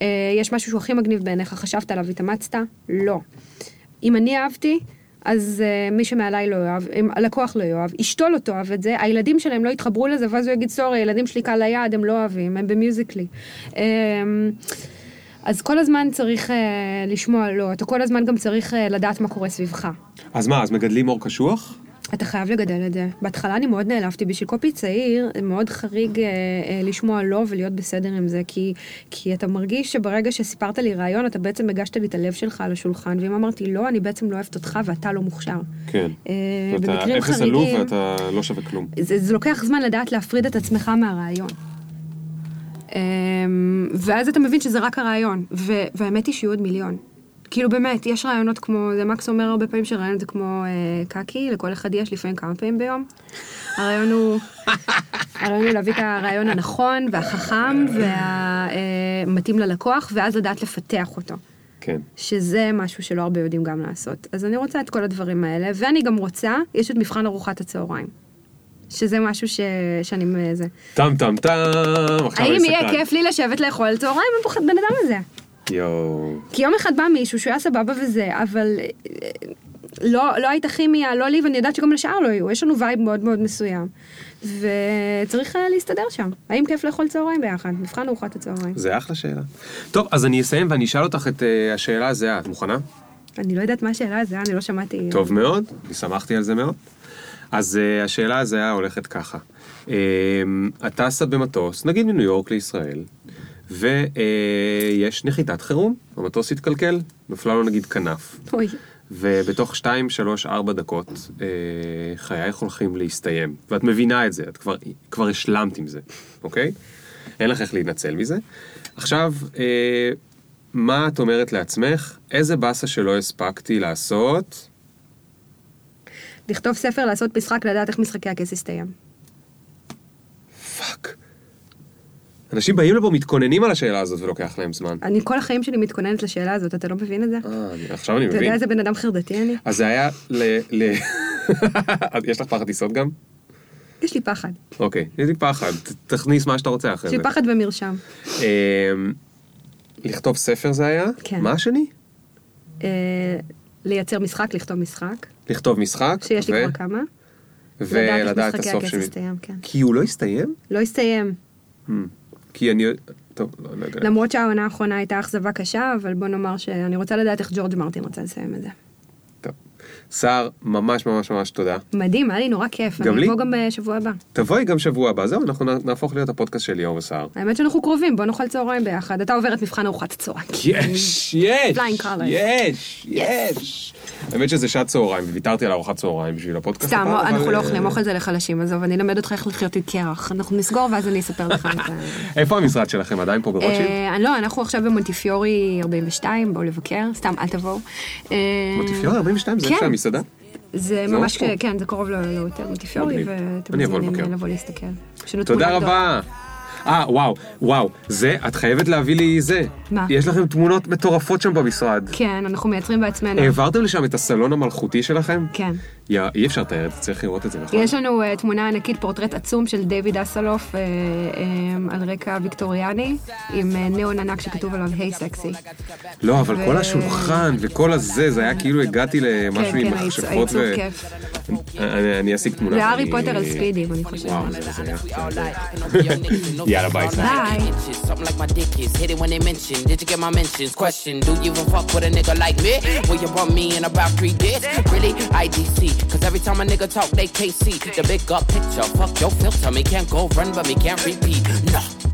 אה, יש משהו שהוא הכי מגניב בעיניך, חשבת עליו, התאמצת? לא. אם אני אהבתי, אז uh, מי שמעליי לא יאהב, אם הלקוח לא יאהב, אשתו לא תאהב את זה, הילדים שלהם לא יתחברו לזה, ואז הוא יגיד, סורי, הילדים שלי קל ליד, הם לא אוהבים, הם במיוזיקלי. Um, אז כל הזמן צריך uh, לשמוע לא, אתה כל הזמן גם צריך uh, לדעת מה קורה סביבך. אז מה, אז מגדלים אור קשוח? אתה חייב לגדל את זה. בהתחלה אני מאוד נעלבתי, בשביל קופי צעיר, מאוד חריג אה, אה, לשמוע לא ולהיות בסדר עם זה, כי, כי אתה מרגיש שברגע שסיפרת לי רעיון, אתה בעצם הגשת לי את הלב שלך על השולחן, ואם אמרתי לא, אני בעצם לא אוהבת אותך ואתה לא מוכשר. כן. אה, אתה במקרים אפס עלוב חריגים, ואתה לא שווה כלום. זה, זה לוקח זמן לדעת להפריד את עצמך מהרעיון. אמ, ואז אתה מבין שזה רק הרעיון, והאמת היא שיהיו עוד מיליון. כאילו באמת, יש רעיונות כמו, זה מקס אומר הרבה פעמים שרעיון זה כמו אה, קקי, לכל אחד יש לפעמים כמה פעמים ביום. הרעיון הוא, הרעיון הוא להביא את הרעיון הנכון והחכם והמתאים ללקוח, ואז לדעת לפתח אותו. כן. שזה משהו שלא הרבה יודעים גם לעשות. אז אני רוצה את כל הדברים האלה, ואני גם רוצה, יש את מבחן ארוחת הצהריים. שזה משהו ש... שאני... זה. טם טם טם, עכשיו האם אני יהיה סקרן. כיף לי לשבת לאכול צהריים עם הבן אדם הזה? יואו. כי יום אחד בא מישהו שהוא היה סבבה וזה, אבל אה, לא, לא הייתה כימיה, לא לי, ואני יודעת שגם לשאר לא יהיו. יש לנו vibe מאוד מאוד מסוים. וצריך אה, להסתדר שם. האם כיף לאכול צהריים ביחד? מבחן ארוחת הצהריים. זה אחלה שאלה. טוב, אז אני אסיים ואני אשאל אותך את אה, השאלה הזהה. את מוכנה? אני לא יודעת מה השאלה הזו, אני לא שמעתי. טוב מאוד, אני שמחתי על זה מאוד. אז uh, השאלה הזהה הולכת ככה. Um, את טסה במטוס, נגיד מניו יורק לישראל, ויש נחיתת חירום, המטוס התקלקל, נפלה לו נגיד כנף, אוי. ובתוך 2, 3, 4 דקות uh, חייך הולכים להסתיים, ואת מבינה את זה, את כבר, כבר השלמת עם זה, אוקיי? אין לך איך להינצל מזה. עכשיו, uh, מה את אומרת לעצמך? איזה באסה שלא הספקתי לעשות? לכתוב ספר, לעשות משחק, לדעת איך משחקי הכס יסתיים. פאק. אנשים באים לפה, מתכוננים על השאלה הזאת ולוקח להם זמן. אני כל החיים שלי מתכוננת לשאלה הזאת, אתה לא מבין את זה? אה, אני- עכשיו אני אתה יודע מבין. איזה בן אדם חרדתי אני? אז זה היה ל... ל- יש לך פחד טיסות גם? יש לי פחד. אוקיי, יש לי פחד, תכניס מה שאתה רוצה יש אחרי לי זה. פחד ומרשם. אמ, לכתוב ספר זה היה? כן. מה השני? אה, לייצר משחק, לכתוב משחק, לכתוב משחק. שיש לי כבר כמה. ולדעת את הסוף. יסתיים, כן. כי הוא לא הסתיים? לא הסתיים. כי אני... טוב, לא לא יודע. למרות שהעונה האחרונה הייתה אכזבה קשה, אבל בוא נאמר שאני רוצה לדעת איך ג'ורג' מרטין רוצה לסיים את זה. סער, ממש ממש ממש תודה. מדהים, היה לי נורא כיף. גם אני לי. אבוא גם בשבוע הבא. תבואי גם שבוע הבא, זהו, אנחנו נהפוך להיות הפודקאסט של ליאור וסער. האמת שאנחנו קרובים, בוא נאכל צהריים ביחד. אתה עובר את מבחן ארוחת הצהריים. יש, יש. יש, יש. האמת שזה שעת צהריים, וויתרתי על ארוחת צהריים בשביל הפודקאסט. סתם, אנחנו לא אה, אוכלים, אוכל זה לחלשים, עזוב, אני אלמד אותך איך לחיות עם קרח. אנחנו נסגור ואז אני אספר לך את ה... איפה המשרד שלכם? עדיין פה ברוטשילד? אה, לא, אנחנו עכשיו במונטיפיורי 42, בואו לבקר, סתם, אל תבואו. אה, מונטיפיורי 42 זה כן. איפה המסעדה? זה ממש. כן, זה קרוב להוטל מונטיפיורי, מגניב. ואתם מוזמנים. לבוא להסתכל. תודה. רבה. אה, וואו, וואו, זה, את חייבת להביא לי זה. מה? יש לכם תמונות מטורפות שם במשרד. כן, אנחנו מייצרים בעצמנו. העברתם לשם את הסלון המלכותי שלכם? כן. יא, אי אפשר לתאר את זה, צריך לראות את זה, נכון? יש לנו uh, תמונה ענקית, פורטרט עצום של דיוויד אסלוף uh, um, על רקע ויקטוריאני, עם uh, ניאון ענק שכתוב עליו היי סקסי. לא, אבל ו- כל השולחן וכל הזה, זה היה כאילו הגעתי למשהו כן, עם כן, מכשפות העיצוב ו... כיף. אני אני אשיג תמונה. זה הארי פוטר על ספידים, אני חושבת. וואו, זה זה היה. gotta bite Bye. Something like my dick is. Hit it when they mention. Did you get my mentions? Question Do you even fuck with a nigga like me? Will you bump me in about three dicks? Really? IDC. Cause every time a nigga talk, they KC. The big up picture. Fuck your filter. Me can't go run, but me can't repeat. Nah. No.